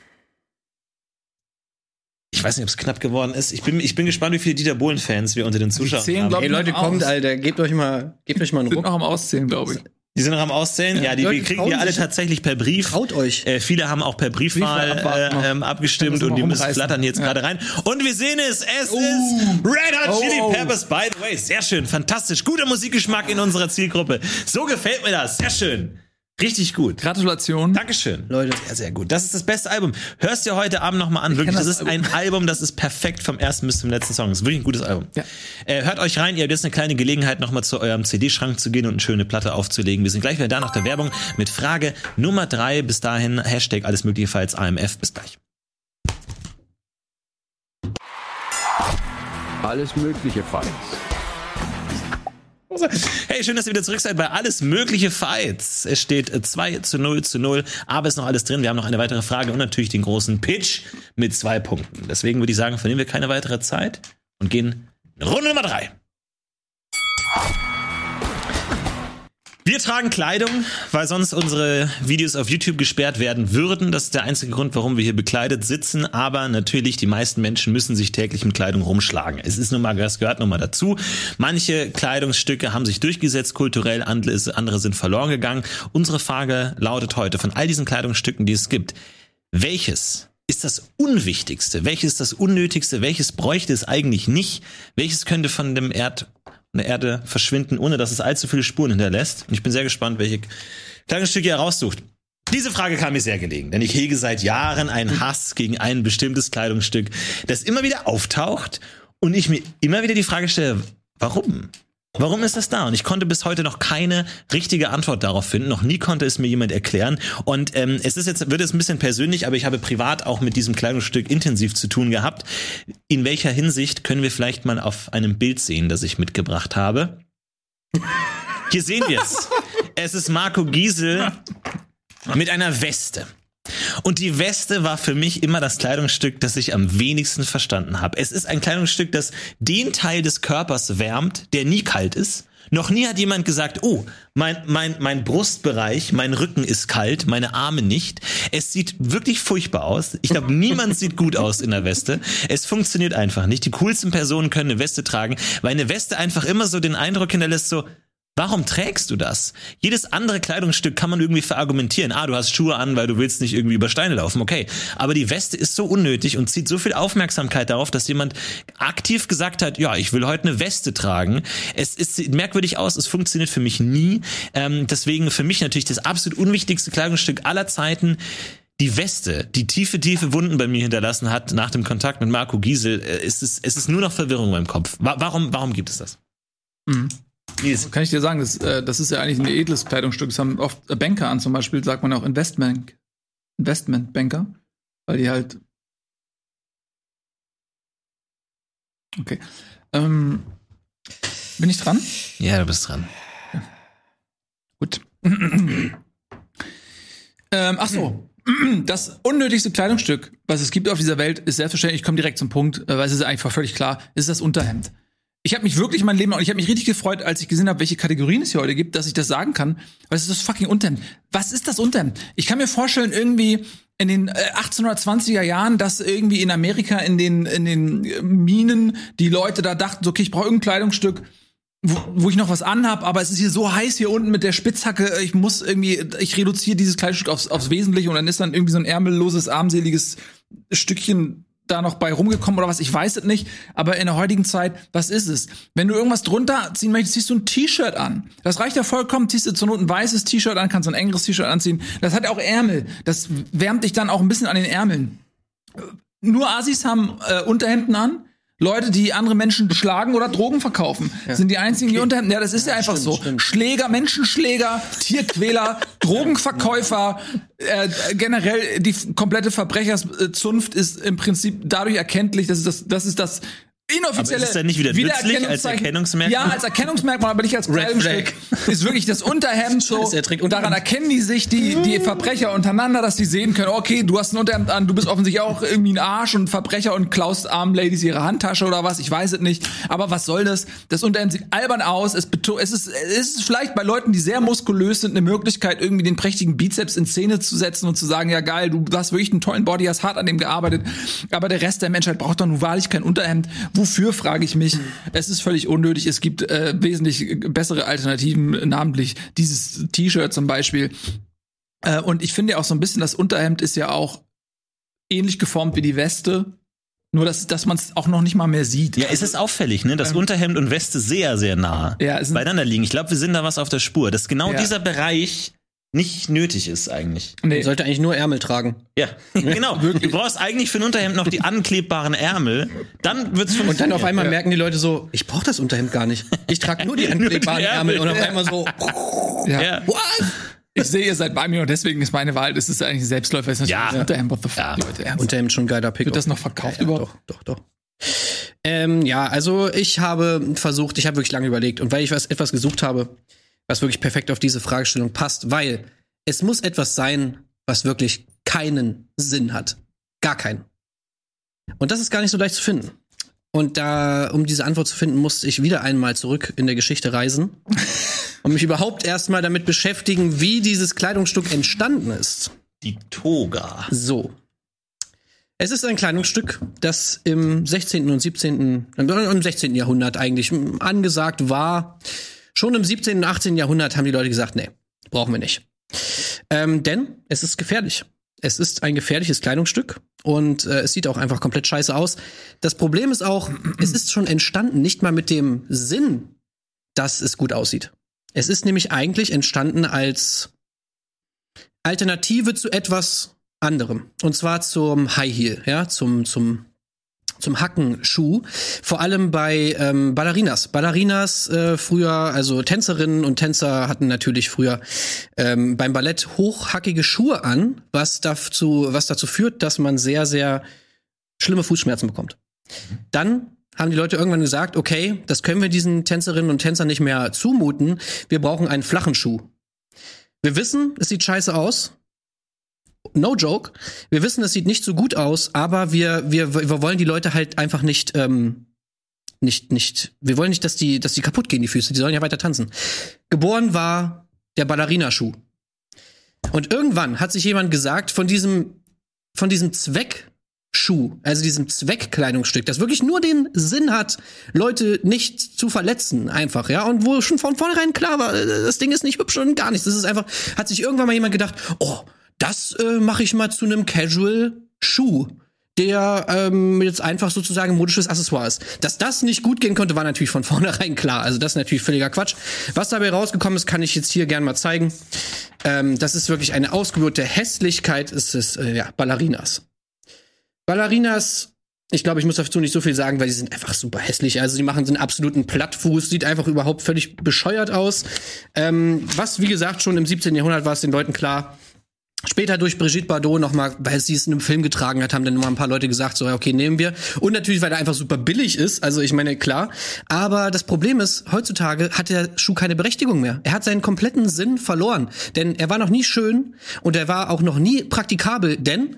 Ich weiß nicht, ob es knapp geworden ist. Ich bin, ich bin gespannt, wie viele Dieter Bohlen-Fans wir unter den Zuschauern zehn, haben. glaub Ey Leute, kommt, aus. Alter, gebt euch mal, gebt euch mal einen sind Ruck. noch am Auszählen, glaube ich. Die sind noch am Auszählen? Ja, die Leute, kriegen wir alle tatsächlich per Brief. Traut euch. Äh, viele haben auch per Briefwahl äh, ähm, abgestimmt und die müssen flattern jetzt Ja. gerade rein. Und wir sehen es, es ist Red Hot Oh, Chili oh. Peppers, by the way. Sehr schön, fantastisch. Guter Musikgeschmack in unserer Zielgruppe. So gefällt mir das, sehr schön. Richtig gut. Gratulation. Dankeschön. Leute. Sehr, sehr gut. Das ist das beste Album. Hörst dir heute Abend nochmal an. Wirklich, kenn das, das ist ein Album, das ist perfekt vom ersten bis zum letzten Song. Das ist wirklich ein gutes Album. Ja. Äh, hört euch rein. Ihr habt jetzt eine kleine Gelegenheit, nochmal zu eurem CD-Schrank zu gehen und eine schöne Platte aufzulegen. Wir sind gleich wieder da nach der Werbung mit Frage Nummer drei. Bis dahin, Hashtag alles mögliche Fights AMF. Bis gleich. Alles mögliche Fights. Hey, schön, dass ihr wieder zurück seid bei Alles Mögliche Fights. Es steht äh, 2 zu 0 zu 0, aber ist noch alles drin. Wir haben noch eine weitere Frage und natürlich den großen Pitch mit zwei Punkten. Deswegen würde ich sagen, verlieren wir keine weitere Zeit und gehen Runde Nummer drei. Wir tragen Kleidung, weil sonst unsere Videos auf YouTube gesperrt werden würden. Das ist der einzige Grund, warum wir hier bekleidet sitzen. Aber natürlich, die meisten Menschen müssen sich täglich mit Kleidung rumschlagen. Es ist nun mal, das gehört nun mal dazu. Manche Kleidungsstücke haben sich durchgesetzt kulturell, andere sind verloren gegangen. Unsere Frage lautet heute, von all diesen Kleidungsstücken, die es gibt, welches ist das Unwichtigste? Welches ist das Unnötigste? Welches bräuchte es eigentlich nicht? Welches könnte von dem Erd, der Erde verschwinden, ohne dass es allzu viele Spuren hinterlässt? Und ich bin sehr gespannt, welche Kleidungsstücke ihr raussucht. Diese Frage kam mir sehr gelegen, denn ich hege seit Jahren einen Hass gegen ein bestimmtes Kleidungsstück, das immer wieder auftaucht und ich mir immer wieder die Frage stelle, warum? Warum ist das da? Und ich konnte bis heute noch keine richtige Antwort darauf finden. Noch nie konnte es mir jemand erklären. Und ähm, es ist jetzt wird jetzt ein bisschen persönlich, aber ich habe privat auch mit diesem Kleidungsstück intensiv zu tun gehabt. In welcher Hinsicht können wir vielleicht mal auf einem Bild sehen, das ich mitgebracht habe? Hier sehen wir es. Es ist Marco Giesel mit einer Weste. Und die Weste war für mich immer das Kleidungsstück, das ich am wenigsten verstanden habe. Es ist ein Kleidungsstück, das den Teil des Körpers wärmt, der nie kalt ist. Noch nie hat jemand gesagt, oh, mein, mein, mein Brustbereich, mein Rücken ist kalt, meine Arme nicht. Es sieht wirklich furchtbar aus. Ich glaube, [laughs] niemand sieht gut aus in der Weste. Es funktioniert einfach nicht. Die coolsten Personen können eine Weste tragen, weil eine Weste einfach immer so den Eindruck hinterlässt, so, Warum trägst du das? Jedes andere Kleidungsstück kann man irgendwie verargumentieren. Ah, du hast Schuhe an, weil du willst nicht irgendwie über Steine laufen. Okay. Aber die Weste ist so unnötig und zieht so viel Aufmerksamkeit darauf, dass jemand aktiv gesagt hat, ja, ich will heute eine Weste tragen. Es, es sieht merkwürdig aus, es funktioniert für mich nie. Ähm, deswegen für mich natürlich das absolut unwichtigste Kleidungsstück aller Zeiten. Die Weste, die tiefe, tiefe Wunden bei mir hinterlassen hat nach dem Kontakt mit Marco Giesel, äh, ist es, es ist nur noch Verwirrung in meinem Kopf. Wa warum, warum gibt es das? Mhm. Nils. Kann ich dir sagen, das, äh, das ist ja eigentlich ein edles Kleidungsstück. Das haben oft Banker an, zum Beispiel sagt man auch Investment, Investmentbanker, weil die halt. Okay. Ähm, bin ich dran? Ja, du bist dran. Gut. [clears throat] Ähm, ach so. [clears throat] Das unnötigste Kleidungsstück, was es gibt auf dieser Welt, ist selbstverständlich, ich komme direkt zum Punkt, äh, weil es ist einfach völlig klar, ist das Unterhemd. Ich habe mich wirklich mein Leben und ich habe mich richtig gefreut, als ich gesehen habe, welche Kategorien es hier heute gibt, dass ich das sagen kann. Es ist das fucking Unterhemd. Was ist das Unterhemd? Ich kann mir vorstellen, irgendwie in den äh, 1820er Jahren, dass irgendwie in Amerika in den in den äh, Minen die Leute da dachten, so, okay, ich brauche irgendein Kleidungsstück, wo, wo ich noch was anhab, aber es ist hier so heiß hier unten mit der Spitzhacke, ich muss irgendwie, ich reduziere dieses Kleidungsstück aufs, aufs Wesentliche und dann ist dann irgendwie so ein ärmelloses, armseliges Stückchen da noch bei rumgekommen oder was, ich weiß es nicht, aber in der heutigen Zeit, was ist es? Wenn du irgendwas drunter ziehen möchtest, ziehst du ein T-Shirt an. Das reicht ja vollkommen, ziehst du zur Not ein weißes T-Shirt an, kannst ein engeres T-Shirt anziehen. Das hat ja auch Ärmel. Das wärmt dich dann auch ein bisschen an den Ärmeln. Nur Asis haben äh, Unterhemden an. Leute, die andere Menschen schlagen oder Drogen verkaufen, sind die einzigen, die Unterhemden. Ja, das ist ja, einfach stimmt, so. stimmt. Schläger, Menschenschläger, Tierquäler, [laughs] Drogenverkäufer, äh, generell die komplette Verbrecherszunft ist im Prinzip dadurch erkenntlich, dass es das, das ist das inoffizielle Aber ist denn nicht wieder nützlich als? Erkennungsmerkmal? Ja, als Erkennungsmerkmal, aber nicht als Kleidungsstück. Ist wirklich das Unterhemd so. Scheiße, er trägt und daran erkennen die sich, die, die Verbrecher untereinander, dass die sehen können, okay, du hast ein Unterhemd an, du bist offensichtlich auch irgendwie ein Arsch und Verbrecher und klaust armen Ladies ihre Handtasche oder was, ich weiß es nicht. Aber was soll das? Das Unterhemd sieht albern aus. Es, es, ist, es ist vielleicht bei Leuten, die sehr muskulös sind, eine Möglichkeit, irgendwie den prächtigen Bizeps in Szene zu setzen und zu sagen, ja geil, du hast wirklich einen tollen Body, hast hart an dem gearbeitet. Aber der Rest der Menschheit braucht doch nun wahrlich kein Unterhemd. Wofür, frage ich mich. Es ist völlig unnötig. Es gibt äh, wesentlich bessere Alternativen, namentlich dieses T-Shirt zum Beispiel. Äh, und ich finde ja auch so ein bisschen, das Unterhemd ist ja auch ähnlich geformt wie die Weste. Nur, dass, dass man es auch noch nicht mal mehr sieht. Ja, es ist auffällig, ne, dass Unterhemd und Weste sehr, sehr nah Ja, beieinander liegen. Ich glaube, wir sind da was auf der Spur, dass genau Ja. dieser Bereich nicht nötig ist eigentlich. Man Nee. sollte eigentlich nur Ärmel tragen. Ja, [laughs] genau. Du brauchst eigentlich für ein Unterhemd noch die anklebbaren Ärmel. Dann wird's Und dann auf einmal Ja. merken die Leute so, ich brauche das Unterhemd gar nicht. Ich trage nur die [laughs] Nur die anklebbaren Ärmel. Und auf Ärmel, einmal so, Ja. Ja. what? Ich sehe, ihr seid bei mir und deswegen ist meine Wahl, es ist eigentlich ein Selbstläufer, es ist Ja. Unterhemd, what the fuck, Ja. Leute. ernsthaft. Unterhemd schon ein geiler Pick. Wird das noch verkauft ja, überhaupt? Doch, doch, doch. Ähm, ja, also ich habe versucht, ich habe wirklich lange überlegt und weil ich was etwas gesucht habe, was wirklich perfekt auf diese Fragestellung passt, weil es muss etwas sein, was wirklich keinen Sinn hat. Gar keinen. Und das ist gar nicht so leicht zu finden. Und da, um diese Antwort zu finden, musste ich wieder einmal zurück in der Geschichte reisen [laughs] und mich überhaupt erstmal damit beschäftigen, wie dieses Kleidungsstück entstanden ist. die Toga. So. Es ist ein Kleidungsstück, das im 16. und 17. äh, im 16. Jahrhundert eigentlich angesagt war. Schon im 17. und 18. Jahrhundert haben die Leute gesagt, nee, brauchen wir nicht. Ähm, denn es ist gefährlich. Es ist ein gefährliches Kleidungsstück und äh, es sieht auch einfach komplett scheiße aus. Das Problem ist auch, es ist schon entstanden, nicht mal mit dem Sinn, dass es gut aussieht. Es ist nämlich eigentlich entstanden als Alternative zu etwas anderem. Und zwar zum High Heel, ja, zum, zum, zum Hackenschuh. Vor allem bei ähm, Ballerinas. Ballerinas äh, früher, also Tänzerinnen und Tänzer hatten natürlich früher ähm, beim Ballett hochhackige Schuhe an, was dazu, was dazu führt, dass man sehr, sehr schlimme Fußschmerzen bekommt. Dann haben die Leute irgendwann gesagt, okay, das können wir diesen Tänzerinnen und Tänzern nicht mehr zumuten. Wir brauchen einen flachen Schuh. Wir wissen, es sieht scheiße aus. No joke. Wir wissen, es sieht nicht so gut aus, aber wir, wir, wir wollen die Leute halt einfach nicht, ähm, nicht, nicht, wir wollen nicht, dass die, dass die kaputt gehen, die Füße. Die sollen ja weiter tanzen. Geboren war der Ballerinaschuh. Und irgendwann hat sich jemand gesagt, von diesem, von diesem Zweckschuh, also diesem Zweckkleidungsstück, das wirklich nur den Sinn hat, Leute nicht zu verletzen, einfach, ja, und wo schon von vornherein klar war, äh, das Ding ist nicht hübsch und gar nichts. Das ist einfach, hat sich irgendwann mal jemand gedacht, oh, das äh, mache ich mal zu einem Casual-Schuh der ähm, jetzt einfach sozusagen modisches Accessoire ist. Dass das nicht gut gehen konnte, war natürlich von [laughs] vornherein klar. Also das ist natürlich völliger Quatsch. Was dabei rausgekommen ist, kann ich jetzt hier gern mal zeigen. Ähm, das ist wirklich eine Ausgeburt der Hässlichkeit. Es ist äh, ja Ballerinas. Ballerinas, ich glaube, ich muss dazu nicht so viel sagen, weil die sind einfach super hässlich. Also sie machen so einen absoluten Plattfuß, sieht einfach überhaupt völlig bescheuert aus. Ähm, was, wie gesagt, schon im 17. Jahrhundert war es den Leuten klar, Später durch Brigitte Bardot nochmal, weil sie es in einem Film getragen hat, haben dann nochmal ein paar Leute gesagt, so, okay, nehmen wir. Und natürlich, weil er einfach super billig ist. Also ich meine, klar. Aber das Problem ist, heutzutage hat der Schuh keine Berechtigung mehr. Er hat seinen kompletten Sinn verloren. Denn er war noch nie schön und er war auch noch nie praktikabel, denn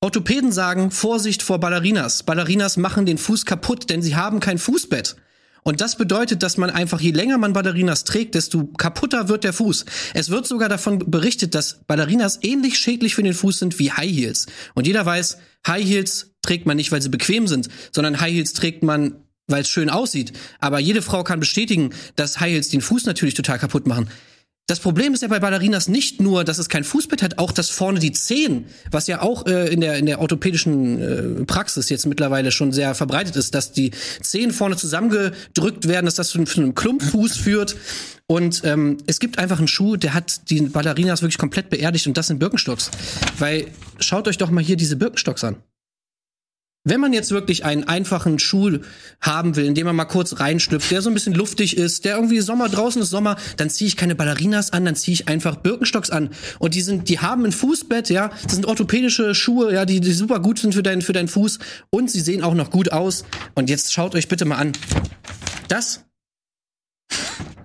Orthopäden sagen, Vorsicht vor Ballerinas. Ballerinas machen den Fuß kaputt, denn sie haben kein Fußbett. Und das bedeutet, dass man einfach, je länger man Ballerinas trägt, desto kaputter wird der Fuß. Es wird sogar davon berichtet, dass Ballerinas ähnlich schädlich für den Fuß sind wie High Heels. Und jeder weiß, High Heels trägt man nicht, weil sie bequem sind, sondern High Heels trägt man, weil es schön aussieht. Aber jede Frau kann bestätigen, dass High Heels den Fuß natürlich total kaputt machen. Das Problem ist ja bei Ballerinas nicht nur, dass es kein Fußbett hat, auch dass vorne die Zehen, was ja auch äh, in der in der orthopädischen äh, Praxis jetzt mittlerweile schon sehr verbreitet ist, dass die Zehen vorne zusammengedrückt werden, dass das zu, einem Klumpfuß führt. Und ähm, es gibt einfach einen Schuh, der hat die Ballerinas wirklich komplett beerdigt und das sind Birkenstocks. Weil schaut euch doch mal hier diese Birkenstocks an. Wenn man jetzt wirklich einen einfachen Schuh haben will, in dem man mal kurz reinschlüpft, der so ein bisschen luftig ist, der irgendwie Sommer draußen ist Sommer, dann ziehe ich keine Ballerinas an, dann ziehe ich einfach Birkenstocks an. Und die sind, die haben ein Fußbett, ja, das sind orthopädische Schuhe, ja, die, die super gut sind für deinen für deinen Fuß und sie sehen auch noch gut aus. Und jetzt schaut euch bitte mal an, das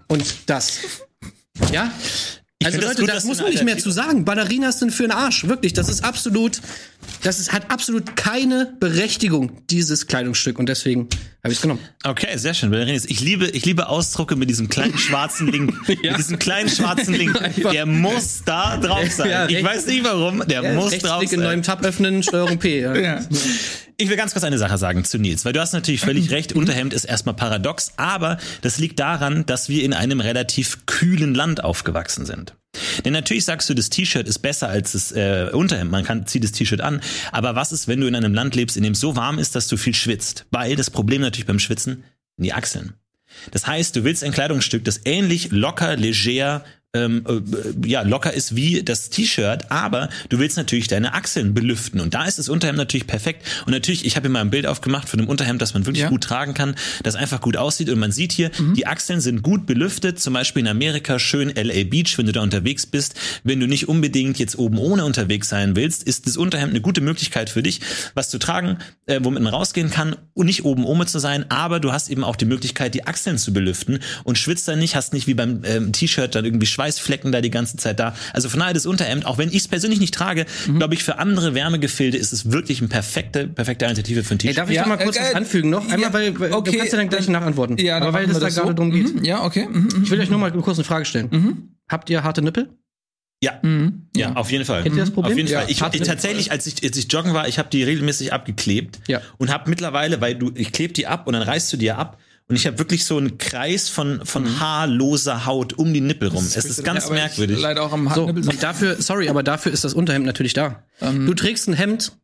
und das, ja. Also find das Leute, gut, das muss man nicht mehr zu sagen. Ballerinas sind für den Arsch. Wirklich, das ist absolut, das ist, hat absolut keine Berechtigung, dieses Kleidungsstück. Und deswegen habe ich es genommen. Okay, sehr schön. Ballerinas. Ich liebe, ich liebe Ausdrucke mit diesem kleinen schwarzen Ding. [laughs] Mit diesem kleinen schwarzen Ding. [laughs] Der muss da drauf sein. Ja, ich weiß nicht warum. Der muss drauf Rechtsklick in neuem sein. Tab öffnen, [laughs] Steuerung P. Ja. Ja. Ich will ganz kurz eine Sache sagen zu Nils, weil du hast natürlich völlig recht. Unterhemd ist erstmal paradox, aber das liegt daran, dass wir in einem relativ kühlen Land aufgewachsen sind. Denn natürlich sagst du, das T-Shirt ist besser als das äh, Unterhemd. Man kann zieht das T-Shirt an. Aber was ist, wenn du in einem Land lebst, in dem es so warm ist, dass du viel schwitzt? Weil das Problem natürlich beim Schwitzen sind die Achseln. Das heißt, du willst ein Kleidungsstück, das ähnlich locker, leger, ähm, äh, ja, locker ist wie das T-Shirt, aber du willst natürlich deine Achseln belüften. Und da ist das Unterhemd natürlich perfekt. Und natürlich, ich habe hier mal ein Bild aufgemacht von einem Unterhemd, das man wirklich Ja. gut tragen kann, das einfach gut aussieht. Und man sieht hier, die Achseln sind gut belüftet. Zum Beispiel in Amerika schön LA Beach, wenn du da unterwegs bist. Wenn du nicht unbedingt jetzt oben ohne unterwegs sein willst, ist das Unterhemd eine gute Möglichkeit für dich, was zu tragen, äh, womit man rausgehen kann und nicht oben ohne zu sein. Aber du hast eben auch die Möglichkeit, die Achseln zu belüften und schwitzt dann nicht, hast nicht wie beim ähm, T-Shirt dann irgendwie Schweißflecken da die ganze Zeit da. Also von daher das Unterhemd, auch wenn ich es persönlich nicht trage, glaube ich, für andere Wärmegefilde ist es wirklich eine perfekte, perfekte Alternative für ein T-Shirt. darf ich Ja, da mal kurz äh, was äh, anfügen noch? Einmal, ja, weil, weil okay, du kannst ja dann gleich nachantworten. Ja, Aber weil es da das gerade so. drum geht. Mhm. Ja, okay. Mhm, mhm. Ich will euch nur mal kurz eine Frage stellen. Habt ihr harte Nippel? Ja. Mhm. Ja, auf jeden Fall. Kennt ihr das Problem? Auf jeden Ja. Fall. Ich, ich tatsächlich, als ich, als ich joggen war, ich habe die regelmäßig abgeklebt Ja. und habe mittlerweile, weil du, ich kleb die ab und dann reißt du die ab und ich habe wirklich so einen Kreis von von haarloser Haut um die Nippel rum. Es ist ganz Ja, merkwürdig. Leider auch am So, und dafür, sorry, aber dafür ist das Unterhemd natürlich da. Ähm. Du trägst ein Hemd,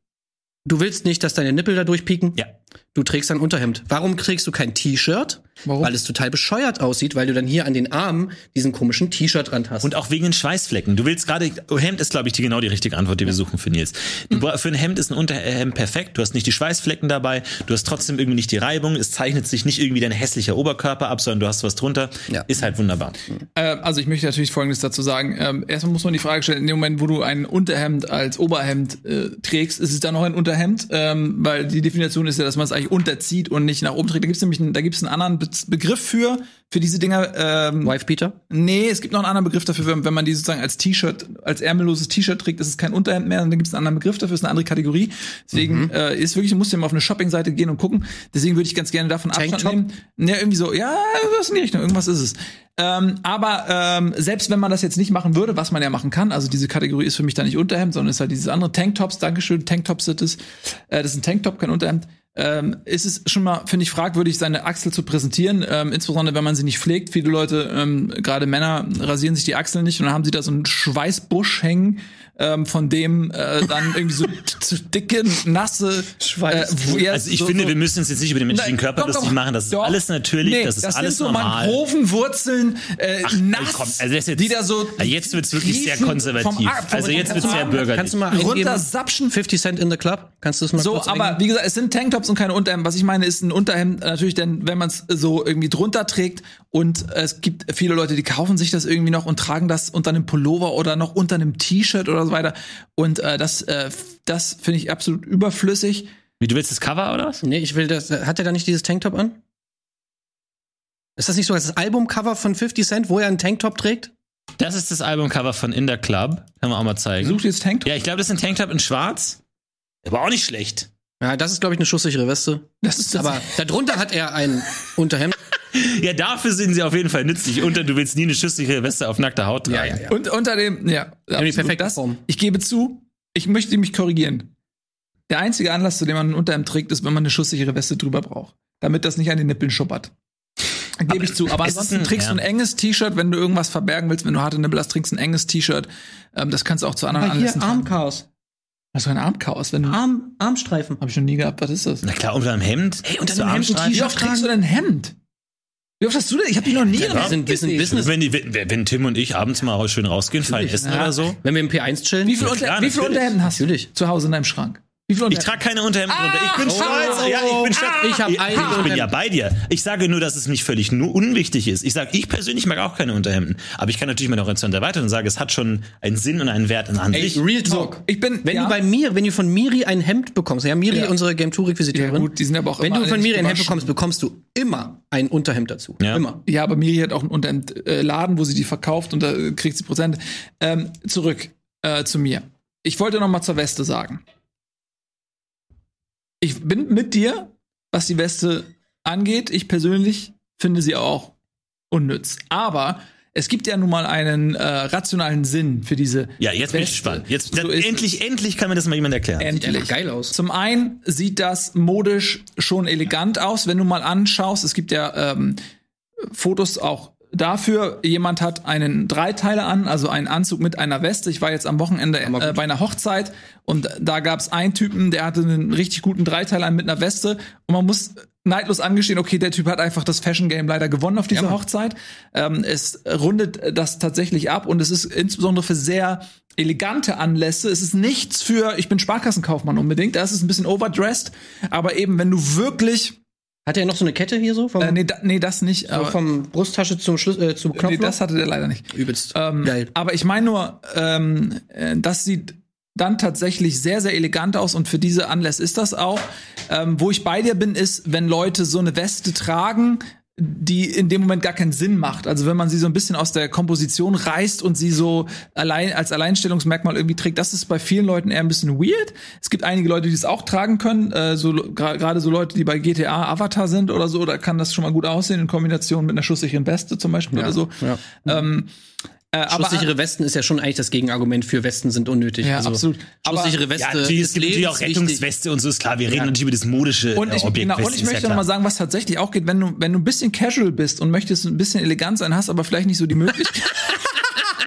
du willst nicht, dass deine Nippel da durchpieken. Ja. Du trägst ein Unterhemd. Warum trägst du kein T-Shirt? Warum? Weil es total bescheuert aussieht, weil du dann hier an den Armen diesen komischen T-Shirt-Rand hast. Und auch wegen den Schweißflecken. Du willst gerade, oh, Hemd ist, glaube ich, die, genau die richtige Antwort, die wir suchen für Nils. Du, bra- Für ein Hemd ist ein Unterhemd perfekt. Du hast nicht die Schweißflecken dabei. Du hast trotzdem irgendwie nicht die Reibung. Es zeichnet sich nicht irgendwie dein hässlicher Oberkörper ab, sondern du hast was drunter. Ja. Ist halt wunderbar. Äh, also ich möchte natürlich Folgendes dazu sagen. Ähm, erstmal muss man die Frage stellen, in dem Moment, wo du ein Unterhemd als Oberhemd äh, trägst, ist es dann noch ein Unterhemd? Ähm, weil die Definition ist ja, dass man es eigentlich unterzieht und nicht nach oben trägt. Da gibt es nämlich einen, da gibt's einen anderen Be Begriff für, für diese Dinger. Ähm, Wife-Beater? Nee, es gibt noch einen anderen Begriff dafür, wenn, wenn man die sozusagen als T-Shirt, als ärmelloses T-Shirt trägt, ist es kein Unterhemd mehr, dann gibt es einen anderen Begriff dafür, ist eine andere Kategorie. Deswegen Mhm. äh, ist wirklich, du musst ja mal auf eine Shopping-Seite gehen und gucken. Deswegen würde ich ganz gerne davon Abstand Tanktop? nehmen. Ja, irgendwie so, ja, irgendwas in die Richtung, irgendwas ist es. Ähm, aber ähm, selbst wenn man das jetzt nicht machen würde, was man ja machen kann, also diese Kategorie ist für mich da nicht Unterhemd, sondern ist halt dieses andere Tanktops, Dankeschön, Tanktops sind es. Äh, das ist ein Tanktop, kein Unterhemd. Ähm, ist es schon mal, finde ich, fragwürdig, seine Achsel zu präsentieren, ähm, insbesondere wenn man sie nicht pflegt. Viele Leute, ähm, gerade Männer, rasieren sich die Achseln nicht und dann haben sie da so einen Schweißbusch hängen, ähm, von dem äh, dann irgendwie so zu dicke, nasse Schweißbusch. wo- ja, Also ich so- finde, so- wir müssen uns jetzt nicht über den menschlichen Körper doch, lustig machen. Das ist Doch. alles natürlich, Nee, das ist alles sind so normal. Mangrovenwurzeln, äh, nass, komm, also das jetzt- die da so Ja, jetzt wird's wirklich sehr konservativ. vom vom- Also jetzt wird's sehr bürgerlich. Kannst du mal runtersapschen. 50 Cent in the Club? Kannst du das mal So, kurz aber wie gesagt, es sind Tanktops, und keine Unterhemden. Was ich meine, ist ein Unterhemd natürlich dann, wenn man es so irgendwie drunter trägt und es gibt viele Leute, die kaufen sich das irgendwie noch und tragen das unter einem Pullover oder noch unter einem T-Shirt oder so weiter. Und äh, das, äh, das finde ich absolut überflüssig. Wie, du willst das Cover oder was? Nee, ich will das. Hat er da nicht dieses Tanktop an? Ist das nicht so das Albumcover von 50 Cent, wo er einen Tanktop trägt? Das ist das Albumcover von In der Club. Kann man auch mal zeigen. Sucht jetzt Tanktop? Ja, ich glaube, das ist ein Tanktop in schwarz. Aber auch nicht schlecht. Ja, das ist, glaube ich, eine schusssichere Weste. Das ist das. Aber [laughs] darunter hat er ein Unterhemd. [laughs] Ja, dafür sind sie auf jeden Fall nützlich. Und du willst nie eine schusssichere Weste auf nackter Haut tragen. ja. Und unter dem, ja, absolut perfekte das. Ich gebe zu, ich möchte mich korrigieren. Der einzige Anlass, zu dem man ein Unterhemd trägt, ist, wenn man eine schusssichere Weste drüber braucht. Damit das nicht an den Nippeln schuppert. Gebe ich zu. Aber ansonsten ein- trägst du ein ja. enges T-Shirt, wenn du irgendwas verbergen willst, wenn du harte Nippel hast, trägst du ein enges T-Shirt. Ähm, das kannst du auch zu anderen Anlässen tragen. Armchaos. Was für ein Armchaos, wenn. Arm, Armstreifen. Hab ich noch nie gehabt. Was ist das? Na klar, unter einem Hemd. Hey, unter einem Hemd ein Wie oft trägst du denn ein Hemd? Wie oft hast du denn? Ich hab dich noch nie in einem Wir sind, wir sind. Business. Wenn, die, wenn, wenn Tim und ich abends mal schön rausgehen, fein essen Ja. oder so. Wenn wir im P1 chillen. Wie viele Ja, Unter wie viel. Unterhemden hast du Natürlich. zu Hause in deinem Schrank? Wie Ich trage keine Unterhemden drunter. Ich bin Oh, stolz. Ja, ich bin stolz. Ich hab ich, einige ich bin Unterhemden. ja bei dir. Ich sage nur, dass es nicht völlig nur unwichtig ist. Ich sage, ich persönlich mag auch keine Unterhemden. Aber ich kann natürlich meine Horizont erweitern und sage, es hat schon einen Sinn und einen Wert an Ey, sich. Real Talk. ich bin- wenn ja. du bei mir, wenn du von Miri ein Hemd bekommst, ja, Miri, Ja. unsere Game Tour Requisiteurin. Ja, gut, die sind aber auch Wenn du von Miri ein Hemd bekommst, bekommst du immer ein Unterhemd dazu. Ja. Immer. Ja, aber Miri hat auch einen Unterhemdladen, äh, wo sie die verkauft und da äh, kriegt sie Prozent. Ähm, zurück äh, zu mir. Ich wollte noch mal zur Weste sagen. Ich bin mit dir, was die Weste angeht. Ich persönlich finde sie auch unnütz. Aber es gibt ja nun mal einen äh, rationalen Sinn für diese Ja, jetzt bin ich Weste. gespannt. Jetzt, So endlich, endlich kann mir das mal jemand erklären. Sieht Endlich. einfach geil aus. Zum einen sieht das modisch schon elegant aus, wenn du mal anschaust. Es gibt ja ähm, Fotos auch dafür. Jemand hat einen Dreiteiler an, also einen Anzug mit einer Weste. Ich war jetzt am Wochenende äh, bei einer Hochzeit und da gab es einen Typen, der hatte einen richtig guten Dreiteiler an mit einer Weste und man muss neidlos angestehen, okay, der Typ hat einfach das Fashion Game leider gewonnen auf dieser Hochzeit. Ähm, es rundet das tatsächlich ab und es ist insbesondere für sehr elegante Anlässe. Es ist nichts für, ich bin Sparkassenkaufmann unbedingt. Das ist ein bisschen overdressed, aber eben, wenn du wirklich, Hat er noch so eine Kette hier so? Vom, äh, nee, da, nee, das nicht, so vom Brusttasche zum, Schlüs äh, zum Knopf? nee, das hatte der leider nicht. übelst. Ähm, geil. Aber ich meine nur, ähm, äh, das sieht dann tatsächlich sehr, sehr elegant aus und für diese Anlässe ist das auch. Ähm, wo ich bei dir bin, ist, wenn Leute so eine Weste tragen, die in dem Moment gar keinen Sinn macht. Also wenn man sie so ein bisschen aus der Komposition reißt und sie so allein als Alleinstellungsmerkmal irgendwie trägt, das ist bei vielen Leuten eher ein bisschen weird. Es gibt einige Leute, die es auch tragen können, äh, so gerade so Leute, die bei GTA Avatar sind oder so, da kann das schon mal gut aussehen in Kombination mit einer schusssicheren Weste zum Beispiel oder so. ja. Ähm, äh, aber Schusssichere Westen ist ja schon eigentlich das Gegenargument für Westen sind unnötig. Ja, also, absolut. Aber- Schusssichere Weste Ja, es ist gibt natürlich auch. Rettungsweste und so, ist klar. Wir reden natürlich über das modische Und äh, ich, Objekt. genau, und ich möchte noch mal sagen, was tatsächlich auch geht, wenn du, wenn du ein bisschen casual bist und möchtest ein bisschen elegant sein, hast aber vielleicht nicht so die Möglichkeit. [laughs] [laughs]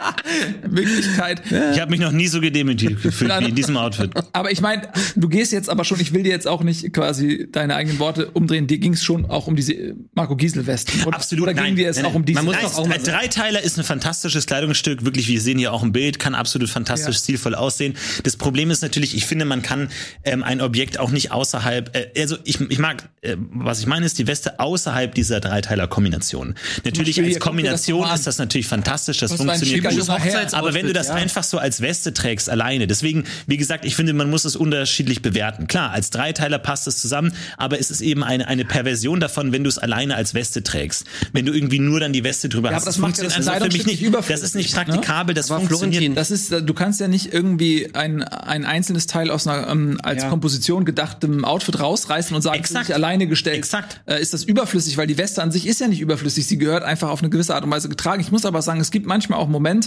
[laughs] Möglichkeit. Ich habe mich noch nie so gedemütigt [laughs] gefühlt wie in diesem Outfit. Aber ich meine, du gehst jetzt aber schon, ich will dir jetzt auch nicht quasi deine eigenen Worte umdrehen. Dir ging es schon auch um diese Marco Giesel-Westen. Oder- Absolut. Oder ging dir es nein, auch um diese? Man muss Nein, auch ein Dreiteiler ist ein fantastisches Kleidungsstück. Wirklich, wir sehen hier auch ein Bild, kann absolut fantastisch Ja. stilvoll aussehen. Das Problem ist natürlich, ich finde, man kann ähm, ein Objekt auch nicht außerhalb, äh, also ich, ich mag, äh, was ich meine, ist die Weste außerhalb dieser Dreiteiler-Kombination. Natürlich als das Kombination an. ist das natürlich fantastisch, das Was funktioniert gut. Hochzeits- Aber wenn du das ja. einfach so als Weste trägst alleine, deswegen, wie gesagt, ich finde, man muss es unterschiedlich bewerten. Klar, als Dreiteiler passt es zusammen, aber es ist eben eine, eine Perversion davon, wenn du es alleine als Weste trägst. Wenn du irgendwie nur dann die Weste drüber Ja, hast. aber das Das macht ja das funktioniert einfach für mich nicht. nicht Das ist nicht ne? praktikabel, das Aber funktioniert. Florentin, Das ist, äh, du kannst ja nicht irgendwie ein, ein einzelnes Teil aus einer ähm, als Ja. Komposition gedachtem Outfit rausreißen und sagen, Exakt. sich alleine gestellt. Exakt. Äh, ist das überflüssig, weil die Weste an sich ist ja nicht überflüssig. Sie gehört einfach auf eine gewisse Art und Weise getragen. Ich muss aber sagen, es gibt manchmal auch Momente,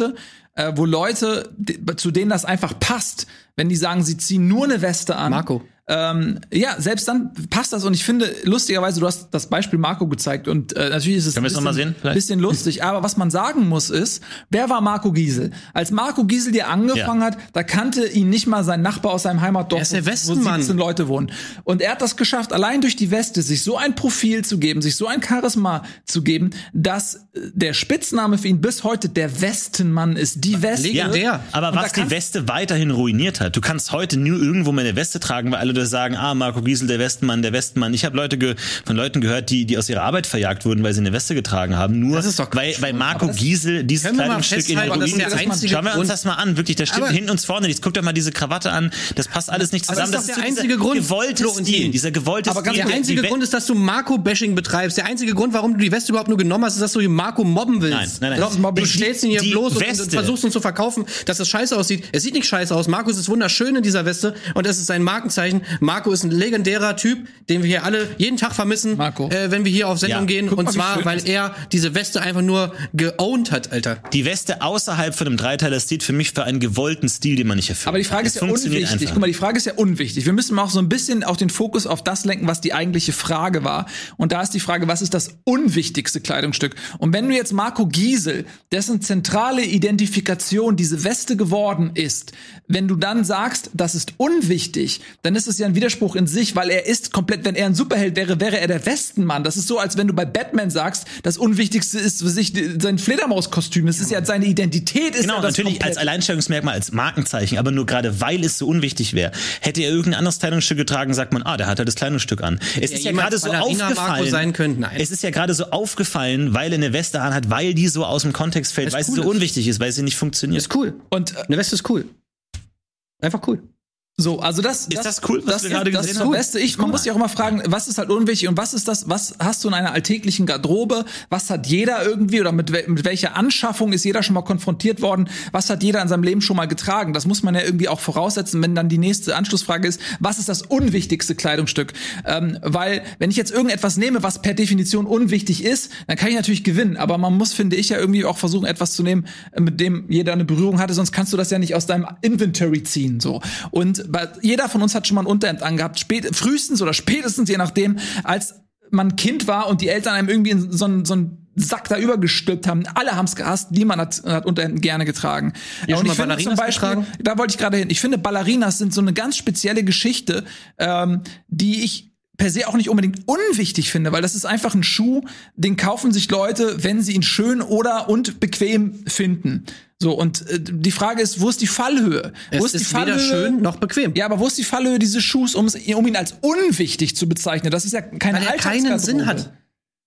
äh, wo Leute, zu denen das einfach passt, wenn die sagen, sie ziehen nur eine Weste an. Marco. Ähm, ja, selbst dann passt das und ich finde, lustigerweise, du hast das Beispiel Marco gezeigt und äh, natürlich ist es mal bisschen- bisschen lustig, aber was man sagen muss ist, wer war Marco Giesel? Als Marco Giesel dir angefangen Ja. hat, da kannte ihn nicht mal sein Nachbar aus seinem Heimatdorf, Er ist der wo- wo Westenmann. 17 Leute wohnen. Und er hat das geschafft, allein durch die Weste sich so ein Profil zu geben, sich so ein Charisma zu geben, dass äh, der Spitzname für ihn bis heute der Westenmann ist. Die Weste. Ja, Legendär. aber Und was die Weste weiterhin ruiniert hat, du kannst heute nur irgendwo mal eine Weste tragen, weil alle Leute sagen, ah, Marco Giesel, der Westenmann, der Westenmann. Ich habe Leute ge von Leuten gehört, die, die aus ihrer Arbeit verjagt wurden, weil sie eine Weste getragen haben. Nur Das ist weil, weil Marco Giesel dieses Kleidungsstück in den das ist Ruinen der einzige Schauen wir uns das mal an, wirklich, das stimmt hinten und vorne. Jetzt guckt doch mal diese Krawatte an, das passt alles nicht zusammen. das ist doch so der einzige Grund, gewollte. Stil, dieser gewollte Aber Stil. der einzige Grund ist, dass du Marco-Bashing betreibst. Der einzige Grund, warum du die Weste überhaupt nur genommen hast, ist, dass du Marco mobben willst. Nein, nein, nein. Du, stellst ihn hier bloß und, und versuchst ihn zu verkaufen, dass es scheiße aussieht. Es sieht nicht scheiße aus. Marco ist wunderschön in dieser Weste und es ist sein Markenzeichen. Marco ist ein legendärer Typ, den wir hier alle jeden Tag vermissen, Marco. Äh, wenn wir hier auf Sendung Ja. gehen. Guck und mal, zwar, weil er diese Weste einfach nur geowned hat, Alter. Die Weste außerhalb von einem Dreiteiler steht für mich für einen gewollten Stil, den man nicht erfüllt. Aber die Frage ist ja unwichtig. einfach. Guck mal, die Frage ist ja unwichtig. Wir müssen mal auch so ein bisschen auch den Fokus auf das lenken, was die eigentliche Frage war. Und da ist die Frage, was ist das unwichtigste Kleidungsstück? Und wenn du jetzt Marco Giesel, dessen zentrale Identifikation diese Weste geworden ist, wenn du dann sagst, das ist unwichtig, dann ist es ja ein Widerspruch in sich, weil er ist komplett, wenn er ein Superheld wäre, wäre er der Westenmann. Das ist so, als wenn du bei Batman sagst, das Unwichtigste ist für sich sein Fledermauskostüm. Es ist ja seine Identität. Ist Genau, ja das natürlich komplett. als Alleinstellungsmerkmal, als Markenzeichen, aber nur gerade weil es so unwichtig wäre. Hätte er irgendein anderes Kleidungsstück getragen, sagt man, ah, der hat halt das Kleidungsstück an. Es ist ja gerade so aufgefallen. sein können? Nein. Es ist ja gerade so aufgefallen, weil er eine Weste anhat, weil die so aus dem Kontext fällt, weil sie cool so ist. unwichtig ist, weil sie nicht funktioniert. Ist cool. Und äh, Eine Weste ist cool. Einfach cool. So, also das Ist das cool, was das, wir gerade das gesehen ist haben? das Beste. Ich, man muss sich auch immer fragen, was ist halt unwichtig und was ist das, was hast du in einer alltäglichen Garderobe? Was hat jeder irgendwie oder mit, mit welcher Anschaffung ist jeder schon mal konfrontiert worden? Was hat jeder in seinem Leben schon mal getragen? Das muss man ja irgendwie auch voraussetzen, wenn dann die nächste Anschlussfrage ist, was ist das unwichtigste Kleidungsstück? Ähm, weil, wenn ich jetzt irgendetwas nehme, was per Definition unwichtig ist, dann kann ich natürlich gewinnen. Aber man muss, finde ich, ja irgendwie auch versuchen, etwas zu nehmen, äh, mit dem jeder eine Berührung hatte, sonst kannst du das ja nicht aus deinem Inventory ziehen. So. Und jeder von uns hat schon mal ein Unterhemd angehabt, spät, frühestens oder spätestens, je nachdem, als man Kind war und die Eltern einem irgendwie in so einen so einen Sack da übergestülpt haben. Alle haben es gehasst, niemand hat, hat Unterhemden gerne getragen. Schon und ich finde zum Beispiel, getragen? da wollte ich gerade hin. Ich finde, Ballerinas sind so eine ganz spezielle Geschichte, ähm, die ich per se auch nicht unbedingt unwichtig finde, weil das ist einfach ein Schuh, den kaufen sich Leute, wenn sie ihn schön oder und bequem finden. So, und äh, die Frage ist, wo ist die Fallhöhe? wo Es ist weder schön noch bequem. Ja, aber wo ist die Fallhöhe dieses Schuhs, um, um ihn als unwichtig zu bezeichnen? Das ist ja keine Weil er keinen. Sinn hat.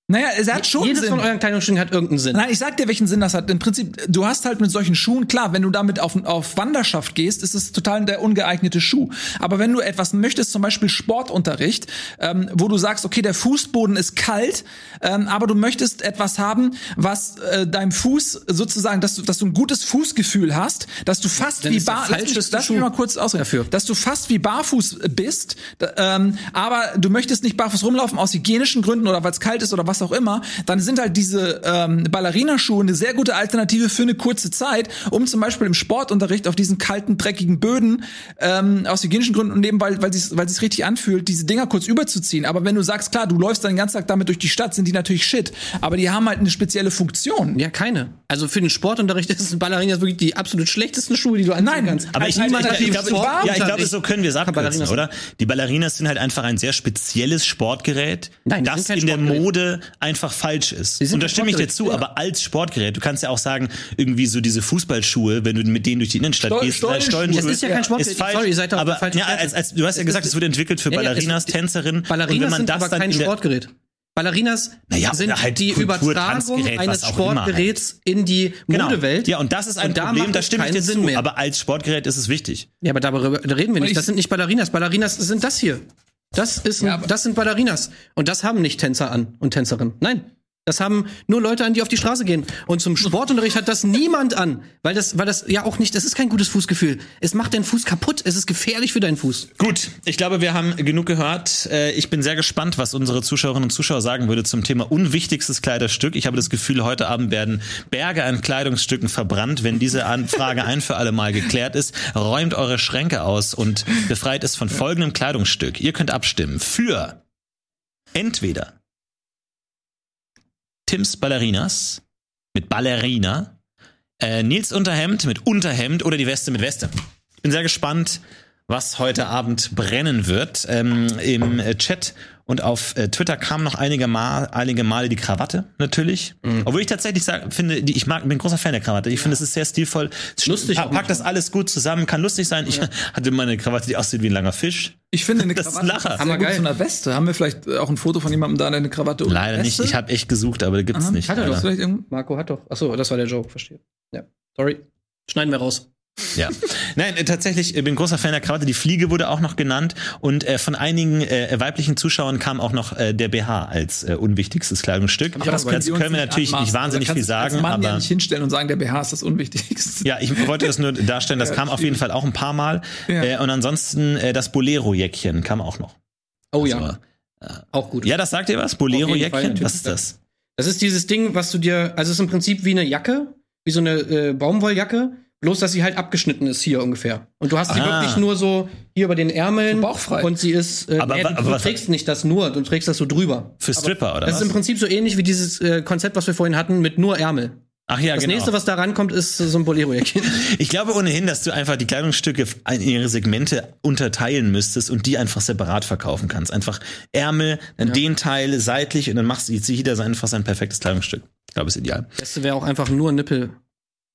Naja, er hat schon Jedes Sinn. von euren Kleidungsstücken hat irgendeinen Sinn. Nein, ich sag dir, welchen Sinn das hat. Im Prinzip, du hast halt mit solchen Schuhen, klar, wenn du damit auf, auf Wanderschaft gehst, ist es total der ungeeignete Schuh. Aber wenn du etwas möchtest, zum Beispiel Sportunterricht, ähm, wo du sagst, okay, der Fußboden ist kalt, ähm, aber du möchtest etwas haben, was äh, deinem Fuß sozusagen, dass du, dass du ein gutes Fußgefühl hast, dass du fast Dann wie ist der bar, lass mich, lass mal kurz ausreden, dafür. dass du fast wie barfuß bist, ähm, aber du möchtest nicht barfuß rumlaufen aus hygienischen Gründen oder weil es kalt ist oder was auch immer, dann sind halt diese ähm, Ballerinaschuhe eine sehr gute Alternative für eine kurze Zeit, um zum Beispiel im Sportunterricht auf diesen kalten, dreckigen Böden ähm, aus hygienischen Gründen und eben weil weil es weil es richtig anfühlt, diese Dinger kurz überzuziehen. Aber wenn du sagst, klar, du läufst dann den ganzen Tag damit durch die Stadt, sind die natürlich shit, aber die haben halt eine spezielle Funktion. Ja, keine. Also für den Sportunterricht [laughs] ist ein Ballerinas wirklich die absolut schlechtesten Schuhe, die du anziehen Nein, kannst. Aber ich, Halt, ich, halt, ich, ich, glaube, Sportunterricht. ja, ich glaube, so können wir es abkürzen, Ballerinas- oder? Die Ballerinas sind halt einfach ein sehr spezielles Sportgerät, Nein, das in der Sportgerät. Mode einfach falsch ist. Und da stimme ich dir zu, ja. aber als Sportgerät, du kannst ja auch sagen, irgendwie so diese Fußballschuhe, wenn du mit denen durch die Innenstadt Stol- gehst, Stollenschuhe. Stollenschuhe, Das ist ja kein Sportgerät. Ist falsch, Sorry, ihr seid auf der aber ja, als, als, du hast ja Es gesagt, es wurde entwickelt für Ja, ja, Ballerinas, es- Tänzerinnen. Ballerinas wenn man sind das aber dann kein Sportgerät. Ballerinas Naja, sind halt die Kultur, Übertragung Tanzgerät, eines halt. Sportgeräts in die Modewelt. Ja, und das ist ein Und da Problem, da es stimme ich dir Sinn zu. mehr. Aber als Sportgerät ist es wichtig. Ja, aber darüber reden wir nicht. ich- Das sind nicht Ballerinas. Ballerinas sind das hier. Das ist ein, Ja, das sind Ballerinas. Und das haben nicht Tänzer an und Tänzerinnen. Nein. Das haben nur Leute an, die auf die Straße gehen. Und zum Sportunterricht hat das niemand an. Weil das, weil das ja auch nicht, das ist kein gutes Fußgefühl. Es macht deinen Fuß kaputt. Es ist gefährlich für deinen Fuß. Gut, ich glaube, wir haben genug gehört. Äh, Ich bin sehr gespannt, was unsere Zuschauerinnen und Zuschauer sagen würde zum Thema unwichtigstes Kleiderstück. Ich habe das Gefühl, heute Abend werden Berge an Kleidungsstücken verbrannt. Wenn diese Anfrage ein für alle Mal geklärt ist, räumt eure Schränke aus und befreit es von folgendem Kleidungsstück. Ihr könnt abstimmen für entweder Tims Ballerinas mit Ballerina, äh, Nils Unterhemd mit Unterhemd oder die Weste mit Weste. Ich bin sehr gespannt, was heute Abend brennen wird. Ähm, Im Chat Und auf äh, Twitter kam noch einige, Mal, einige Male die Krawatte, natürlich. Obwohl ich tatsächlich sag, finde, die, ich mag, bin ein großer Fan der Krawatte. Ich finde, es ist sehr stilvoll. Lustig Pa auch packt das alles gut zusammen, kann lustig sein. Ich [laughs] hatte mal eine Krawatte, die aussieht wie ein langer Fisch. Ich finde eine [laughs] Das ist Krawatte ein Lacher. Hammer gut geil. zu einer Weste. Haben wir vielleicht äh, auch ein Foto von jemandem da, der eine Krawatte und Leider nicht. Weste? Ich habe echt gesucht, aber da gibt's nicht. Hat er doch vielleicht irgendwo- Marco hat doch. Achso, das war der Joke, verstehe. Ja. Sorry. Schneiden wir raus. Ja. Nein, äh, tatsächlich, ich bin großer Fan der Krawatte. Die Fliege wurde auch noch genannt und äh, von einigen äh, weiblichen Zuschauern kam auch noch äh, der BH als äh, unwichtigstes Kleidungsstück. Aber das können wir nicht natürlich nicht anmaßen. wahnsinnig Da viel sagen, als Mann ja aber nicht hinstellen und sagen, der BH ist das Unwichtigste. ja, ich wollte das nur darstellen. Das Ja, kam auf jeden Fall auch ein paar Mal. Ja. Äh, und ansonsten äh, das Bolero-Jäckchen kam auch noch. Oh Das ja, auch gut. Ja, das sagt ihr was? Bolero-Jäckchen? Was ist das? Das ist dieses Ding, was du dir, also es ist im Prinzip wie eine Jacke, wie so eine äh, Baumwolljacke, bloß dass sie halt abgeschnitten ist hier ungefähr. Und du hast sie Ah. wirklich nur so hier über den Ärmeln. Bauchfrei. Und sie ist, äh, Aber nee, du, aber du was- trägst nicht das nur, du trägst das so drüber. Für Stripper, oder Das was? ist im Prinzip so ähnlich wie dieses äh, Konzept, was wir vorhin hatten, mit nur Ärmel. Ach ja, Das genau. nächste, was da rankommt, ist so ein Bolero-Jäckchen. [laughs] Ich glaube ohnehin, dass du einfach die Kleidungsstücke in ihre Segmente unterteilen müsstest und die einfach separat verkaufen kannst. Einfach Ärmel, dann den Teil seitlich und dann machst du jetzt jeder sein- einfach sein perfektes Kleidungsstück. Ich glaube, ist ideal. Beste wäre auch einfach nur Nippel.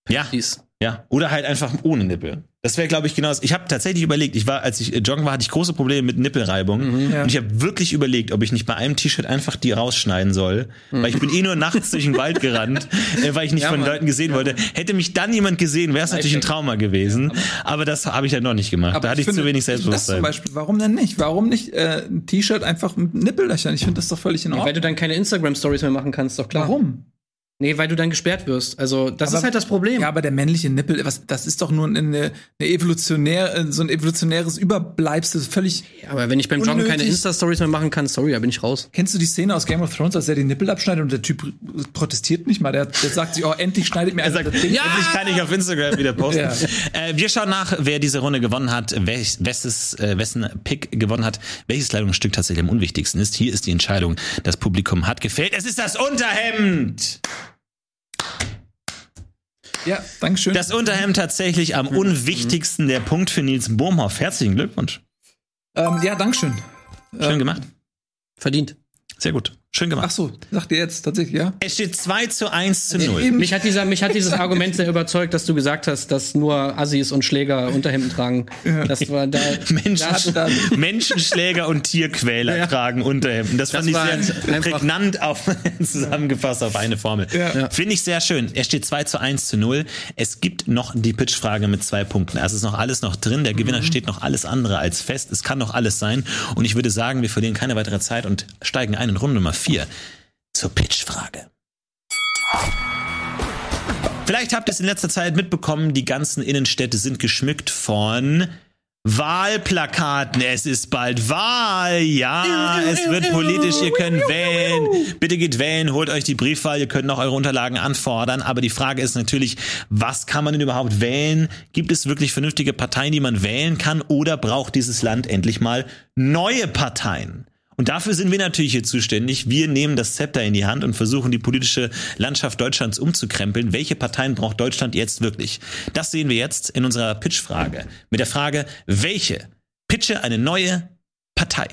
Ja, Dies. ja. Oder halt einfach ohne Nippel. Das wäre, glaube ich, genau das. Ich habe tatsächlich überlegt, ich war, als ich äh, joggen war, hatte ich große Probleme mit Nippelreibung. Ja. Und ich habe wirklich überlegt, ob ich nicht bei einem T-Shirt einfach die rausschneiden soll. Weil ich bin eh nur nachts durch den Wald gerannt, [laughs] äh, weil ich nicht Ja, von Mann. Leuten gesehen wollte. Hätte mich dann jemand gesehen, wäre es natürlich ein Trauma gewesen. Aber das habe ich ja noch nicht gemacht. da hatte ich, finde, zu wenig Das zum Selbstbewusstsein. Beispiel, warum denn nicht? Warum nicht äh, ein T-Shirt einfach mit Nippellöchern? Ich finde das doch völlig in Weil Ordnung. du dann keine Instagram-Stories mehr machen kannst, doch klar. Warum? Nee, weil du dann gesperrt wirst. Also, das Aber- ist halt das Problem. Ja, aber der männliche Nippel, was, das ist doch nur eine, eine evolutionär, äh, so ein evolutionäres Überbleibsel, völlig. aber wenn ich beim Joggen keine. Insta-Stories mehr machen kann, sorry, da bin ich raus. Kennst du die Szene aus Game of Thrones, als er den Nippel abschneidet und der Typ protestiert nicht mal? Der, der sagt sich, oh, endlich schneidet mir Er einer sagt, das Ding. ja! endlich kann ich auf Instagram wieder posten. Ja. Äh, wir schauen nach, wer diese Runde gewonnen hat, welch, wesses, äh, wessen Pick gewonnen hat, welches Kleidungsstück tatsächlich am unwichtigsten ist. Hier ist die Entscheidung. Das Publikum hat gefällt. Es ist das Unterhemd! Ja, Dankeschön. Das Unterhemd tatsächlich am unwichtigsten. Der Punkt für Nils Bohmhoff. Herzlichen Glückwunsch. ähm, ja, Dankeschön. Schön gemacht. Verdient. Sehr gut. Schön Ach gemacht. so, sagt ihr jetzt tatsächlich, ja? Es steht 2 zu 1 zu 0. Eben. Mich hat, dieser, mich hat dieses Argument sehr überzeugt, dass du gesagt hast, dass nur Assis und Schläger Unterhemden tragen. Das war da. Menschen, da Menschenschläger und Tierquäler Ja. tragen Unterhemden. Das, fand ich war sehr einfach- prägnant auf, [laughs] zusammengefasst auf eine Formel. Ja. Finde ich sehr schön. Er steht 2 zu 1 zu 0. Es gibt noch die Pitchfrage mit zwei Punkten. Also ist noch alles noch drin. Der Gewinner steht noch alles andere als fest. Es kann noch alles sein. Und ich würde sagen, wir verlieren keine weitere Zeit und steigen ein in Runde Nummer 4 zur Pitchfrage. Vielleicht habt ihr es in letzter Zeit mitbekommen, die ganzen Innenstädte sind geschmückt von Wahlplakaten. Es ist bald Wahl. Ja, es wird politisch. Ihr könnt wählen. Bitte geht wählen, holt euch die Briefwahl. Ihr könnt noch eure Unterlagen anfordern. Aber die Frage ist natürlich, was kann man denn überhaupt wählen? Gibt es wirklich vernünftige Parteien, die man wählen kann? Oder braucht dieses Land endlich mal neue Parteien? Und dafür sind wir natürlich hier zuständig. Wir nehmen das Zepter in die Hand und versuchen, die politische Landschaft Deutschlands umzukrempeln. Welche Parteien braucht Deutschland jetzt wirklich? Das sehen wir jetzt in unserer Pitch-Frage. Mit der Frage, welche? Pitche eine neue Partei.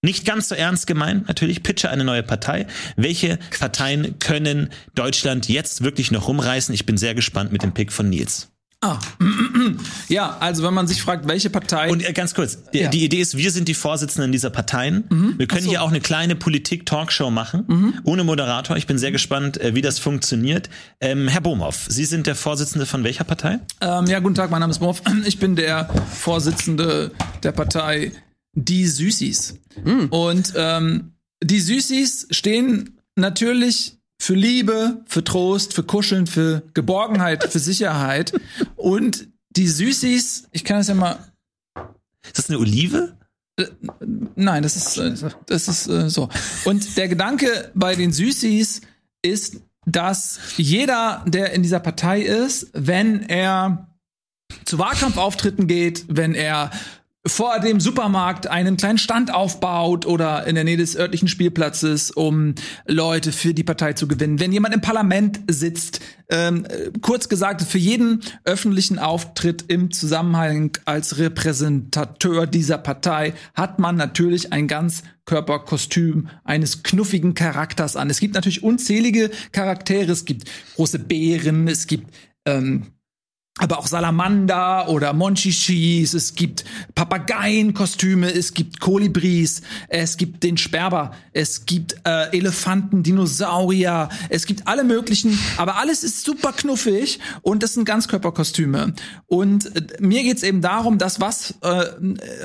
Nicht ganz so ernst gemeint, natürlich, pitche eine neue Partei. Welche Parteien können Deutschland jetzt wirklich noch rumreißen? Ich bin sehr gespannt mit dem Pick von Nils. Ah. [clears throat] ja, also wenn man sich fragt, welche Partei. Und äh, ganz kurz, die, Ja. die Idee ist, wir sind die Vorsitzenden dieser Parteien. Wir können so. hier auch eine kleine Politik-Talkshow machen, ohne Moderator. Ich bin sehr gespannt, äh, wie das funktioniert. Ähm, Herr Bohmhoff, Sie sind der Vorsitzende von welcher Partei? Ähm, ja, guten Tag, mein Name ist Morf. [clears throat] Ich bin der Vorsitzende der Partei Die Süßis. Und ähm, die Süßis stehen natürlich für Liebe, für Trost, für Kuscheln, für Geborgenheit, für Sicherheit. Und die Süßis, ich kann das ja mal. Ist das eine Olive? Nein, das ist, äh, das ist äh, so. Und der Gedanke bei den Süßis ist, dass jeder, der in dieser Partei ist, wenn er zu Wahlkampfauftritten geht, wenn er vor dem Supermarkt einen kleinen Stand aufbaut oder in der Nähe des örtlichen Spielplatzes, um Leute für die Partei zu gewinnen. Wenn jemand im Parlament sitzt, ähm, kurz gesagt, für jeden öffentlichen Auftritt im Zusammenhang als Repräsentateur dieser Partei hat man natürlich ein ganz Körperkostüm eines knuffigen Charakters an. Es gibt natürlich unzählige Charaktere, es gibt große Bären, es gibt ähm, aber auch Salamander oder Monchichis, es gibt Papageienkostüme, es gibt Kolibris, es gibt den Sperber, es gibt äh, Elefanten, Dinosaurier, es gibt alle möglichen, aber alles ist super knuffig und das sind Ganzkörperkostüme. Und äh, mir geht's eben darum, dass was äh,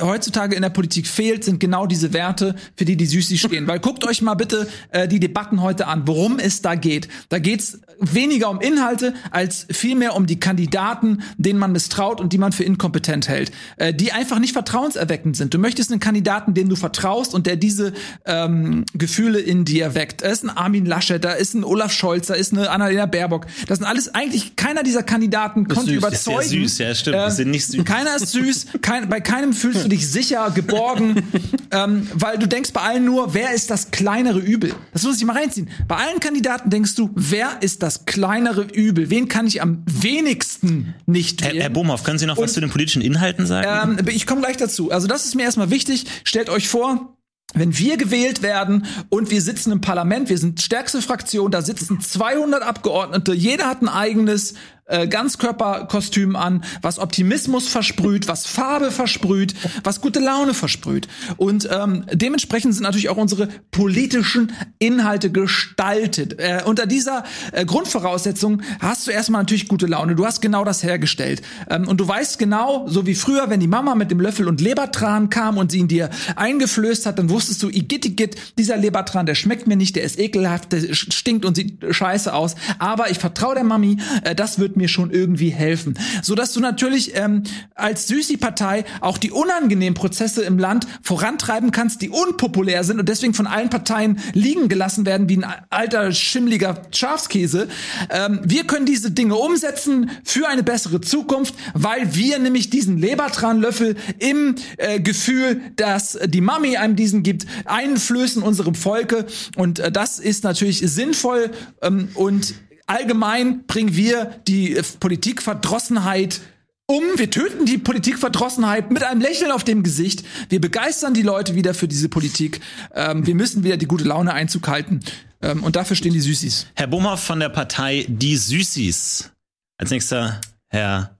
heutzutage in der Politik fehlt, sind genau diese Werte, für die die Süßi stehen. Weil guckt euch mal bitte äh, die Debatten heute an, worum es da geht. Da geht's weniger um Inhalte als vielmehr um die Kandidaten, denen man misstraut und die man für inkompetent hält, äh, die einfach nicht vertrauenserweckend sind. Du möchtest einen Kandidaten, dem du vertraust und der diese ähm, Gefühle in dir weckt. Da ist ein Armin Laschet, da ist ein Olaf Scholz, da ist eine Annalena Baerbock. Das sind alles eigentlich keiner dieser Kandidaten konnte süß. überzeugen. Ist sehr süß, ja, stimmt. Die sind nicht süß. Keiner ist süß. Kein, bei keinem fühlst du dich sicher, geborgen, [laughs] ähm, weil du denkst bei allen nur, wer ist das kleinere Übel? Das muss ich mal reinziehen. Bei allen Kandidaten denkst du, wer ist das kleinere Übel? Wen kann ich am wenigsten nicht Herr, wählen? Herr Bohmhoff, können Sie noch was Und- zu den politischen Inhalten sagen? Ähm, ich komme gleich dazu. Also das ist mir erstmal wichtig. Stellt euch vor, wenn wir gewählt werden und wir sitzen im Parlament, wir sind stärkste Fraktion, da sitzen 200 Abgeordnete, jeder hat ein eigenes äh, Ganzkörperkostüm an, was Optimismus versprüht, was Farbe versprüht, was gute Laune versprüht. Und ähm, dementsprechend sind natürlich auch unsere politischen Inhalte gestaltet. Äh, unter dieser äh, Grundvoraussetzung hast du erstmal natürlich gute Laune. Du hast genau das hergestellt. Ähm, und du weißt genau, so wie früher, wenn die Mama mit dem Löffel und Lebertran kam und sie ihn dir eingeflößt hat, dann wusstest du, igitt, igitt, dieser Lebertran, der schmeckt mir nicht, der ist ekelhaft, der stinkt und sieht scheiße aus. Aber ich vertraue der Mami, äh, das wird mir schon irgendwie helfen. Sodass du natürlich ähm, als Süßi-Partei auch die unangenehmen Prozesse im Land vorantreiben kannst, die unpopulär sind und deswegen von allen Parteien liegen gelassen werden wie ein alter, schimmliger Schafskäse. Ähm, wir können diese Dinge umsetzen für eine bessere Zukunft, weil wir nämlich diesen Lebertranlöffel im äh, Gefühl, dass die Mami einem diesen gibt, einflößen unserem Volke. Und äh, das ist natürlich sinnvoll ähm, und allgemein bringen wir die äh, Politikverdrossenheit um. Wir töten die Politikverdrossenheit mit einem Lächeln auf dem Gesicht. Wir begeistern die Leute wieder für diese Politik. Ähm, wir müssen wieder die gute Laune Einzug halten. Ähm, und dafür stehen die Süßis. Herr Bohmhoff von der Partei Die Süßis. Als nächster Herr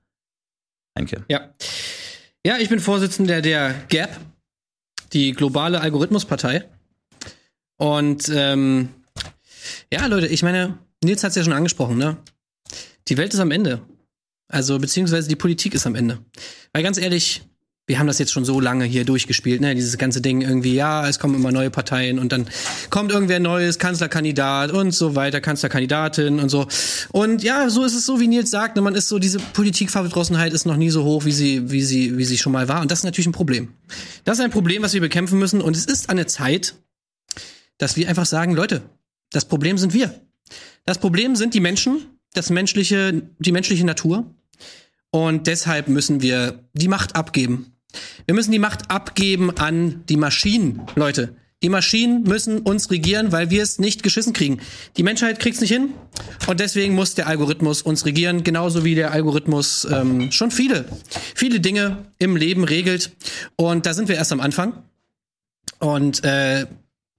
Heinke. Ja. Ja, ich bin Vorsitzender der GAP, die globale Algorithmuspartei. Und ähm, ja, Leute, ich meine, Nils hat es ja schon angesprochen, ne? Die Welt ist am Ende. Also, beziehungsweise die Politik ist am Ende. Weil ganz ehrlich, wir haben das jetzt schon so lange hier durchgespielt, ne? Dieses ganze Ding irgendwie, ja, es kommen immer neue Parteien und dann kommt irgendwer Neues, Kanzlerkandidat und so weiter, Kanzlerkandidatin und so. Und ja, so ist es so, wie Nils sagt, ne? man ist so, diese Politikverdrossenheit ist noch nie so hoch, wie sie, wie sie, wie sie schon mal war. Und das ist natürlich ein Problem. Das ist ein Problem, was wir bekämpfen müssen. Und es ist an der Zeit, dass wir einfach sagen, Leute, das Problem sind wir. Das Problem sind die Menschen, das menschliche, die menschliche Natur. Und deshalb müssen wir die Macht abgeben. Wir müssen die Macht abgeben an die Maschinen, Leute. Die Maschinen müssen uns regieren, weil wir es nicht geschissen kriegen. Die Menschheit kriegt es nicht hin und deswegen muss der Algorithmus uns regieren, genauso wie der Algorithmus ähm, schon viele, viele Dinge im Leben regelt. Und da sind wir erst am Anfang. Und äh,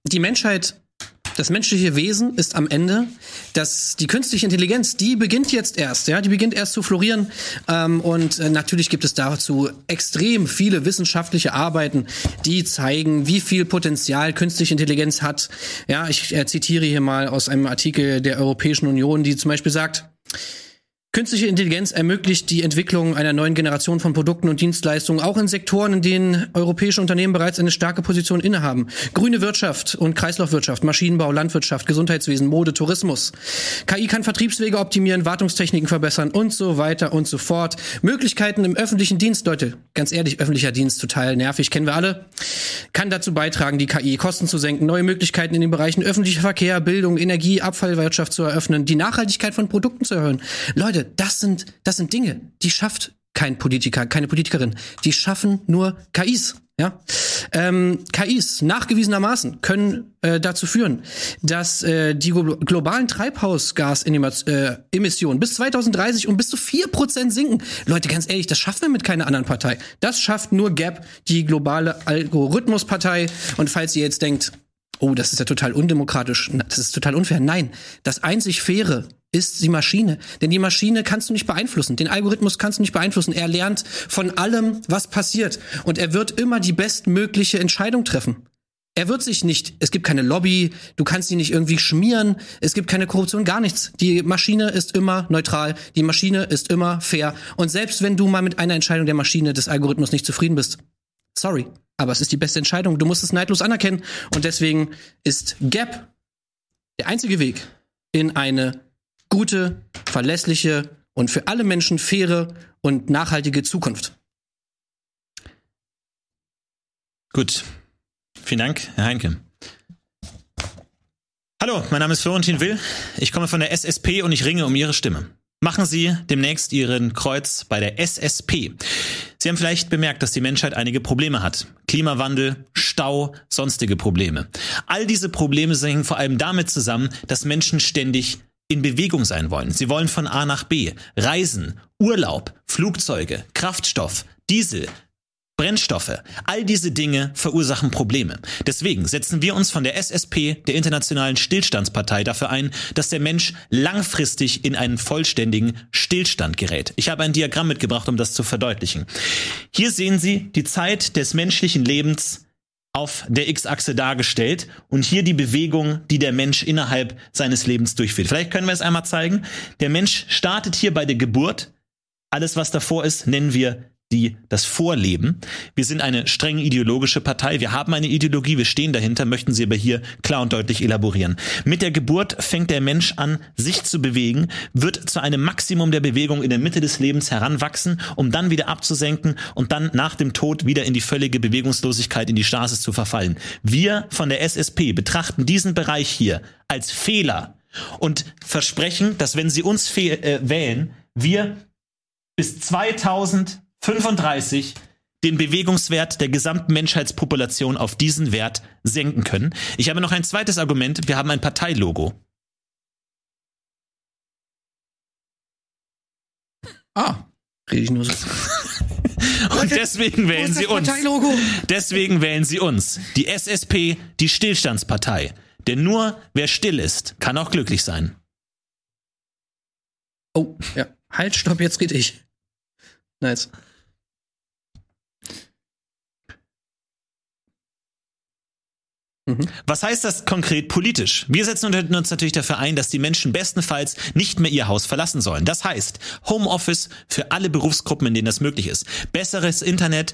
die Menschheit, das menschliche Wesen ist am Ende, dass die künstliche Intelligenz, die beginnt jetzt erst, ja, die beginnt erst zu florieren. Ähm, und äh, natürlich gibt es dazu extrem viele wissenschaftliche Arbeiten, die zeigen, wie viel Potenzial künstliche Intelligenz hat. Ja, ich äh, zitiere hier mal aus einem Artikel der Europäischen Union, die zum Beispiel sagt, Künstliche Intelligenz ermöglicht die Entwicklung einer neuen Generation von Produkten und Dienstleistungen, auch in Sektoren, in denen europäische Unternehmen bereits eine starke Position innehaben. Grüne Wirtschaft und Kreislaufwirtschaft, Maschinenbau, Landwirtschaft, Gesundheitswesen, Mode, Tourismus. KI kann Vertriebswege optimieren, Wartungstechniken verbessern und so weiter und so fort. Möglichkeiten im öffentlichen Dienst, Leute, ganz ehrlich, öffentlicher Dienst, total nervig, kennen wir alle, kann dazu beitragen, die KI Kosten zu senken, neue Möglichkeiten in den Bereichen öffentlicher Verkehr, Bildung, Energie, Abfallwirtschaft zu eröffnen, die Nachhaltigkeit von Produkten zu erhöhen. Leute, das sind, das sind Dinge, die schafft kein Politiker, keine Politikerin. Die schaffen nur KIs. Ja, ähm, KIs nachgewiesenermaßen können äh, dazu führen, dass äh, die glo globalen Treibhausgasemissionen äh, bis 2030 um bis zu vier Prozent sinken. Leute, ganz ehrlich, das schaffen wir mit keiner anderen Partei. Das schafft nur Gap, die globale Algorithmuspartei. Und falls ihr jetzt denkt, oh, das ist ja total undemokratisch, das ist total unfair. Nein, das einzig faire ist die Maschine. Denn die Maschine kannst du nicht beeinflussen. Den Algorithmus kannst du nicht beeinflussen. Er lernt von allem, was passiert. Und er wird immer die bestmögliche Entscheidung treffen. Er wird sich nicht, es gibt keine Lobby, du kannst ihn nicht irgendwie schmieren, es gibt keine Korruption, gar nichts. Die Maschine ist immer neutral, die Maschine ist immer fair. Und selbst wenn du mal mit einer Entscheidung der Maschine des Algorithmus nicht zufrieden bist, sorry, aber es ist die beste Entscheidung. Du musst es neidlos anerkennen. Und deswegen ist Gap der einzige Weg in eine gute, verlässliche und für alle Menschen faire und nachhaltige Zukunft. Gut. Vielen Dank, Herr Heinke. Hallo, mein Name ist Florentin Will. Ich komme von der SSP und ich ringe um Ihre Stimme. Machen Sie demnächst Ihren Kreuz bei der SSP. Sie haben vielleicht bemerkt, dass die Menschheit einige Probleme hat. Klimawandel, Stau, sonstige Probleme. All diese Probleme hängen vor allem damit zusammen, dass Menschen ständig in Bewegung sein wollen. Sie wollen von A nach B reisen, Urlaub, Flugzeuge, Kraftstoff, Diesel, Brennstoffe, all diese Dinge verursachen Probleme. Deswegen setzen wir uns von der SSP, der Internationalen Stillstandspartei, dafür ein, dass der Mensch langfristig in einen vollständigen Stillstand gerät. Ich habe ein Diagramm mitgebracht, um das zu verdeutlichen. Hier sehen Sie die Zeit des menschlichen Lebens auf der X-Achse dargestellt und hier die Bewegung, die der Mensch innerhalb seines Lebens durchführt. Vielleicht können wir es einmal zeigen. Der Mensch startet hier bei der Geburt. Alles, was davor ist, nennen wir die das Vorleben. Wir sind eine streng ideologische Partei. Wir haben eine Ideologie, wir stehen dahinter, möchten sie aber hier klar und deutlich elaborieren. Mit der Geburt fängt der Mensch an, sich zu bewegen, wird zu einem Maximum der Bewegung in der Mitte des Lebens heranwachsen, um dann wieder abzusenken und dann nach dem Tod wieder in die völlige Bewegungslosigkeit in die Stasis zu verfallen. Wir von der SSP betrachten diesen Bereich hier als Fehler und versprechen, dass wenn sie uns äh, wählen, wir bis 2000 35 den Bewegungswert der gesamten Menschheitspopulation auf diesen Wert senken können. Ich habe noch ein zweites Argument. Wir haben ein Parteilogo. Ah, rede ich nur so. [laughs] Und deswegen wählen sie uns. Deswegen wählen sie uns. Die SSP, die Stillstandspartei. Denn nur wer still ist, kann auch glücklich sein. Oh, ja. Halt, stopp, jetzt rede ich. Nice. Mhm. Was heißt das konkret politisch? Wir setzen uns natürlich dafür ein, dass die Menschen bestenfalls nicht mehr ihr Haus verlassen sollen. Das heißt Homeoffice für alle Berufsgruppen, in denen das möglich ist. Besseres Internet,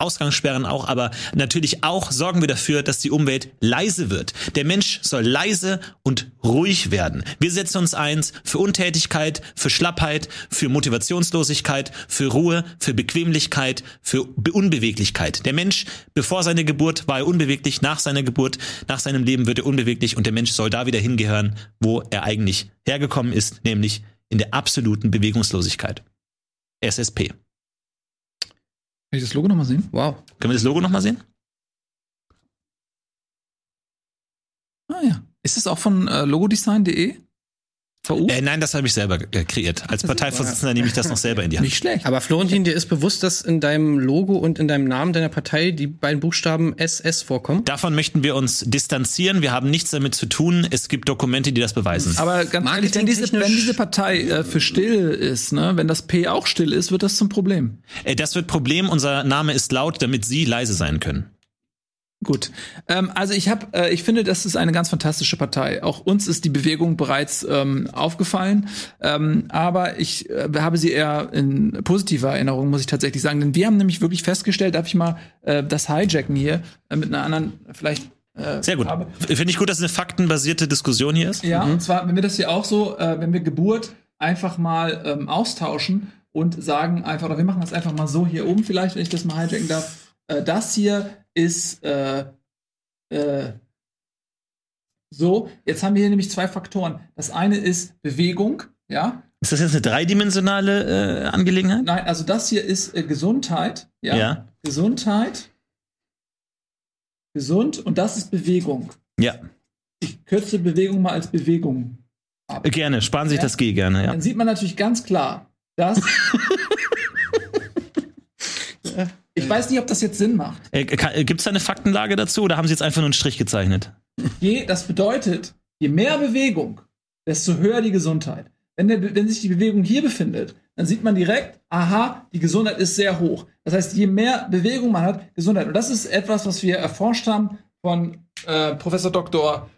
Ausgangssperren auch, aber natürlich auch sorgen wir dafür, dass die Umwelt leise wird. Der Mensch soll leise und ruhig werden. Wir setzen uns eins für Untätigkeit, für Schlappheit, für Motivationslosigkeit, für Ruhe, für Bequemlichkeit, für Unbeweglichkeit. Der Mensch, bevor seine Geburt war er unbeweglich, nach seiner Geburt, nach seinem Leben wird er unbeweglich und der Mensch soll da wieder hingehören, wo er eigentlich hergekommen ist, nämlich in der absoluten Bewegungslosigkeit. SSP. Kann ich das Logo nochmal sehen? Wow. Können wir das Logo nochmal sehen? Ah ja. Ist es auch von äh, logodesign.de? Äh, nein, das habe ich selber kreiert. Als Parteivorsitzender nehme ich das noch selber in die Hand. Nicht schlecht. Aber Florentin, dir ist bewusst, dass in deinem Logo und in deinem Namen deiner Partei die beiden Buchstaben SS vorkommen? Davon möchten wir uns distanzieren. Wir haben nichts damit zu tun. Es gibt Dokumente, die das beweisen. Aber ganz ehrlich, wenn diese, wenn diese Partei äh, für still ist, ne, wenn das P auch still ist, wird das zum Problem. Äh, das wird Problem. Unser Name ist laut, damit Sie leise sein können. Gut. Ähm, also ich habe, äh, ich finde, das ist eine ganz fantastische Partei. Auch uns ist die Bewegung bereits ähm, aufgefallen, ähm, aber ich äh, habe sie eher in positiver Erinnerung, muss ich tatsächlich sagen. Denn wir haben nämlich wirklich festgestellt, darf ich mal äh, das Hijacken hier äh, mit einer anderen, vielleicht äh, Sehr gut. Finde ich gut, dass eine faktenbasierte Diskussion hier ist. Ja, mhm. und zwar, wenn wir das hier auch so, äh, wenn wir Geburt einfach mal ähm, austauschen und sagen einfach, oder wir machen das einfach mal so hier oben vielleicht, wenn ich das mal hijacken darf. Äh, das hier ist äh, äh, so. Jetzt haben wir hier nämlich zwei Faktoren. Das eine ist Bewegung, ja, Ist das jetzt eine dreidimensionale äh, Angelegenheit? Nein, also das hier ist äh, Gesundheit. Ja. Ja. Gesundheit. Gesund und das ist Bewegung. Ja. Ich kürze Bewegung mal als Bewegung. Äh, Gerne, sparen Sie sich Ja. das G gerne, ja. Dann sieht man natürlich ganz klar, dass. [laughs] [laughs] ich weiß nicht, ob das jetzt Sinn macht. Äh, Gibt es da eine Faktenlage dazu oder haben Sie jetzt einfach nur einen Strich gezeichnet? Je, das bedeutet, je mehr Bewegung, desto höher die Gesundheit. Wenn, der, wenn sich die Bewegung hier befindet, dann sieht man direkt, aha, die Gesundheit ist sehr hoch. Das heißt, je mehr Bewegung man hat, Gesundheit. Und das ist etwas, was wir erforscht haben von äh, Professor Dr.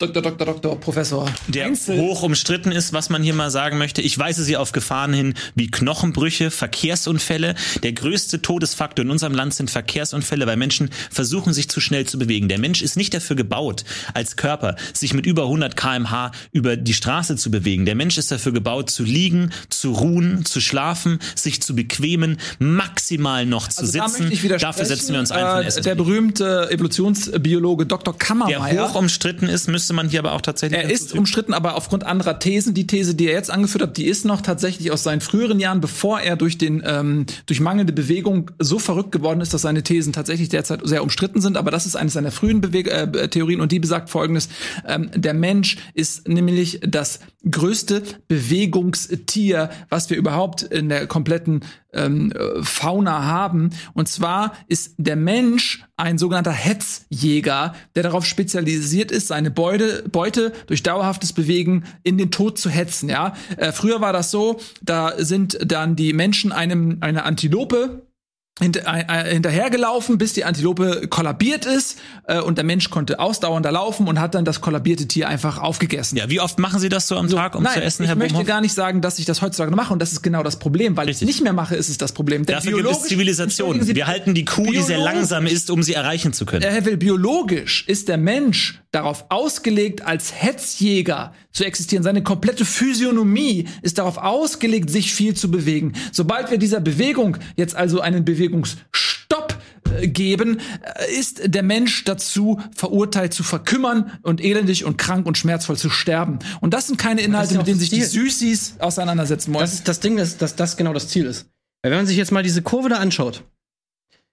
Dr. Dr. Dr. Professor. Der Heinzel. hoch umstritten ist, was man hier mal sagen möchte. Ich weise Sie auf Gefahren hin wie Knochenbrüche, Verkehrsunfälle. Der größte Todesfaktor in unserem Land sind Verkehrsunfälle, weil Menschen versuchen, sich zu schnell zu bewegen. Der Mensch ist nicht dafür gebaut, als Körper, sich mit über 100 kmh über die Straße zu bewegen. Der Mensch ist dafür gebaut, zu liegen, zu ruhen, zu schlafen, sich zu bequemen, maximal noch zu Also da sitzen. widersprechen. Dafür setzen wir uns ein von Äh, Essen. der berühmte Evolutionsbiologe Dr. Der Kammermeier. hoch umstritten ist, müsste man hier aber auch tatsächlich. Er ist umstritten, aber aufgrund anderer Thesen. Die These, die er jetzt angeführt hat, die ist noch tatsächlich aus seinen früheren Jahren, bevor er durch den ähm, durch mangelnde Bewegung so verrückt geworden ist, dass seine Thesen tatsächlich derzeit sehr umstritten sind. Aber das ist eines seiner frühen Beweg äh, Theorien und die besagt Folgendes: ähm, Der Mensch ist nämlich das größte Bewegungstier, was wir überhaupt in der kompletten ähm, äh, Fauna haben. Und zwar ist der Mensch ein sogenannter Hetzjäger, der darauf spezialisiert ist, seine Beute, Beute durch dauerhaftes Bewegen in den Tod zu hetzen. Ja, äh, früher war das so, da sind dann die Menschen einem eine Antilope hinterhergelaufen, bis die Antilope kollabiert ist äh, und der Mensch konnte ausdauernder laufen und hat dann das kollabierte Tier einfach aufgegessen. ja, wie oft machen Sie das so am Tag, um Nein, zu essen, ich Herr möchte Bohmhoff? gar nicht sagen, dass ich das heutzutage mache und das ist genau das Problem, weil ich es nicht mehr mache, ist es das Problem. Denn Dafür gibt es Zivilisation. Sie Wir halten die Kuh, die sehr langsam ist, um sie erreichen zu können. Äh, Herr Will, biologisch ist der Mensch darauf ausgelegt, als Hetzjäger zu existieren. Seine komplette Physiognomie ist darauf ausgelegt, sich viel zu bewegen. Sobald wir dieser Bewegung jetzt also einen Bewegungsstopp äh, geben, äh, ist der Mensch dazu verurteilt zu verkümmern und elendig und krank und schmerzvoll zu sterben. Und das sind keine Inhalte, mit denen sich die. Süßis auseinandersetzen wollen. Das ist das Ding, dass, dass das genau das Ziel ist. Weil wenn man sich jetzt mal diese Kurve da anschaut,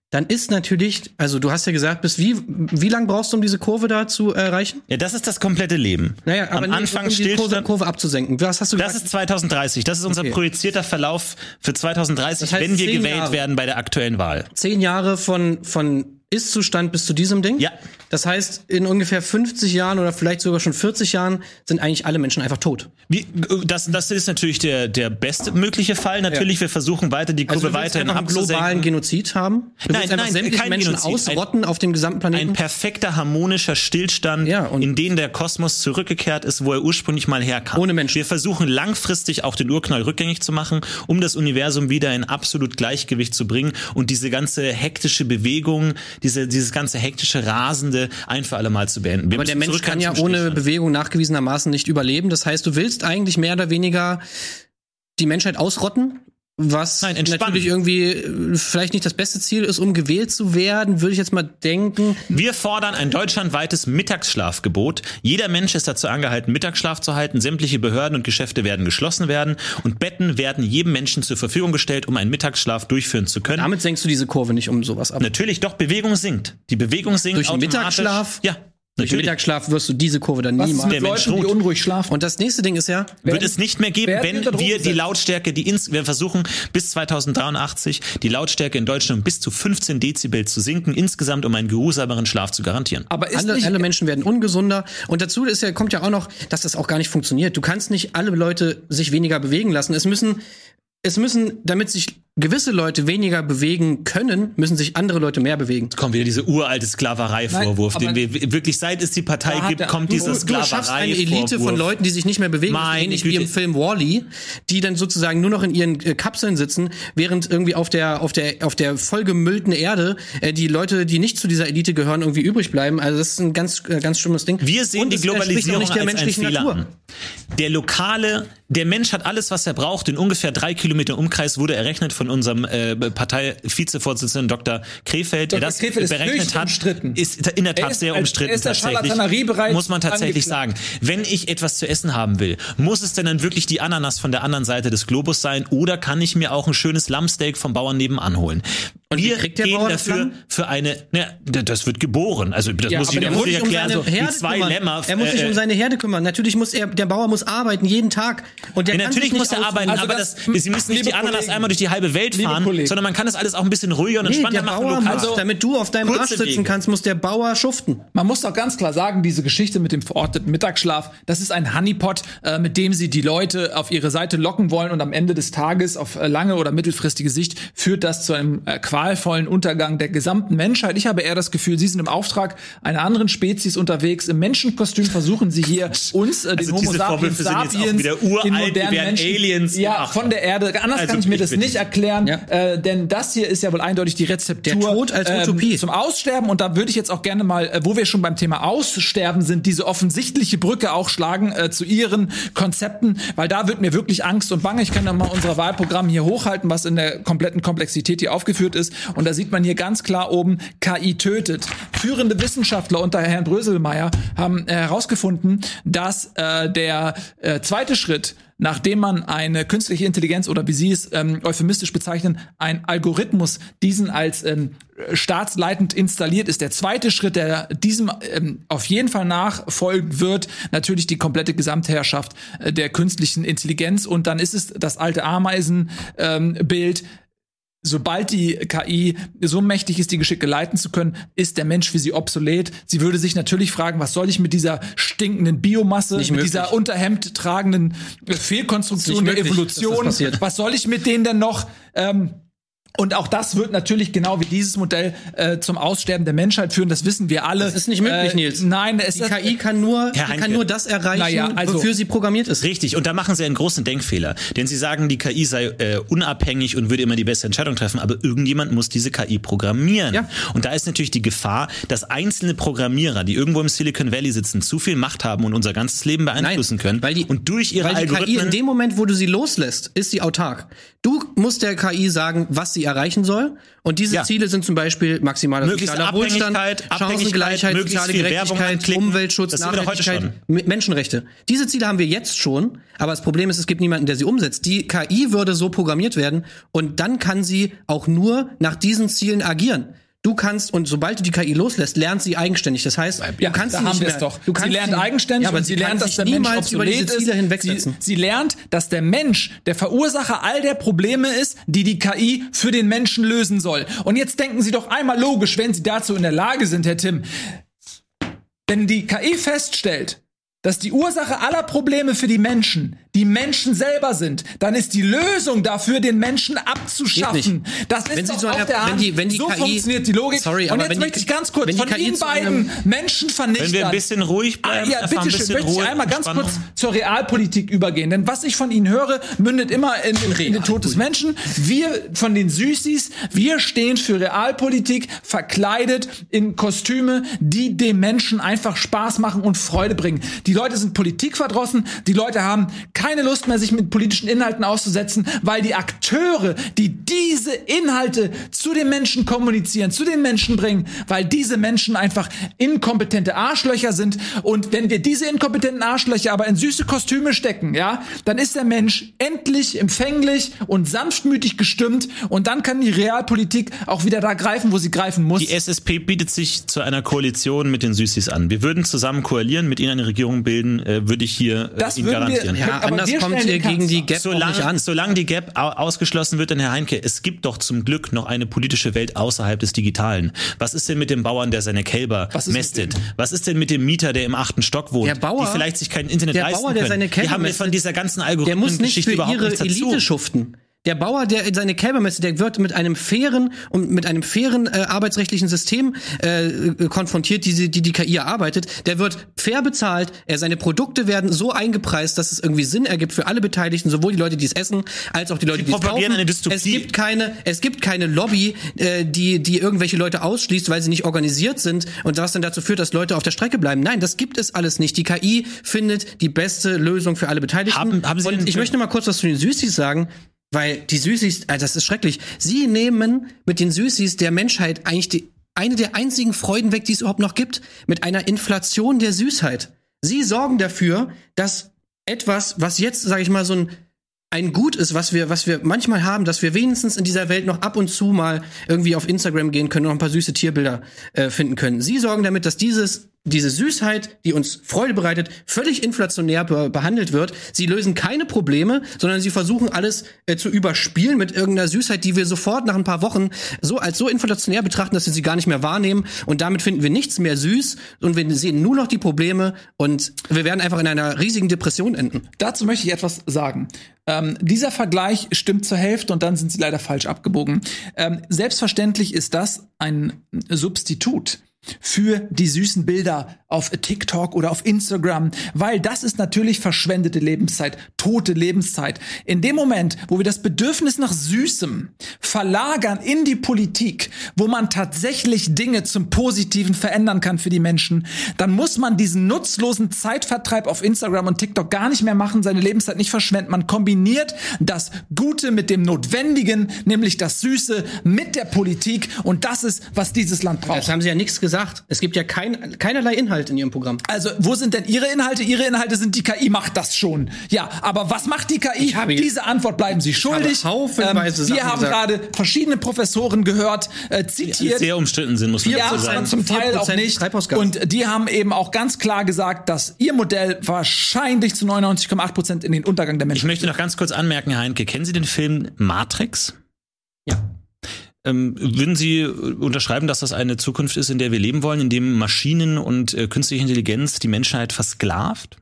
dann ist natürlich, also du hast ja gesagt, bis wie, wie lang brauchst du, um diese Kurve da zu erreichen? Ja, das ist das komplette Leben. Naja, aber Am nee, Anfang um die Kurve. Kurve abzusenken. Was hast du Das gesagt? ist 2030. Das ist unser Okay. projizierter Verlauf für 2030, Das heißt wenn wir gewählt Jahre. werden bei der aktuellen Wahl. zehn Jahre von, von Ist-Zustand bis zu diesem Ding? Ja. Das heißt, in ungefähr 50 Jahren oder vielleicht sogar schon 40 Jahren sind eigentlich alle Menschen einfach tot. Wie, das, das ist natürlich der, der beste mögliche Fall. Natürlich, wir versuchen weiter die Also Kurve weiterhin einfach einen globalen. Genozid haben? Du Nein, nein, sämtliche kein Menschen Genozid. Ein- ausrotten auf dem gesamten Planeten? Ein perfekter harmonischer Stillstand, Ja, in den der Kosmos zurückgekehrt ist, wo er ursprünglich mal herkam. Ohne Menschen. Wir versuchen langfristig auch den Urknall rückgängig zu machen, um das Universum wieder in absolut Gleichgewicht zu bringen und diese ganze hektische Bewegung, diese, dieses ganze hektische, rasende ein für alle Mal zu beenden. Wir Aber der Mensch kann ja ohne Stillstand. Bewegung nachgewiesenermaßen nicht überleben. Das heißt, du willst eigentlich mehr oder weniger die Menschheit ausrotten, was Nein, natürlich irgendwie äh, vielleicht nicht das beste Ziel ist, um gewählt zu werden, würde ich jetzt mal denken. Wir fordern ein deutschlandweites Mittagsschlafgebot. Jeder Mensch ist dazu angehalten, Mittagsschlaf zu halten. Sämtliche Behörden und Geschäfte werden geschlossen werden und Betten werden jedem Menschen zur Verfügung gestellt, um einen Mittagsschlaf durchführen zu können. Damit senkst du diese Kurve nicht um sowas ab. Natürlich, doch, Bewegung sinkt. Die Bewegung sinkt Durch den automatisch. Mittagsschlaf? Ja, Durch den natürlich. Mittagsschlaf wirst du diese Kurve dann Was niemals. mit Der Mensch Leuten, die ruht. unruhig schlafen? Und das nächste Ding ist ja, Wird es nicht mehr geben, wenn wir die gesetzt. Lautstärke, die ins, wir versuchen bis 2083 die Lautstärke in Deutschland um bis zu 15 Dezibel zu sinken, insgesamt um einen geruhsameren Schlaf zu garantieren. Aber ist alle, nicht, alle Menschen werden ungesunder. Und dazu ist ja, kommt ja auch noch, dass das auch gar nicht funktioniert. Du kannst nicht alle Leute sich weniger bewegen lassen. Es müssen, es müssen, damit sich gewisse Leute weniger bewegen können, müssen sich andere Leute mehr bewegen. Kommt wieder dieser uralte Sklaverei-Vorwurf, den wir wirklich seit es die Partei gibt, der- kommt du- dieser Du, du schaffst eine Elite von. Leuten, die sich nicht mehr bewegen, Meine ähnlich wie im Film Wally, die dann sozusagen nur noch in ihren äh, Kapseln sitzen, während irgendwie auf der auf der auf der vollgemüllten Erde äh, die Leute, die nicht zu dieser Elite gehören, irgendwie übrig bleiben. Also das ist ein ganz äh, ganz schlimmes Ding. Wir sehen Und die es Globalisierung nicht der als menschlichen Natur. Der lokale, der Mensch hat alles, was er braucht. In ungefähr drei Kilometer Umkreis wurde errechnet von unserem äh, Partei-Vizevorsitzenden Dr. Krefeld, der Dr. das Krefeld ist berechnet hat. umstritten. Ist in der Tat ist sehr als- umstritten. ist der tatsächlich. Muss man tatsächlich sagen. Wenn ich etwas zu essen haben will, muss es denn dann wirklich die Ananas von der anderen Seite des Globus sein oder kann ich mir auch ein schönes Lammsteak vom Bauern nebenan holen? Und wie wir kriegt der gehen Bauer das dafür Lamm? für eine, ne, das wird geboren. Also das Ja, muss ich der muss ich sich um erklären. seine So, Herde die zwei kümmern. Lämmer. Er muss sich äh, um seine Herde kümmern. Natürlich muss er, der Bauer muss arbeiten jeden Tag. Und der Ja, kann natürlich sich muss er arbeiten, Also aber das- das, Sie müssen nicht die Ananas Kollegen, einmal durch die halbe Welt fahren, Kollegen. sondern man kann das alles auch ein bisschen ruhiger und Nee, entspannter machen. Lokal. muss, Also- damit du auf deinem Arsch sitzen Wege. kannst, muss der Bauer schuften. Man muss doch ganz klar sagen, diese Geschichte mit dem verordneten Mittagsschlaf, das ist ein Honeypot, äh, mit dem sie die Leute auf ihre Seite locken wollen und am Ende des Tages auf äh, lange oder mittelfristige Sicht führt das zu einem äh, qualvollen Untergang der gesamten Menschheit. Ich habe eher das Gefühl, sie sind im Auftrag einer anderen Spezies unterwegs. Im Menschenkostüm versuchen sie hier [laughs] uns, äh, den Also Homo sapiens sapiens, wieder uralt, den modernen Menschen, Aliens. ja, von der Erde. Anders Also kann ich mir ich das nicht erklären, Ja. äh, denn das hier ist ja wohl eindeutig die Rezeptur Der Tod als Utopie. zum Aussterben und da würde ich jetzt auch gerne mal, äh, wo wir schon beim Thema Aussterben sind, diese offensichtliche Brücke auch schlagen äh, zu ihren Konzepten, weil da wird mir wirklich Angst und Bange. Ich kann da mal unser Wahlprogramm hier hochhalten, was in der kompletten Komplexität hier aufgeführt ist und da sieht man hier ganz klar oben KI tötet. Führende Wissenschaftler unter Herrn Bröselmeier haben äh, herausgefunden, dass äh, der äh, zweite Schritt nachdem man eine künstliche Intelligenz oder wie Sie es ähm, euphemistisch bezeichnen, ein Algorithmus diesen als ähm, staatsleitend installiert ist. Der zweite Schritt, der diesem ähm, auf jeden Fall nachfolgen wird, natürlich die komplette Gesamtherrschaft äh, der künstlichen Intelligenz. Und dann ist es das alte Ameisenbild. Ähm. Sobald die KI so mächtig ist, die Geschicke leiten zu können, ist der Mensch für sie obsolet. Sie würde sich natürlich fragen, was soll ich mit dieser stinkenden Biomasse, Nicht mit möglich. dieser Unterhemd tragenden Fehlkonstruktion der möglich, Evolution. Was soll ich mit denen denn noch? Ähm, und auch das wird natürlich genau wie dieses Modell äh, zum Aussterben der Menschheit führen. Das wissen wir alle. Das ist nicht möglich, äh, Nils. Nein, es Die ist KI kann nur, kann nur das erreichen, Naja, also- wofür sie programmiert ist. Richtig, und da machen sie einen großen Denkfehler. Denn sie sagen, die KI sei äh, unabhängig und würde immer die beste Entscheidung treffen, aber irgendjemand muss diese KI programmieren. Ja. Und da ist natürlich die Gefahr, dass einzelne Programmierer, die irgendwo im Silicon Valley sitzen, zu viel Macht haben und unser ganzes Leben beeinflussen können. weil die, und durch ihre weil die KI in dem Moment, wo du sie loslässt, ist sie autark. Du musst der KI sagen, was sie erreichen soll. Und diese Ja. Ziele sind zum Beispiel maximaler Möglichst sozialer Wohlstand, Chancengleichheit, soziale Gerechtigkeit. Umweltschutz, Nachhaltigkeit, Menschenrechte. Diese Ziele haben wir jetzt schon, aber das Problem ist, es gibt niemanden, der sie umsetzt. Die KI würde so programmiert werden und dann kann sie auch nur nach diesen Zielen agieren. Du kannst, und sobald du die KI loslässt, lernt sie eigenständig. Das heißt, Ja, du kannst da sie haben nicht wir mehr, es doch. Du kannst sie lernt sie- eigenständig ja, aber und sie kann lernt, dass der Mensch obsolet ist. Sie, sie lernt, dass der Mensch der Verursacher all der Probleme ist, die die KI für den Menschen lösen soll. Und jetzt denken Sie doch einmal logisch, wenn Sie dazu in der Lage sind, Herr Tim. Wenn die KI feststellt, dass die Ursache aller Probleme für die Menschen die Menschen selber sind, dann ist die Lösung dafür, den Menschen abzuschaffen. Das ist Wenn sie doch so auf eine- der wenn Hand. die- wenn die so KI funktioniert die Logik. Sorry, Und jetzt wenn die- möchte ich ganz kurz wenn von Ihnen beiden Menschen vernichten. Wenn wir ein bisschen ruhig bleiben, Ah, ja, bitte ein schön, bisschen möchte ich einmal ganz Entspannung. kurz zur Realpolitik übergehen. Denn was ich von Ihnen höre, mündet immer in, in, in den Tod des Menschen. Wir von den Süßis, wir stehen für Realpolitik, verkleidet in Kostüme, die dem Menschen einfach Spaß machen und Freude bringen. Die Leute sind politikverdrossen, die Leute haben keine Lust mehr, sich mit politischen Inhalten auszusetzen, weil die Akteure, die diese Inhalte zu den Menschen kommunizieren, zu den Menschen bringen, weil diese Menschen einfach inkompetente Arschlöcher sind. Und wenn wir diese inkompetenten Arschlöcher aber in süße Kostüme stecken, ja, dann ist der Mensch endlich empfänglich und sanftmütig gestimmt und dann kann die Realpolitik auch wieder da greifen, wo sie greifen muss. Die SSP bietet sich zu einer Koalition mit den Süßis an. Wir würden zusammen koalieren, mit ihnen eine Regierung bilden, äh, würde ich hier äh, Das Ihnen wir- garantieren. Ja, Ja, aber anders kommt ihr gegen die. Gap auch nicht Solange, an. solange die Gap au- ausgeschlossen wird, dann Herr Heinke, es gibt doch zum Glück noch eine politische Welt außerhalb des Digitalen. Was ist denn mit dem Bauern, der seine Kälber Was mästet? Was ist denn mit dem Mieter, der im achten Stock wohnt, Der Bauer- die vielleicht sich kein Internet der leisten Bauer, der können? seine Kälber die haben mästet, von dieser ganzen Der muss nicht Algorithmen-Geschichte für überhaupt ihre nichts dazu. Elite schuften. Der Bauer, der seine Kälber misst, der wird mit einem fairen und mit einem fairen äh, arbeitsrechtlichen System äh, konfrontiert, die, die die KI erarbeitet. Der wird fair bezahlt. Er, seine Produkte werden so eingepreist, dass es irgendwie Sinn ergibt für alle Beteiligten, sowohl die Leute, die es essen, als auch die Leute, die es kaufen. eine Dystopie. Es gibt keine, es gibt keine Lobby, äh, die, die irgendwelche Leute ausschließt, weil sie nicht organisiert sind und was dann dazu führt, dass Leute auf der Strecke bleiben. Nein, das gibt es alles nicht. Die KI findet die beste Lösung für alle Beteiligten. Haben- haben Sie und ich möchte mal kurz was zu den Süßis sagen. Weil die Süßis, äh, das ist schrecklich. Sie nehmen mit den Süßis der Menschheit eigentlich die, eine der einzigen Freuden weg, die es überhaupt noch gibt, mit einer Inflation der Süßheit. Sie sorgen dafür, dass etwas, was jetzt, sage ich mal, so ein ein Gut ist, was wir, was wir manchmal haben, dass wir wenigstens in dieser Welt noch ab und zu mal irgendwie auf Instagram gehen können und noch ein paar süße Tierbilder äh, finden können. Sie sorgen damit, dass dieses, diese Süßheit, die uns Freude bereitet, völlig inflationär be behandelt wird. Sie lösen keine Probleme, sondern sie versuchen alles äh, zu überspielen mit irgendeiner Süßheit, die wir sofort nach ein paar Wochen so als so inflationär betrachten, dass wir sie gar nicht mehr wahrnehmen. Und damit finden wir nichts mehr süß und wir sehen nur noch die Probleme und wir werden einfach in einer riesigen Depression enden. Dazu möchte ich etwas sagen. Ähm, dieser Vergleich stimmt zur Hälfte und dann sind sie leider falsch abgebogen. Ähm, selbstverständlich ist das ein Substitut für die süßen Bilder auf TikTok oder auf Instagram, weil das ist natürlich verschwendete Lebenszeit, tote Lebenszeit. In dem Moment, wo wir das Bedürfnis nach Süßem verlagern in die Politik, wo man tatsächlich Dinge zum Positiven verändern kann für die Menschen, dann muss man diesen nutzlosen Zeitvertreib auf Instagram und TikTok gar nicht mehr machen, seine Lebenszeit nicht verschwenden. Man kombiniert das Gute mit dem Notwendigen, nämlich das Süße mit der Politik und das ist, was dieses Land braucht. Das haben sie ja nichts gesagt. Es gibt ja kein, keinerlei Inhalt in ihrem Programm. Also, wo sind denn Ihre Inhalte? Ihre Inhalte sind, die KI macht das schon. Ja, aber was macht die KI? Ich habe- Diese Antwort bleiben Sie schuldig. habe haufenweise wir Sachen haben gesagt. gerade verschiedene Professoren gehört, äh, Die zitiert. sehr umstritten sind, muss man Ja, dazu aber sagen. zum Teil auch 4% nicht. Und die haben eben auch ganz klar gesagt, dass ihr Modell wahrscheinlich zu 99,8 Prozent in den Untergang der Ich Menschen. möchte noch ganz kurz anmerken, Herr Heinke, kennen Sie den Film Matrix? Ja. Ähm, würden Sie äh, unterschreiben, dass das eine Zukunft ist, in der wir leben wollen, in dem Maschinen und äh, künstliche Intelligenz die Menschheit versklavt?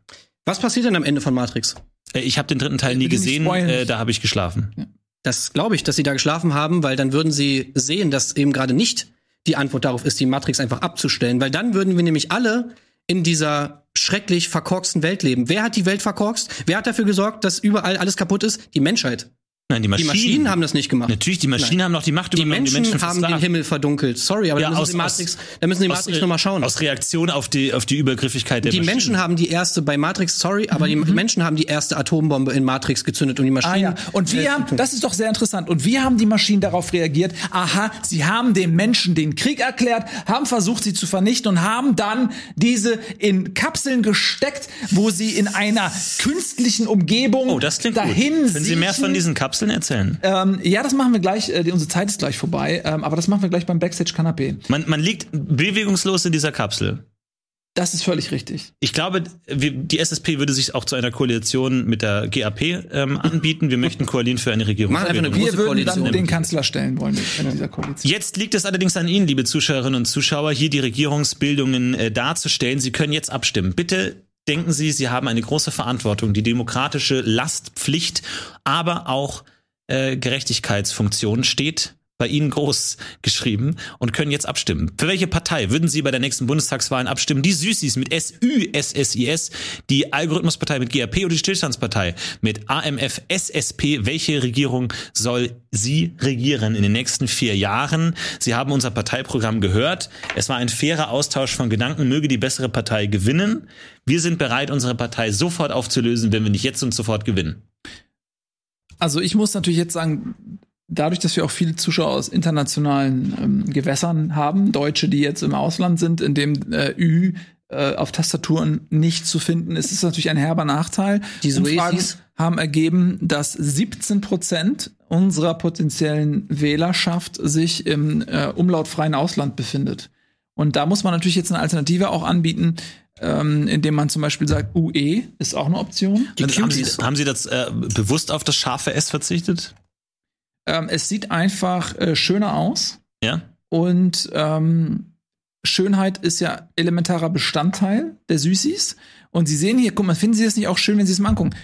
Was passiert denn am Ende von Matrix? Äh, ich habe den dritten Teil nie Bitte nicht gesehen, äh, da habe ich geschlafen. Das glaube ich, dass sie da geschlafen haben, weil dann würden sie sehen, dass eben gerade nicht die Antwort darauf ist, die Matrix einfach abzustellen, weil dann würden wir nämlich alle in dieser schrecklich verkorksten Welt leben. Wer hat die Welt verkorkst? Wer hat dafür gesorgt, dass überall alles kaputt ist? Die Menschheit. Nein, die Die Maschinen, Maschinen haben das nicht gemacht. Natürlich, die Maschinen haben noch die Macht Die übernommen, Menschen, haben den. Himmel verdunkelt. Sorry, aber Ja, da müssen aus- sie Matrix, aus- da müssen die Matrix äh, noch mal schauen. Aus Reaktion auf die, auf die Übergriffigkeit der die Maschinen. Menschen haben die erste bei Matrix, sorry, aber die Menschen haben die erste Atombombe in Matrix gezündet und die Maschinen. Ah ja, und wir haben, das ist doch sehr interessant, und wir haben die Maschinen darauf reagiert, aha, sie haben den Menschen den Krieg erklärt, haben versucht, sie zu vernichten und haben dann diese in Kapseln gesteckt, wo sie in einer künstlichen Umgebung Oh, das klingt dahin gut. Können Sie mehr von diesen Kapseln erzählen? Ähm, ja, das machen wir gleich, äh, unsere Zeit ist gleich vorbei, ähm, aber das machen wir gleich beim Backstage-Kanapé. Man, man liegt bewegungslos in dieser Kapsel. Das ist völlig richtig. Ich glaube, wir, die SSP würde sich auch zu einer Koalition mit der GAP ähm, anbieten. Wir möchten koalieren für eine Regierung. Machen eine Wir würden dann Koalition. den Kanzler stellen wollen in dieser Koalition. Jetzt liegt es allerdings an Ihnen, liebe Zuschauerinnen und Zuschauer, hier die Regierungsbildungen äh, darzustellen. Sie können jetzt abstimmen. Bitte denken Sie, Sie haben eine große Verantwortung, die demokratische Lastpflicht, aber auch äh, Gerechtigkeitsfunktion steht bei Ihnen groß geschrieben und können jetzt abstimmen. Für welche Partei würden Sie bei der nächsten Bundestagswahlen abstimmen? Die Süßis mit SÜ, SSIS, die Algorithmuspartei mit GAP oder die Stillstandspartei mit AMF, SSP. Welche Regierung soll sie regieren in den nächsten vier Jahren? Sie haben unser Parteiprogramm gehört. Es war ein fairer Austausch von Gedanken. Möge die bessere Partei gewinnen. Wir sind bereit, unsere Partei sofort aufzulösen, wenn wir nicht jetzt und sofort gewinnen. Also ich muss natürlich jetzt sagen, dadurch, dass wir auch viele Zuschauer aus internationalen ähm, Gewässern haben, Deutsche, die jetzt im Ausland sind, in dem äh, Ü äh, auf Tastaturen nicht zu finden ist, ist natürlich ein herber Nachteil. Die Umfragen Suezis? haben ergeben, dass 17 Prozent unserer potenziellen Wählerschaft sich im äh, umlautfreien Ausland befindet. Und da muss man natürlich jetzt eine Alternative auch anbieten, ähm, indem man zum Beispiel sagt, UE ist auch eine Option. Haben, Sie, haben Sie das äh, bewusst auf das scharfe S verzichtet? Ähm, es sieht einfach äh, schöner aus. Ja? Und ähm, Schönheit ist ja elementarer Bestandteil der Süßis. Und Sie sehen hier, guck mal, finden Sie das nicht auch schön, wenn Sie es mal angucken?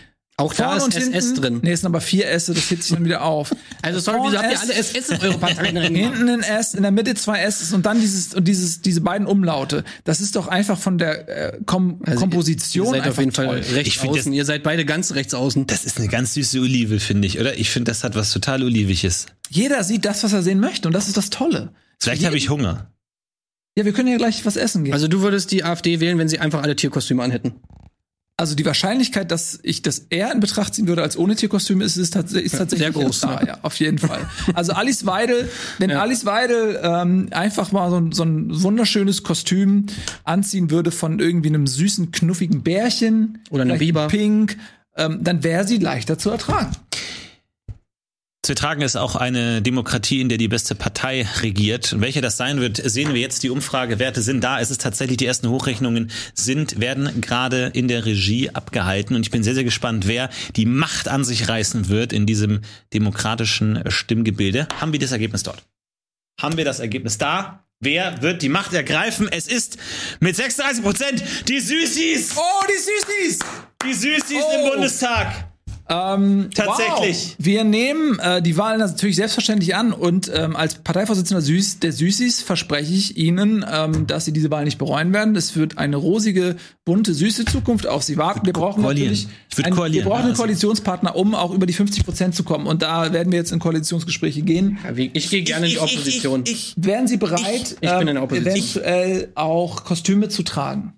Auch da Vorne ist SS drin. Nee, es sind aber vier S, das hebt sich dann wieder auf. Also sorry, Vorne wieso habt ihr S, alle SS in eure Partei drin? [laughs] Hinten ein S, in der Mitte zwei S und dann dieses und dieses diese beiden Umlaute. Das ist doch einfach von der äh, Kom Komposition Also Ihr seid einfach auf jeden toll. Fall rechts Ich find das- außen. Ihr seid beide ganz rechts außen. Das ist eine ganz süße Olive, finde ich, oder? Ich finde, das hat was total Oliviges. Jeder sieht das, was er sehen möchte und das ist das Tolle. Vielleicht habe ich Hunger. Ja, wir können ja gleich was essen gehen. Also du würdest die AfD wählen, wenn sie einfach alle Tierkostüme anhätten. Also die Wahrscheinlichkeit, dass ich das eher in Betracht ziehen würde als ohne Tierkostüm, ist, ist, tats ist tatsächlich sehr groß, Da, ne? ja, auf jeden Fall. [laughs] Also Alice Weidel, wenn Ja. Alice Weidel ähm, einfach mal so, ein- so ein wunderschönes Kostüm anziehen würde von irgendwie einem süßen, knuffigen Bärchen Oder einem Biber. Pink, ähm, dann wäre sie leichter zu ertragen. Zu tragen ist auch eine Demokratie, in der die beste Partei regiert. Und welche das sein wird, sehen wir jetzt. Die Umfragewerte sind da. Es ist tatsächlich, die ersten Hochrechnungen sind, werden gerade in der Regie abgehalten. Und ich bin sehr, sehr gespannt, wer die Macht an sich reißen wird in diesem demokratischen Stimmgebilde. Haben wir das Ergebnis dort? Haben wir das Ergebnis da? Wer wird die Macht ergreifen? Es ist mit 36 Prozent die Süßis! Oh, die Süßis! Die Süßis Oh. im Bundestag! Ähm, Tatsächlich. Wow. Wir nehmen äh, die Wahlen natürlich selbstverständlich an und ähm, als Parteivorsitzender Süß, der Süßis verspreche ich Ihnen, ähm, dass Sie diese Wahl nicht bereuen werden. Es wird eine rosige, bunte, süße Zukunft auf Sie warten. Wir brauchen koalieren. natürlich Ich einen, wir brauchen einen also- Koalitionspartner, um auch über die 50 Prozent zu kommen. Und da werden wir jetzt in Koalitionsgespräche gehen. Ich gehe gerne in die Opposition. Ich, ich, Wären Sie bereit, Ich- ich bin in der Opposition. eventuell auch Kostüme zu tragen?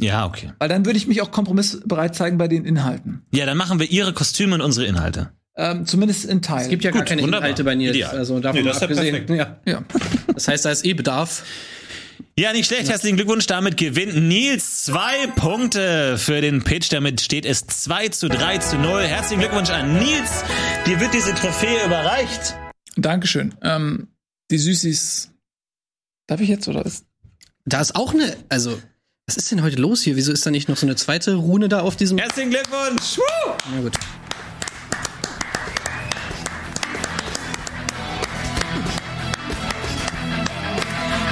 Ja, okay. Weil dann würde ich mich auch kompromissbereit zeigen bei den Inhalten. Ja, dann machen wir Ihre Kostüme und unsere Inhalte. Ähm, zumindest in Teilen. Es gibt ja gar Gut, keine wunderbar. Inhalte bei Nils. Ideal. Also davon Nee, das abgesehen. Ja. ja. Das heißt, da ist eh Bedarf. Ja, nicht schlecht. Herzlichen Glückwunsch. Damit gewinnt Nils zwei Punkte für den Pitch. Damit steht es 2 zu 3 zu 0. Herzlichen Glückwunsch an Nils. Dir wird diese Trophäe überreicht. Dankeschön. Ähm, die Süßis. Darf ich jetzt oder ist? Da ist auch eine, also, was ist denn heute los hier? Wieso ist da nicht noch so eine zweite Rune da auf diesem? Herzlichen Glückwunsch. Na gut.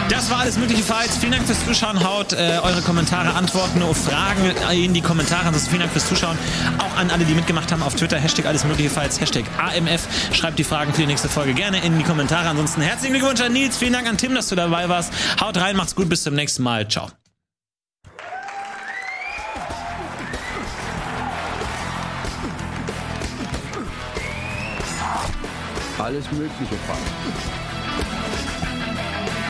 Das war alles mögliche Fights. Vielen Dank fürs Zuschauen. Haut äh, eure Kommentare, Antworten auf Fragen in die Kommentare. Ansonsten vielen Dank fürs Zuschauen. Auch an alle, die mitgemacht haben auf Twitter. Hashtag alles mögliche Fights. Hashtag AMF. Schreibt die Fragen für die nächste Folge gerne in die Kommentare. Ansonsten herzlichen Glückwunsch an Nils. Vielen Dank an Tim, dass du dabei warst. Haut rein, macht's gut. Bis zum nächsten Mal. Ciao. Alles Mögliche Fights.